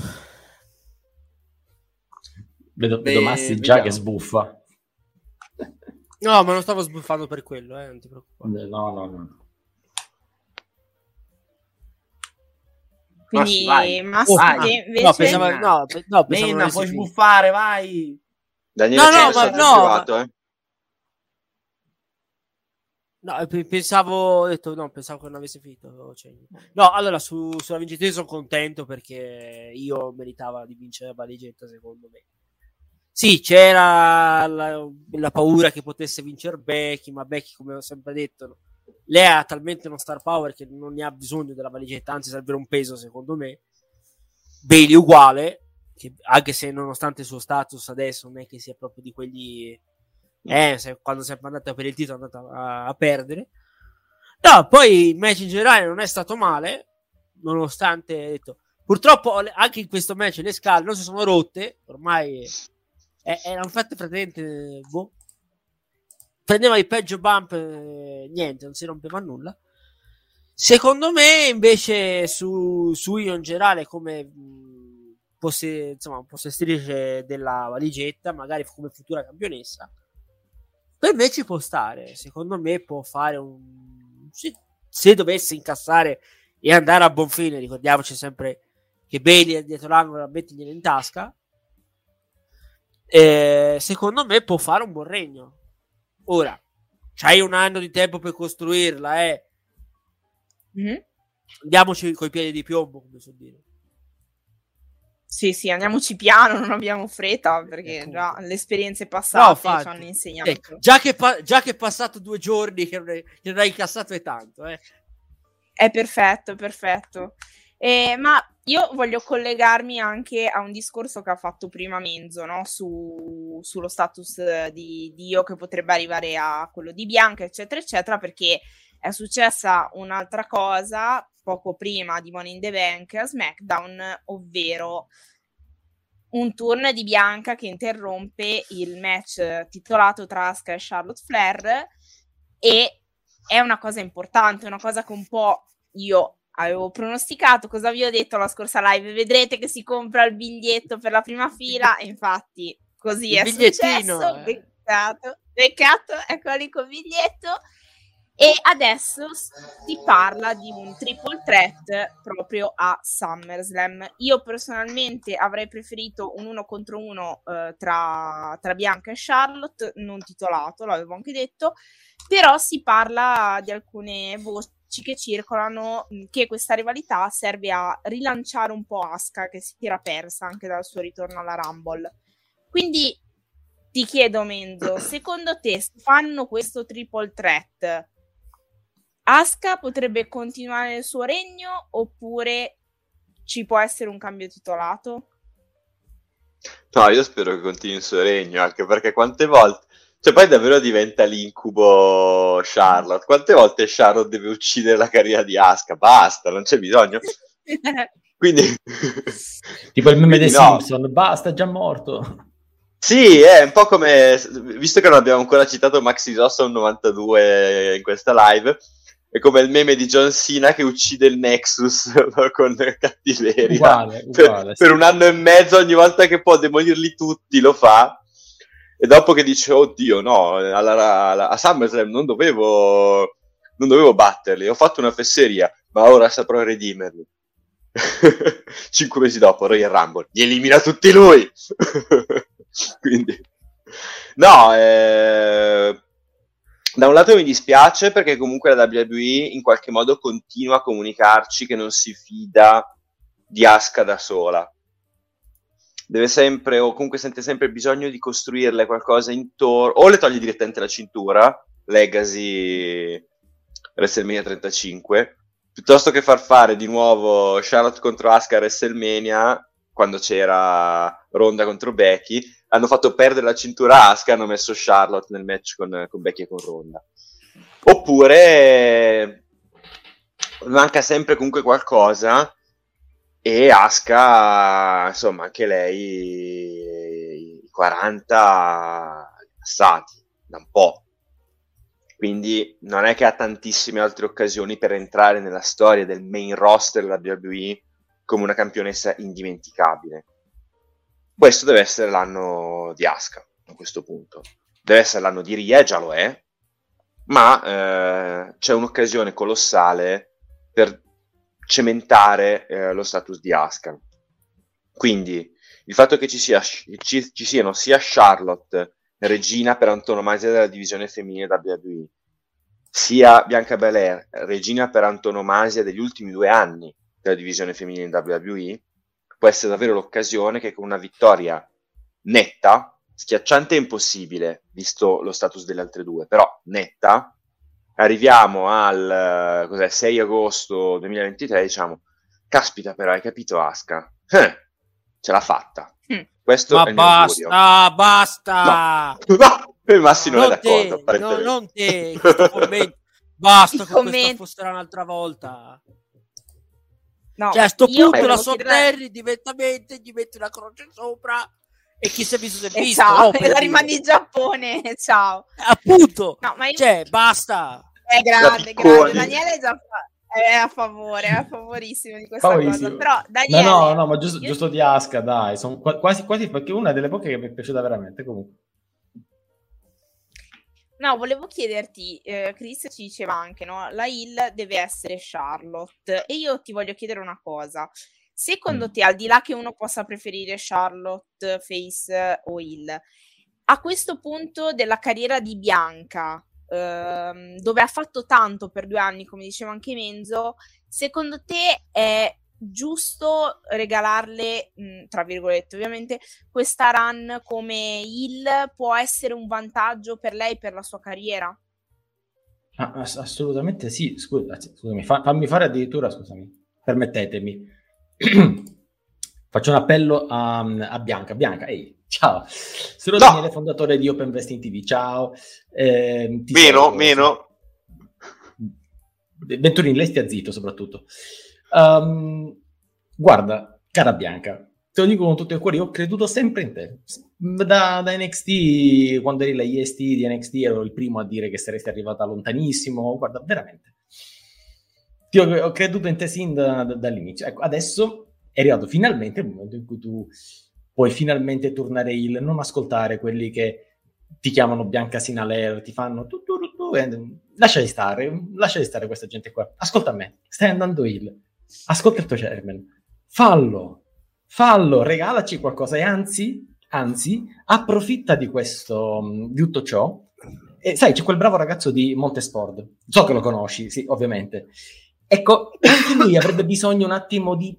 Vedo, vedo Massi già che sbuffa. No, ma non stavo sbuffando per quello, eh, non ti preoccupare. No, no, no. Quindi vai. Massi oh, invece... No, pensavo, no, no, pensavo Menna, puoi sbuffare, vai. Daniele, no, no, ma no. Privato, eh? No, pensavo, detto, no, pensavo che non avesse finito. Cioè, no, allora su, sulla vincitrice sono contento perché io meritava di vincere la valigetta, secondo me. Sì, c'era la, la, paura che potesse vincere Becky, ma Becky, come ho sempre detto, lei ha talmente uno star power che non ne ha bisogno della valigetta, anzi serve un peso secondo me. Bailey uguale, che anche se nonostante il suo status adesso non è che sia proprio di quelli... Eh, se, quando è andata per il titolo è andata a, a perdere. No, poi il match in generale non è stato male, nonostante detto, purtroppo anche in questo match le scale non si sono rotte, ormai erano fatte praticamente boh, prendeva il peggio bump, eh, niente, non si rompeva nulla. Secondo me, invece, su, su io in generale, come posse, insomma, possessorice della valigetta, magari come futura campionessa, per me ci può stare. Secondo me, può fare un. Sì, se dovesse incassare e andare a buon fine, ricordiamoci sempre che Bailey è dietro l'angolo, la mettigliela in tasca. Eh, secondo me può fare un buon regno Ora, c'hai un anno di tempo per costruirla, eh. Mm-hmm. Andiamoci coi piedi di piombo, come so dire. Sì, sì, andiamoci piano, non abbiamo fretta perché già le esperienze passate no, ci hanno insegnato. Ecco, già, che pa- già, che è passato due giorni che non hai incassato è tanto, eh. È perfetto, perfetto. Eh, ma io voglio collegarmi anche a un discorso che ha fatto prima Menzo, no? Su, sullo status di Dio che potrebbe arrivare a quello di Bianca, eccetera, eccetera, perché è successa un'altra cosa poco prima di Money in the Bank a SmackDown, ovvero un turn di Bianca che interrompe il match titolato tra Asuka e Charlotte Flair e è una cosa importante, una cosa che un po' io avevo pronosticato, cosa vi ho detto la scorsa live? Vedrete che si compra il biglietto per la prima fila e infatti così il è successo, eh. beccato, beccato, eccoli con il biglietto e adesso si parla di un triple threat proprio a SummerSlam. Io personalmente avrei preferito un uno contro uno eh, tra, tra Bianca e Charlotte, non titolato, l'avevo anche detto, però si parla di alcune voci che circolano che questa rivalità serve a rilanciare un po' Asuka che si era persa anche dal suo ritorno alla Rumble. Quindi ti chiedo Menzo, secondo te fanno questo triple threat Asuka potrebbe continuare il suo regno oppure ci può essere un cambio titolato? No, io spero che continui il suo regno, anche perché quante volte cioè, poi davvero diventa l'incubo Charlotte. Quante volte Charlotte deve uccidere la carriera di Aska? Basta, non c'è bisogno. Quindi... tipo il meme dei no. Simpson, basta, è già morto. Sì, è un po' come, visto che non abbiamo ancora citato Maxi Johnson 92 in questa live, È come il meme di John Cena che uccide il Nexus con cattiveria. Uguale, uguale, per, sì. per un anno e mezzo, ogni volta che può demolirli tutti, lo fa. E dopo che dice, oddio, no, alla- alla- a SummerSlam non dovevo, non dovevo batterli, ho fatto una fesseria, ma ora saprò redimerli. Cinque mesi dopo, Royal Rumble, li elimina tutti lui. Quindi, no, eh, da un lato mi dispiace perché comunque la WWE in qualche modo continua a comunicarci che non si fida di Asuka da sola. Deve sempre, o comunque sente sempre bisogno di costruirle qualcosa intorno, o le toglie direttamente la cintura, Legacy WrestleMania 35, piuttosto che far fare di nuovo Charlotte contro Asuka a WrestleMania, quando c'era Ronda contro Becky, hanno fatto perdere la cintura a Asuka, hanno messo Charlotte nel match con, con Becky e con Ronda. Oppure manca sempre comunque qualcosa e Asuka, insomma, anche lei i 40 passati da un po'. Quindi non è che ha tantissime altre occasioni per entrare nella storia del main roster della WWE come una campionessa indimenticabile. Questo deve essere l'anno di Asuka a questo punto. Deve essere l'anno di Ria, già lo è, ma eh, c'è un'occasione colossale per cementare eh, lo status di Asuka. Quindi il fatto che ci, sia, ci, ci siano sia Charlotte, regina per antonomasia della divisione femminile WWE, sia Bianca Belair, regina per antonomasia degli ultimi due anni della divisione femminile in WWE, può essere davvero l'occasione che con una vittoria netta, schiacciante e impossibile, visto lo status delle altre due, però netta, arriviamo al eh, cos'è, 6 agosto 2023 diciamo, caspita però hai capito Aska? Eh, ce l'ha fatta. Mm. Questo Ma è il mio basta, basta. No, il Massi non, è d'accordo. te, no, non te, commento. Basta con questa commenti. fosse un'altra volta. No, Cioè, a sto punto la sotterri direttamente, gli metti una croce sopra e chi si è visto si è E visto. ciao, no, per e la rimani in Giappone, ciao. Appunto, No, ma io... cioè, basta. È grande, grande. Daniele è già fa- è a favore, è a favorissimo di questa Favorissimo. cosa. Però No, Daniele, no, no, ma giusto, io- giusto di Aska, dai, sono qua- quasi, quasi perché è una delle poche che mi è piaciuta veramente comunque. No, volevo chiederti, eh, Chris ci diceva anche, no? La Hill deve essere Charlotte. E io ti voglio chiedere una cosa. Secondo Mm. te, al di là che uno possa preferire Charlotte, Face o Hill, a questo punto della carriera di Bianca, ehm, dove ha fatto tanto per due anni, come diceva anche Menzo, secondo te è giusto regalarle, mh, tra virgolette ovviamente, questa run come Hill può essere un vantaggio per lei per la sua carriera? Ass- assolutamente sì, scusa, scusami, fa- fammi fare addirittura, scusami, permettetemi. Faccio un appello a, a Bianca. Bianca, ehi, ciao. Sono No. Daniele, fondatore di Open Wrestling TV. Ciao. Eh, Meno, seguo, meno. Venturini, lei stia zitto soprattutto. Ehm, guarda, cara Bianca, te lo dico con tutto il cuore, io ho creduto sempre in te. Da, da NXT, quando eri la IST di NXT, ero il primo a dire che saresti arrivata lontanissimo. Guarda, veramente. Ti ho, ho creduto in te sin da- da- dall'inizio. Ecco, adesso è arrivato finalmente il momento in cui tu puoi finalmente tornare il non ascoltare quelli che ti chiamano Bianca Sinaler, ti fanno tu, tu, tu, tu, e- lasciali stare, lasciali stare questa gente qua. Ascolta me, stai andando il, ascolta il tuo chairman, fallo, fallo, regalaci qualcosa e anzi, anzi, approfitta di questo, di tutto ciò. E sai, c'è quel bravo ragazzo di Montesport, so che lo conosci, sì, ovviamente. Ecco, anche lui avrebbe bisogno un attimo di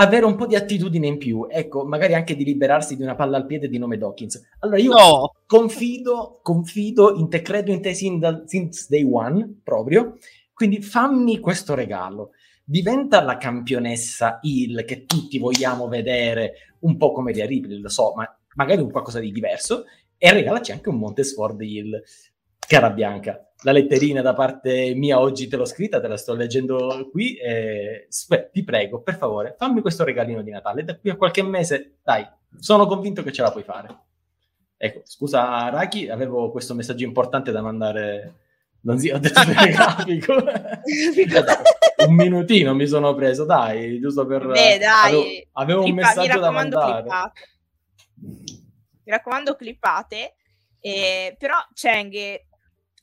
avere un po' di attitudine in più, ecco, magari anche di liberarsi di una palla al piede di nome Dawkins. Allora io No, confido, confido in te, credo in te sin da- since day one, proprio. Quindi fammi questo regalo. Diventa la campionessa Hill che tutti vogliamo vedere, un po' come Rhea Ripley, lo so, ma magari un qualcosa di diverso, e regalaci anche un Montesford Hill. Cara Bianca, la letterina da parte mia oggi te l'ho scritta, te la sto leggendo qui. e spe- ti prego, per favore, fammi questo regalino di Natale. Da qui a qualche mese, dai, sono convinto che ce la puoi fare. Ecco, scusa Raki, avevo questo messaggio importante da mandare Non si, ho detto telegrafico. un minutino mi sono preso, dai, giusto per... Beh, dai. Avevo, avevo un Clippa- messaggio da mandare. clippate. Mi raccomando, clippate. Eh, però Cheng,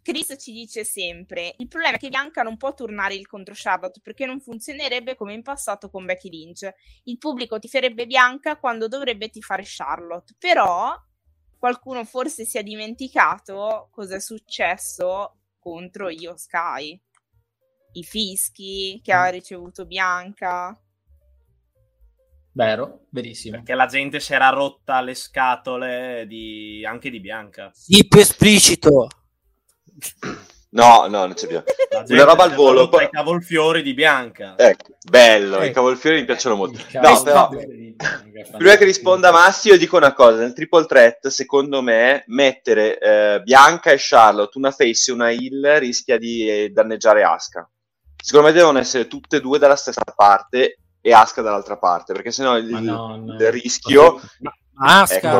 Chris ci dice sempre: il problema è che Bianca non può tornare il contro Charlotte perché non funzionerebbe come in passato con Becky Lynch. Il pubblico tiferebbe Bianca quando dovrebbe tifare Charlotte. Però qualcuno forse si è dimenticato cosa è successo contro Io Sky. I fischi che ha ricevuto Bianca. Vero, verissimo. Perché la gente si era rotta le scatole di... anche di Bianca. Sì, più esplicito. No, no, non c'è più. Una roba al volo. poi- i cavolfiori di Bianca. Ecco, bello, i Ecco. cavolfiori mi piacciono molto. Il No, però, prima che risponda Massi, io dico una cosa: nel triple threat, secondo me, mettere eh, Bianca e Charlotte, una face e una heal, rischia di eh, danneggiare Asuka. Secondo me devono essere tutte e due dalla stessa parte e Asuka dall'altra parte, perché sennò il, Ma no, no. il rischio. Asca.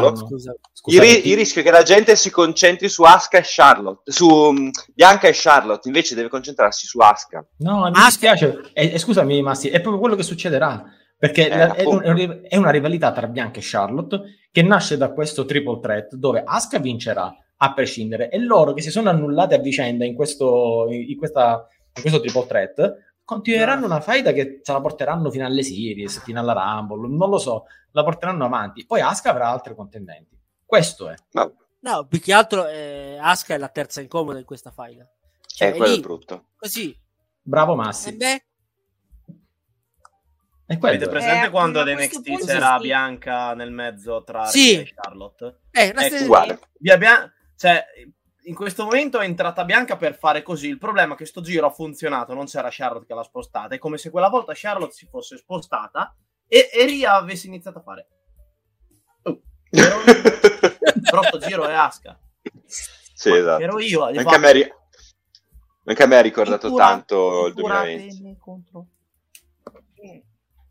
Il, il rischio è che la gente si concentri su Asuka e Charlotte, su mm, Bianca e Charlotte, invece deve concentrarsi su Asuka. No, mi Ah, dispiace. E, e scusami, Massi, è proprio quello che succederà. Perché Eh, la- è, un- è un- è una rivalità tra Bianca e Charlotte che nasce da questo triple threat dove Asuka vincerà a prescindere e loro che si sono annullate a vicenda in questo, in questa, in questo triple threat continueranno una faida che ce la porteranno fino alle series, fino alla Rumble, non lo so, la porteranno avanti. Poi Asuka avrà altri contendenti. Questo è. Ma No, più che altro eh, Asuka è la terza incomoda in questa faida. Cioè, è quello lì, brutto. così. Bravo E Massi. beh, È quello. Avete è. presente Eh, quando ad NXT c'era sì. Bianca nel mezzo tra Sì. E Charlotte? eh, la Ecco, stessa- Guarda, Vi abbia- cioè, in questo momento è entrata Bianca per fare così. Il problema è che sto giro ha funzionato, non c'era Charlotte che l'ha spostata. È come se quella volta Charlotte si fosse spostata e, e Ria avesse iniziato a fare. Oh, ero io. Però sto giro è Aska. sì, esatto. Ero io. Anche fa- a me, anche a me ha ricordato tanto il incurate 2020. me contro-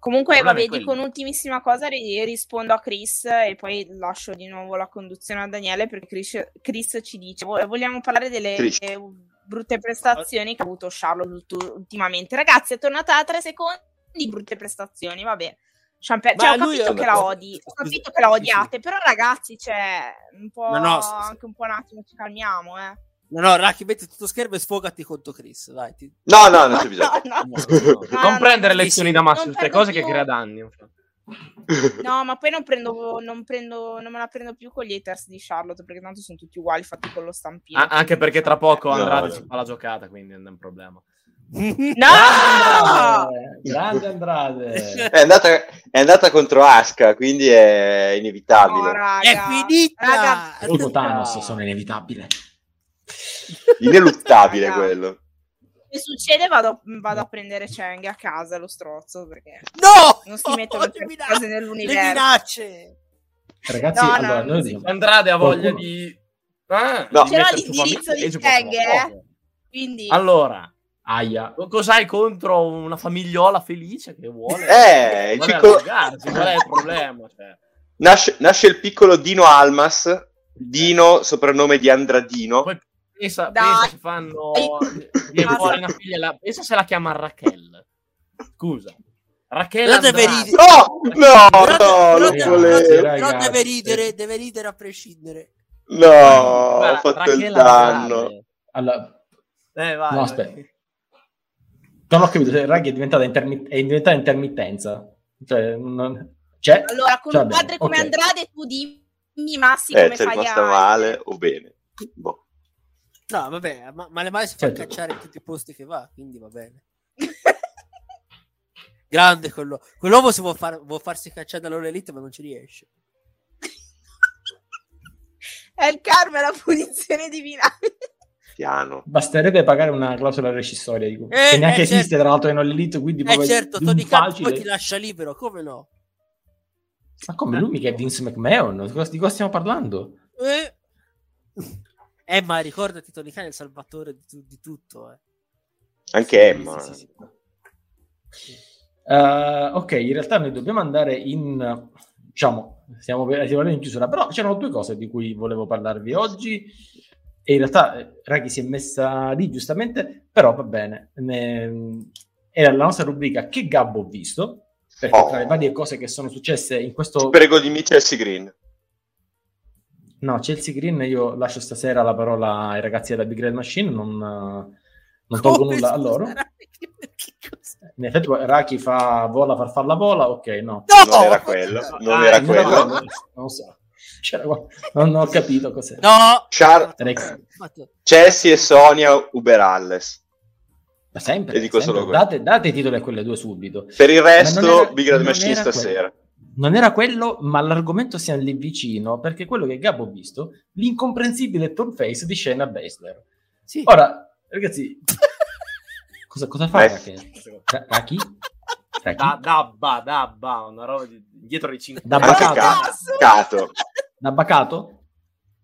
Comunque, vabbè, dico un'ultimissima cosa, ri- rispondo a Chris e poi lascio di nuovo la conduzione a Daniele perché Chris, Chris ci dice, "Vo- vogliamo parlare delle Chris. brutte prestazioni che ha avuto Charlotte ult- ultimamente. Ragazzi, è tornata da tre secondi, brutte prestazioni, vabbè. Champagne, Ma cioè, ho lui- capito che la odi, ho capito che la odiate, però ragazzi, cioè, un po', No, no, anche un po' un attimo ci calmiamo, eh. No, no, Raki, metti tutto schermo e sfogati contro Chris. Dai, ti- No, no, non c'è bisogno. No, no. Non no, prendere no, lezioni sì, da non Massimo, queste cose che più- crea danni. No, ma poi non prendo, non prendo, non me la prendo più con gli haters di Charlotte perché tanto sono tutti uguali, fatti con lo stampino. Ah, anche perché tra poco Andrade no. ci fa la giocata, quindi non è un problema. No! Grande Andrade. È andata, è andata contro Asuka, quindi è No, inevitabile. raga. È finita! Raga, Saluto Thanos, sono inevitabile. Ineluttabile quello. se succede vado, vado a prendere Cheng a casa lo strozzo perché No! non si mettono le certe mina- cose Le nell'universo. minacce! Ragazzi, No, no, allora, non noi diciamo- Andrade ha voglia Qualcuno- di... Ah, No. di Ce l'ho mettere su l'indirizzo di Cheng, eh. Quindi Allora, Aia. cos'hai contro una famigliola felice che vuole... Eh, il vuole piccolo- qual è il problema? Cioè, Nasce, nasce il piccolo Dino Almas, Dino, soprannome di Andradino. Poi pensa, pensa se fanno... Viene Basta. fuori una figlia, la- pensa se la chiama Raquel. Scusa. Raquel deve ridere. No, no, Però, no, però- non volevo. però deve ridere, deve ridere a prescindere. No, ho fatto il danno. Allora, Eh, vai, No, aspetta. non ho capito Raghi è diventata, intermi- è diventata intermittenza. Cioè, non... C'è? allora con Cioè, un padre come ok. Andrade tu dimmi Massi Eh, come c'è fai a male o bene. Boh. No, vabbè, ma, ma le mani si fa Certo. cacciare in tutti i posti che va, quindi va bene. Grande quello. Quell'uomo si vuole, far- vuol farsi cacciare dall'All Elite, ma non ci riesce. è il karma e la punizione divina Piano. Basterebbe pagare una clausola rescissoria di Eh, che neanche eh, esiste certo. tra l'altro in All Elite, quindi Eh proprio certo, di Tony Khan poi ti lascia libero, come no? Ma come lui mica è Vince McMahon? Di cosa- Di cosa stiamo parlando? Eh, eh ma ricordati Tony Khan è il salvatore di, tu- di tutto, eh. Anche Emma. Sì, sì, sì. Eh, ok, in realtà noi dobbiamo andare in diciamo, stiamo per stiamo in chiusura, però c'erano due cose di cui volevo parlarvi oggi. e in realtà eh, Raghi si è messa lì giustamente, però va bene. Ne- Era la nostra rubrica Che Gabbo ho visto, perché Oh. tra le varie cose che sono successe in questo... Prego di Chelsea Green. No, Chelsea Green, io lascio stasera la parola ai ragazzi della Big Red Machine, non, non tolgo Come, nulla a loro. In effetti Raki fa vola farfalla vola, ok, no. No! Non era quello. Non Ah, era quello. quello, non so. C'era non ho capito cos'è. No! Char- Chelsea e Sonia Uberalles. Ma sempre, E dico sempre. solo questo. date, date i titoli a quelle due subito. Per il resto, era- Big Red Machine era stasera. Non era quello, ma l'argomento siamo lì vicino, perché quello che Gabbo ha visto, l'incomprensibile turn face di Shayna Baszler. Sì. Ora, ragazzi, cosa, cosa fa Beh. Raki? Ra- Raki? Da, dabba, dabba, una roba di, dietro i 5 Da bacato? Ca- Cato. Da bacato?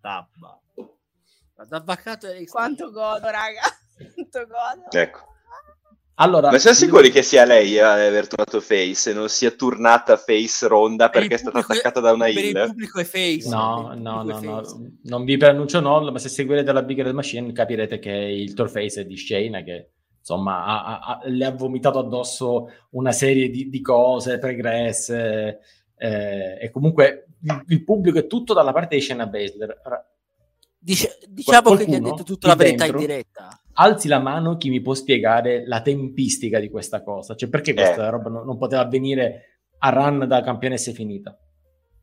dabba. Da baccato è Quanto godo, raga. Quanto godo. Ecco. Allora, Ma siamo sicuri che sia lei a aver trovato Face e non sia turnata Face ronda perché è stata attaccata da una Per il pubblico è face. No, no, no, no, face. non vi preannuncio nulla, ma se seguirete la Big Red Machine capirete che il Torface è di Shayna che insomma ha- ha- ha- le ha vomitato addosso una serie di, di cose pregresse eh, e comunque il, il pubblico è tutto dalla parte di Shayna Baszler. Dice- diciamo che gli ha Qualcuno detto tutta la verità in dentro? diretta. Alzi la mano chi mi può spiegare la tempistica di questa cosa, cioè perché questa Eh. roba non, non poteva avvenire a run da campionessa finita?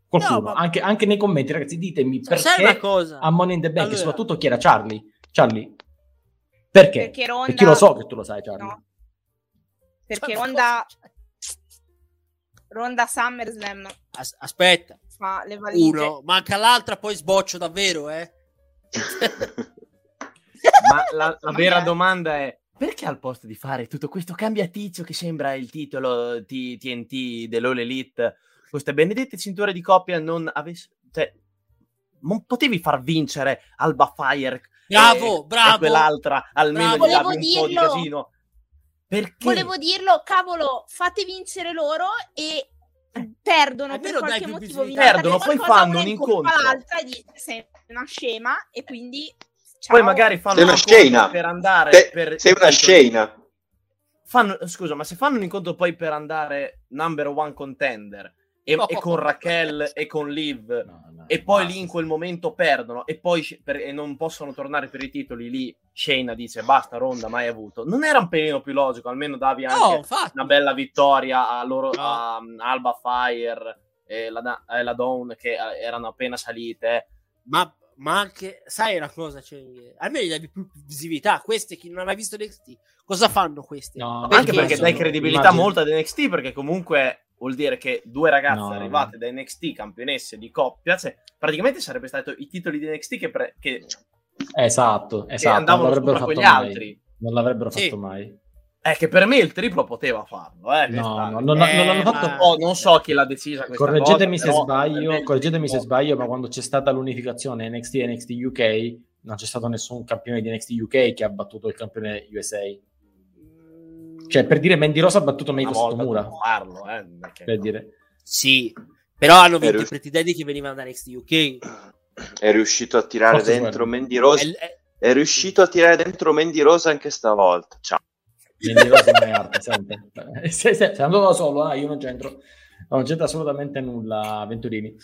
Qualcuno, No, ma- anche, anche nei commenti, ragazzi, ditemi perché cosa? a Money in the Bank, Allora- e soprattutto chi era Charlie? Charlie, perché? Perché Ronda... Perché io lo so che tu lo sai, Charlie. No. Perché Ronda... Ronda SummerSlam As- aspetta, fa le valigie. uno, manca l'altra, poi sboccio davvero, eh? Ma la, la vera Magari. domanda è: perché al posto di fare tutto questo cambia tizio che sembra il titolo T- TNT dell'All Elite, queste benedette cinture di coppia non avesse. Cioè, non potevi far vincere Alba Fire Bravo, e, bravo. e quell'altra almeno Bravo. gli un po' di casino. Perché? Volevo dirlo, cavolo, fate vincere loro e perdono me per dai qualche più motivo. Perdono, poi fanno un incontro. l'altra e dice sei una scema e quindi ciao. Poi magari fanno Sei una un incontro scena. per andare Te- per sei una scena. Fanno, scusa, ma se fanno un incontro poi per andare number one contender e, No. e con Raquel e con Liv No, no, e poi basta. lì in quel momento perdono e poi per- e non possono tornare per i titoli lì Shayna dice basta Ronda mai avuto non era un pelino più logico almeno davi No, anche una bella vittoria a loro No. a um, Alba Fire e la, Da- e la Dawn che eh, erano appena salite Ma, ma anche, sai una cosa, cioè, almeno gli davi più visibilità. Queste, chi non ha mai visto NXT, cosa fanno questi? No, anche Perché perché sono- dai credibilità immagino- molto ad NXT perché comunque vuol dire che due ragazze No, no, arrivate da NXT campionesse di coppia cioè praticamente sarebbe stato i titoli di NXT che, pre- che Esatto, esatto, non andavano l'avrebbero sopra quegli mai. altri. Non l'avrebbero Sì. fatto mai. È che per me il triplo poteva farlo eh, No, questa- no, non, Eh, non l'hanno ma- fatto Oh, non so chi l'ha decisa questa Correggetemi cosa, se sbaglio, me- correggetemi se sbaglio, ma quando c'è stata l'unificazione NXT e NXT UK non c'è stato nessun campione di NXT UK che ha battuto il campione USA. Cioè, per dire, Mandy Rosa ha battuto Meiko Satomura. farlo eh, perché- Per dire. Sì, però hanno vinto Ero- i Pretty Daddy che venivano da NXT UK. È riuscito a tirare Forse dentro. Mandy Rose. È- è- È riuscito a tirare dentro Mandy Rose anche stavolta. Ciao. Non è arte, sempre. Eh, Se, se, se andato da solo, ah, io non c'entro. Non c'entra assolutamente nulla, Venturini.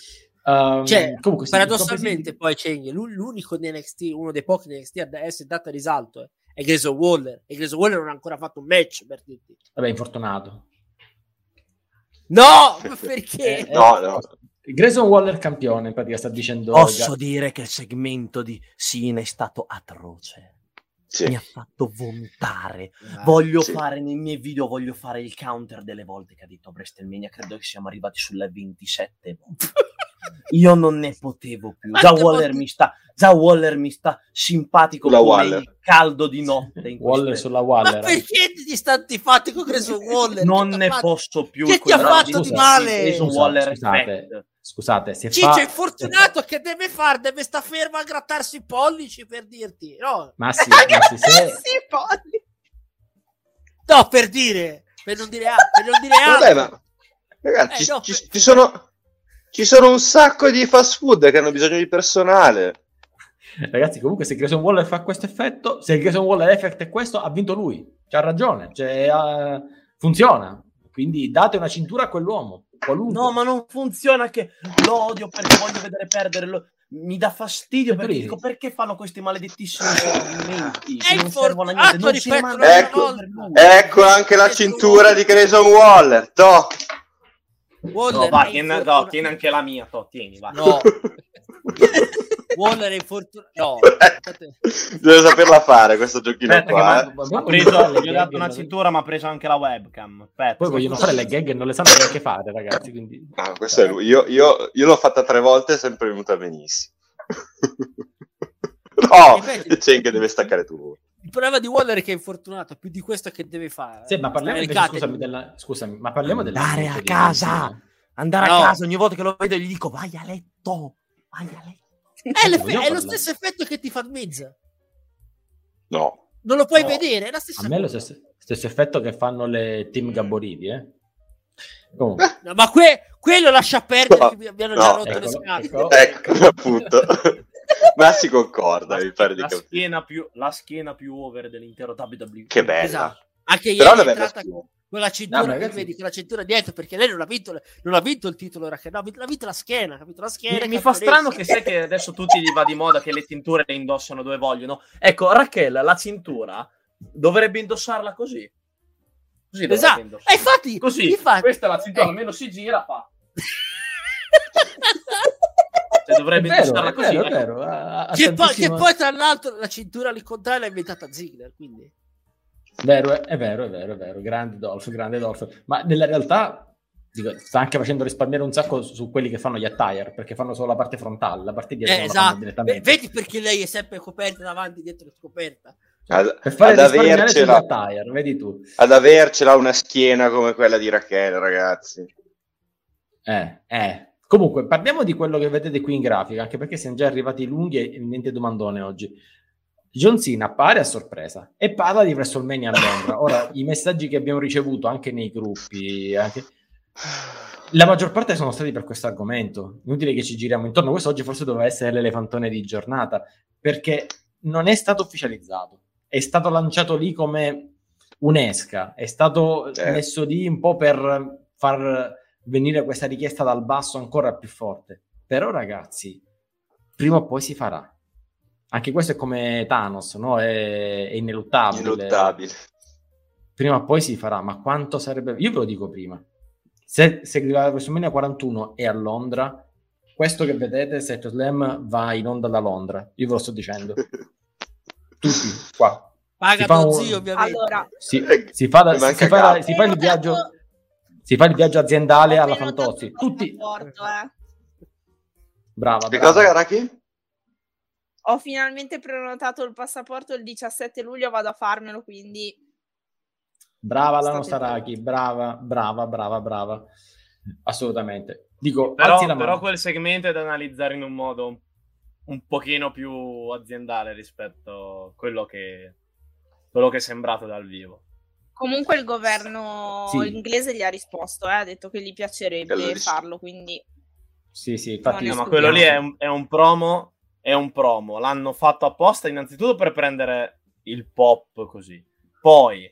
Um, Cioè, comunque, sì, paradossalmente, poi c'è l'u- l'unico di NXT, uno dei pochi di NXT ad essere dato a risalto eh, è Grayson Waller. E Grayson Waller non ha ancora fatto un match per dirti. Vabbè, infortunato. No, ma perché? Eh, No, no. Grayson Waller campione, in pratica sta dicendo... posso dire che il segmento di Sina è stato atroce Sì. mi ha fatto vomitare Ah, voglio sì. fare nei miei video voglio fare il counter delle volte che ha detto WrestleMania credo che siamo arrivati sulle 27 volte io non ne potevo più già Waller mi sta già Waller mi sta simpatico Sulla come Waller. il caldo di notte in Waller sulla Ma Waller. perché ti sta antipatico Grayson Waller? non ne fatto? posso più Che ti ha fatto di male? Scusa, Waller scusate. Scusate, se Ciccio fa... è fortunato che deve fare, deve sta fermo a grattarsi i pollici per dirti. No, Ma sì, ma sì, se... No per dire, per non dire, a- per non dire Vabbè, altro. ma ragazzi, Eh, ci, no, ci- per- ci sono, ci sono un sacco di fast food che hanno bisogno di personale. Ragazzi, comunque, se Grayson Waller fa questo effetto, se il Grayson Waller effect è questo, ha vinto lui. C'ha ragione, cioè, uh, funziona. Quindi date una cintura a quell'uomo. Qualunque. No, ma non funziona che lo odio perché voglio vedere perdere. lo- Mi dà fastidio perché Sì. dico perché fanno questi maledettissimi movimenti È che non servono a niente. ripeto, Ecco. Ecco anche la cintura di Grayson Waller. Toh. Waller No, va, tieni, no, tieni anche la mia, to, tieni, va. No. Waller è infortunato. No. Devo saperla fare questo giochino Aspetta, qua. eh. Ma preso, gli ho dato una cintura, ma ha preso anche la webcam. Aspetta. Poi vogliono fare le gag e non le sanno neanche fare, ragazzi. Quindi... Ah, questo è lui. Io, io- io l'ho fatta tre volte, è sempre venuta benissimo. no, Ripeto. c'è che deve staccare tu. Il problema di Waller è che è infortunato, più di questo che deve fare. Sì, ma parliamo invece, scusami, della, scusami, ma parliamo della Andare a casa! Andare No. a casa ogni volta che lo vedo gli dico vai a letto, vai a letto. È, l'eff- è lo stesso effetto che ti fa Mezza. No. Non lo puoi No. vedere, è la stessa A me è lo stesso, stesso effetto che fanno le team Gaboriti, eh. Comunque, No, ma que- quello lascia perdere No, che mi abbiano già rotto le eccolo, scatole. ecco. Ecco, appunto. Ma si concorda, mi pare di la, capire. schiena più, la schiena più over dell'intero WWE. Che bella. Esatto. Anche Però ieri è una bella entrata schiena. Con la cintura, No, che vedi con la cintura dietro, perché lei non ha vinto, non ha vinto il titolo Raquel, no, ha vinto- la schiena, ha vinto la schiena. Mi, mi fa strano che sai che adesso tutti gli va di moda che le cinture le indossano dove vogliono. Ecco, Raquel, la cintura dovrebbe indossarla così. Così dovrebbe Esatto. indossarla. E infatti, Così, infatti- questa è la cintura, Eh. almeno si gira, fa. Cioè, dovrebbe vero, indossarla così. vero, ecco. vero. ha- ha che, poi, che poi, tra l'altro, la cintura all'incontrario l'ha inventata Ziggler, quindi... Vero, è, vero, è vero, è vero. Grande Dolph, grande Dolph. Ma nella realtà dico, sta anche facendo risparmiare un sacco su, su quelli che fanno gli attire, perché fanno solo la parte frontale, la parte dietro Eh, non la fanno esatto. direttamente. Vedi perché lei è sempre coperta davanti, dietro scoperta. Ad, Per fare ad avercela, attire, vedi tu. ad avercela una schiena come quella di Rachele, ragazzi. Eh, eh. Comunque, parliamo di quello che vedete qui in grafica, anche perché siamo già arrivati lunghi e niente domandone oggi. John Cena appare a sorpresa e parla di WrestleMania a Londra. Ora, i messaggi che abbiamo ricevuto anche nei gruppi, anche... la maggior parte sono stati per questo argomento. Inutile che ci giriamo intorno. Questo oggi forse doveva essere l'elefantone di giornata, perché non è stato ufficializzato. È stato lanciato lì come un'esca, è stato Certo. messo lì un po' per far venire questa richiesta dal basso ancora più forte. Però, ragazzi, prima o poi si farà. Anche questo è come Thanos, no? È, è ineluttabile. Inuttabile. Prima o poi si farà, ma quanto sarebbe... Io ve lo dico prima. Se, se la WrestleMania 41 è a Londra, questo che vedete, Set Slam va in onda da Londra. Io ve lo sto dicendo. Tutti, qua. Paga Si fa tuo un- zio, ovviamente. Allora, Si, si fa, da- si fa- si fa il viaggio... Si fa il viaggio aziendale alla Fantozzi. Tutti... passaporto, eh. Brava, Che brava. cosa, Raki? Ho finalmente prenotato il passaporto il 17 luglio, vado a farmelo, quindi Brava la nostra. Raki, brava, brava, brava, brava. Assolutamente. Dico, Però, però quel segmento è da analizzare in un modo un, pochino più aziendale rispetto a quello che, quello che è sembrato dal vivo. comunque il governo Sì. inglese gli ha risposto, eh, ha detto che gli piacerebbe farlo, quindi Sì, sì, infatti... No, ma quello lì è un, è un promo, è un promo. L'hanno fatto apposta innanzitutto per prendere il pop così. Poi,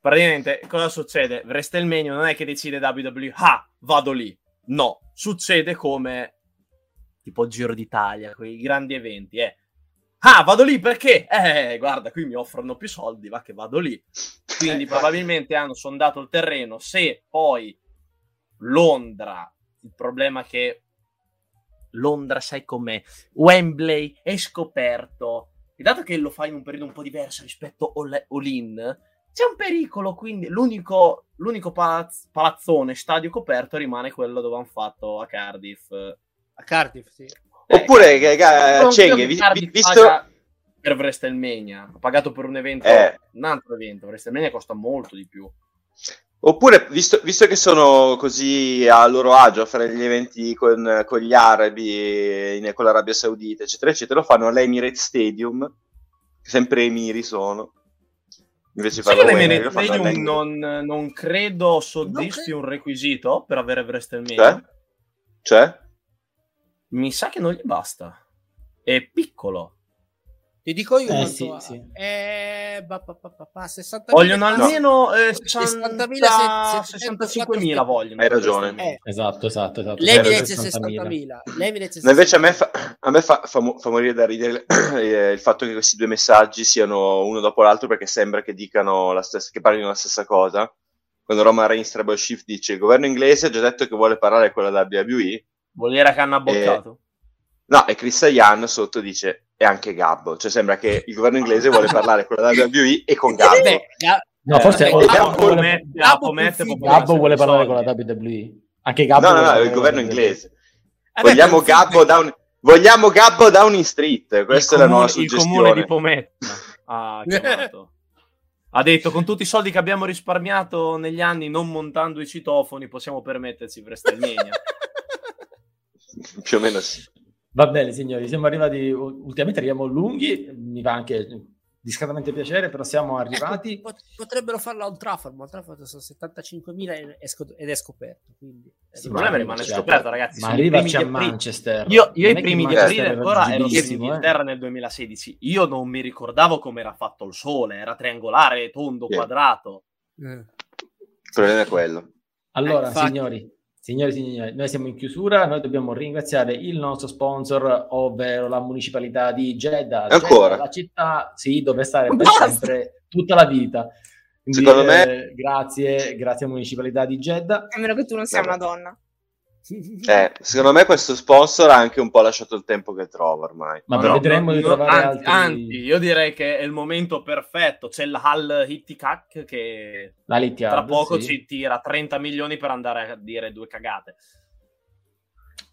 praticamente, cosa succede? WrestleMania non è che decide WWE, ah, vado lì. No, succede come tipo Giro d'Italia, quei grandi eventi, eh. Ah, vado lì perché? Eh, guarda, qui mi offrono più soldi, va che vado lì. Quindi probabilmente hanno sondato il terreno. Se poi Londra, il problema è che Londra, sai com'è, Wembley è scoperto. E dato che lo fai in un periodo un po' diverso rispetto all- all-in, c'è un pericolo, quindi l'unico, l'unico palaz- palazzone, stadio coperto rimane quello dove hanno fatto a Cardiff. A Cardiff, sì. Oppure, che, che, Non Cenghe, vi- vi- visto... per WrestleMania, ha pagato per un evento, Eh. un altro evento, WrestleMania costa molto di più. Oppure, visto, visto che sono così a loro agio a fare gli eventi con, con gli arabi, in- con l'Arabia Saudita, eccetera, eccetera, lo fanno all'Emirates Stadium, sempre emiri sono. Invece Wembley, l'Emirates Stadium all'Emirates. non, non credo soddisfi Non un requisito per avere WrestleMania. Cioè? Cioè? Mi sa che non gli basta. è piccolo. Ti dico io Eh, sì, ha. sì. Eh, ba- ba- ba- ba- ba- 60.000 Vogliono almeno eh, 60.000, 65.000 vogliono. Hai ragione. Eh, Esatto, esatto, esatto. L'Emirates è 60.000. 60.000. L'Emirates è No, invece a me, 60.000. fa, a me fa, fa fa morire da ridere eh, il fatto che questi due messaggi siano uno dopo l'altro perché sembra che dicano la stessa, che parlino la stessa cosa. Quando Roman Reigns Treble Shift dice il governo inglese ha già detto che vuole parlare con la WWE. Vuol dire che hanno abboccato. No, e Chris Ian sotto dice e anche Gabbo. Cioè sembra che il governo inglese vuole parlare con la WWE e con Gabbo. Beh, Ga- No, forse Eh, o- Gabbo Gabbo vuole, Gabbo Gabbo vuole parlare con la WWE. Anche Gabbo No, no, no, il governo inglese. Eh beh, Vogliamo Gabbo, down, vogliamo Gabbo Downing Street. Questa il è la nuova comune, il suggestione. comune di Pometta ha chiamato. Ha detto con tutti i soldi che abbiamo risparmiato negli anni non montando i citofoni possiamo permetterci WrestleMania. Più o meno sì. Va bene, signori, siamo arrivati. Ultimamente arriviamo lunghi. Mi fa anche discretamente piacere, però siamo arrivati. Ecco, pot- potrebbero farlo a Old Trafford, ma Old Trafford sono 75.000 ed è scop- ed è scoperto. Quindi, Il Sì, problema ma rimane scoperto, ragazzi. Ma arrivaci a primi di aprile. Manchester. Io, io i primi di aprile ancora ero in agilissimo, eh. Inghilterra nel 2016. Io non mi ricordavo come era fatto il sole, era triangolare, tondo, Sì. quadrato. eh. Il problema è quello. Allora, Eh, infatti. signori, signori, signori, noi siamo in chiusura. Noi dobbiamo ringraziare il nostro sponsor, ovvero la municipalità di Jeddah. Ancora? Jeddah, la città, sì, dove stare per sempre, tutta la vita. Quindi, Secondo me- eh, grazie, grazie municipalità di Jeddah. A meno che tu non sia una donna. Eh, secondo me questo sponsor ha anche un po' lasciato il tempo che trova ormai. Ma No, vedremo no, trovare anzi, altri... anzi, io direi che è il momento perfetto. C'è il Hal Hittikak che la Lithiard, tra poco sì. ci tira 30 milioni per andare a dire due cagate.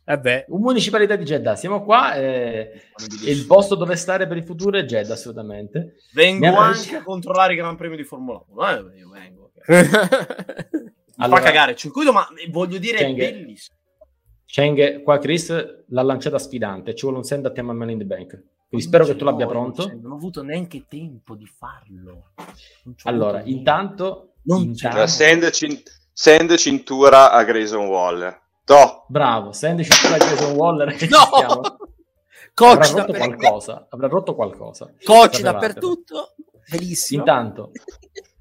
Vabbè, Municipalità di Jeddah, siamo qua. eh, il posto dove stare per il futuro è Jeddah, assolutamente. Vengo anche a controllare i Gran Premi di Formula 1. Eh, io vengo. Mi Allora- fa cagare il circuito, ma voglio dire, è bellissimo. Cheng, qua Chris l'ha lanciata sfidante. Ci vuole un send a tema Man in the Bank. Quindi spero che tu l'abbia No, pronto. Non ho avuto neanche tempo di farlo. Allora, intanto, Non intanto- Allora, send, cin- send cintura a Grayson Waller. To. bravo, send cintura di Jason Waller. No! stiamo. Avrà coach, rotto qualcosa. Avrà rotto qualcosa. coach dappertutto. Bellissimo. Intanto,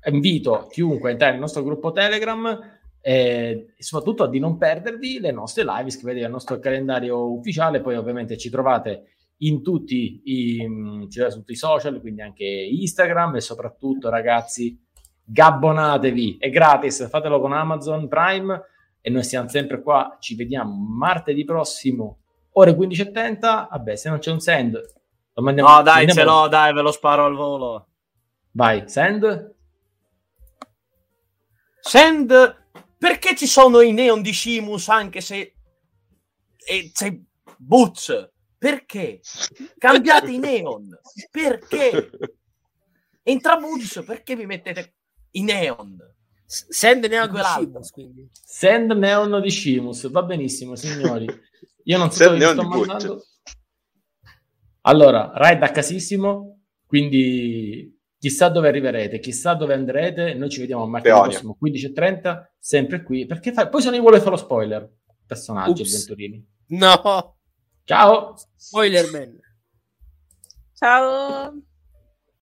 invito chiunque a entrare nel nostro gruppo Telegram e soprattutto di non perdervi le nostre live, iscrivetevi al nostro calendario ufficiale, poi ovviamente ci trovate in tutti i, ci trovate su tutti i social, quindi anche Instagram e soprattutto ragazzi gabbonatevi, è gratis, fatelo con Amazon Prime e noi siamo sempre qua, ci vediamo martedì prossimo, ore 15.30, vabbè se non c'è un send, lo mandiamo No, dai, mandiamo- ce l'ho, dai, ve lo sparo al volo. Vai, send. Send, perché ci sono i neon di Shimus anche se e c'è Butch? Perché? Cambiate i neon. Perché? Entra Butch, perché vi mettete i neon? Send neon di. Shimus, quindi. Send Neon di Shimus, va benissimo, signori. Io non so dove sto mandando. Allora, ride a casissimo, quindi chissà dove arriverete, chissà dove andrete. Noi ci vediamo martedì Peonia. prossimo 15.30, sempre qui. Perché fa... Poi se non vuole fare lo spoiler, personaggi Ups. avventurini. No, Ciao! Spoilerman. Ciao.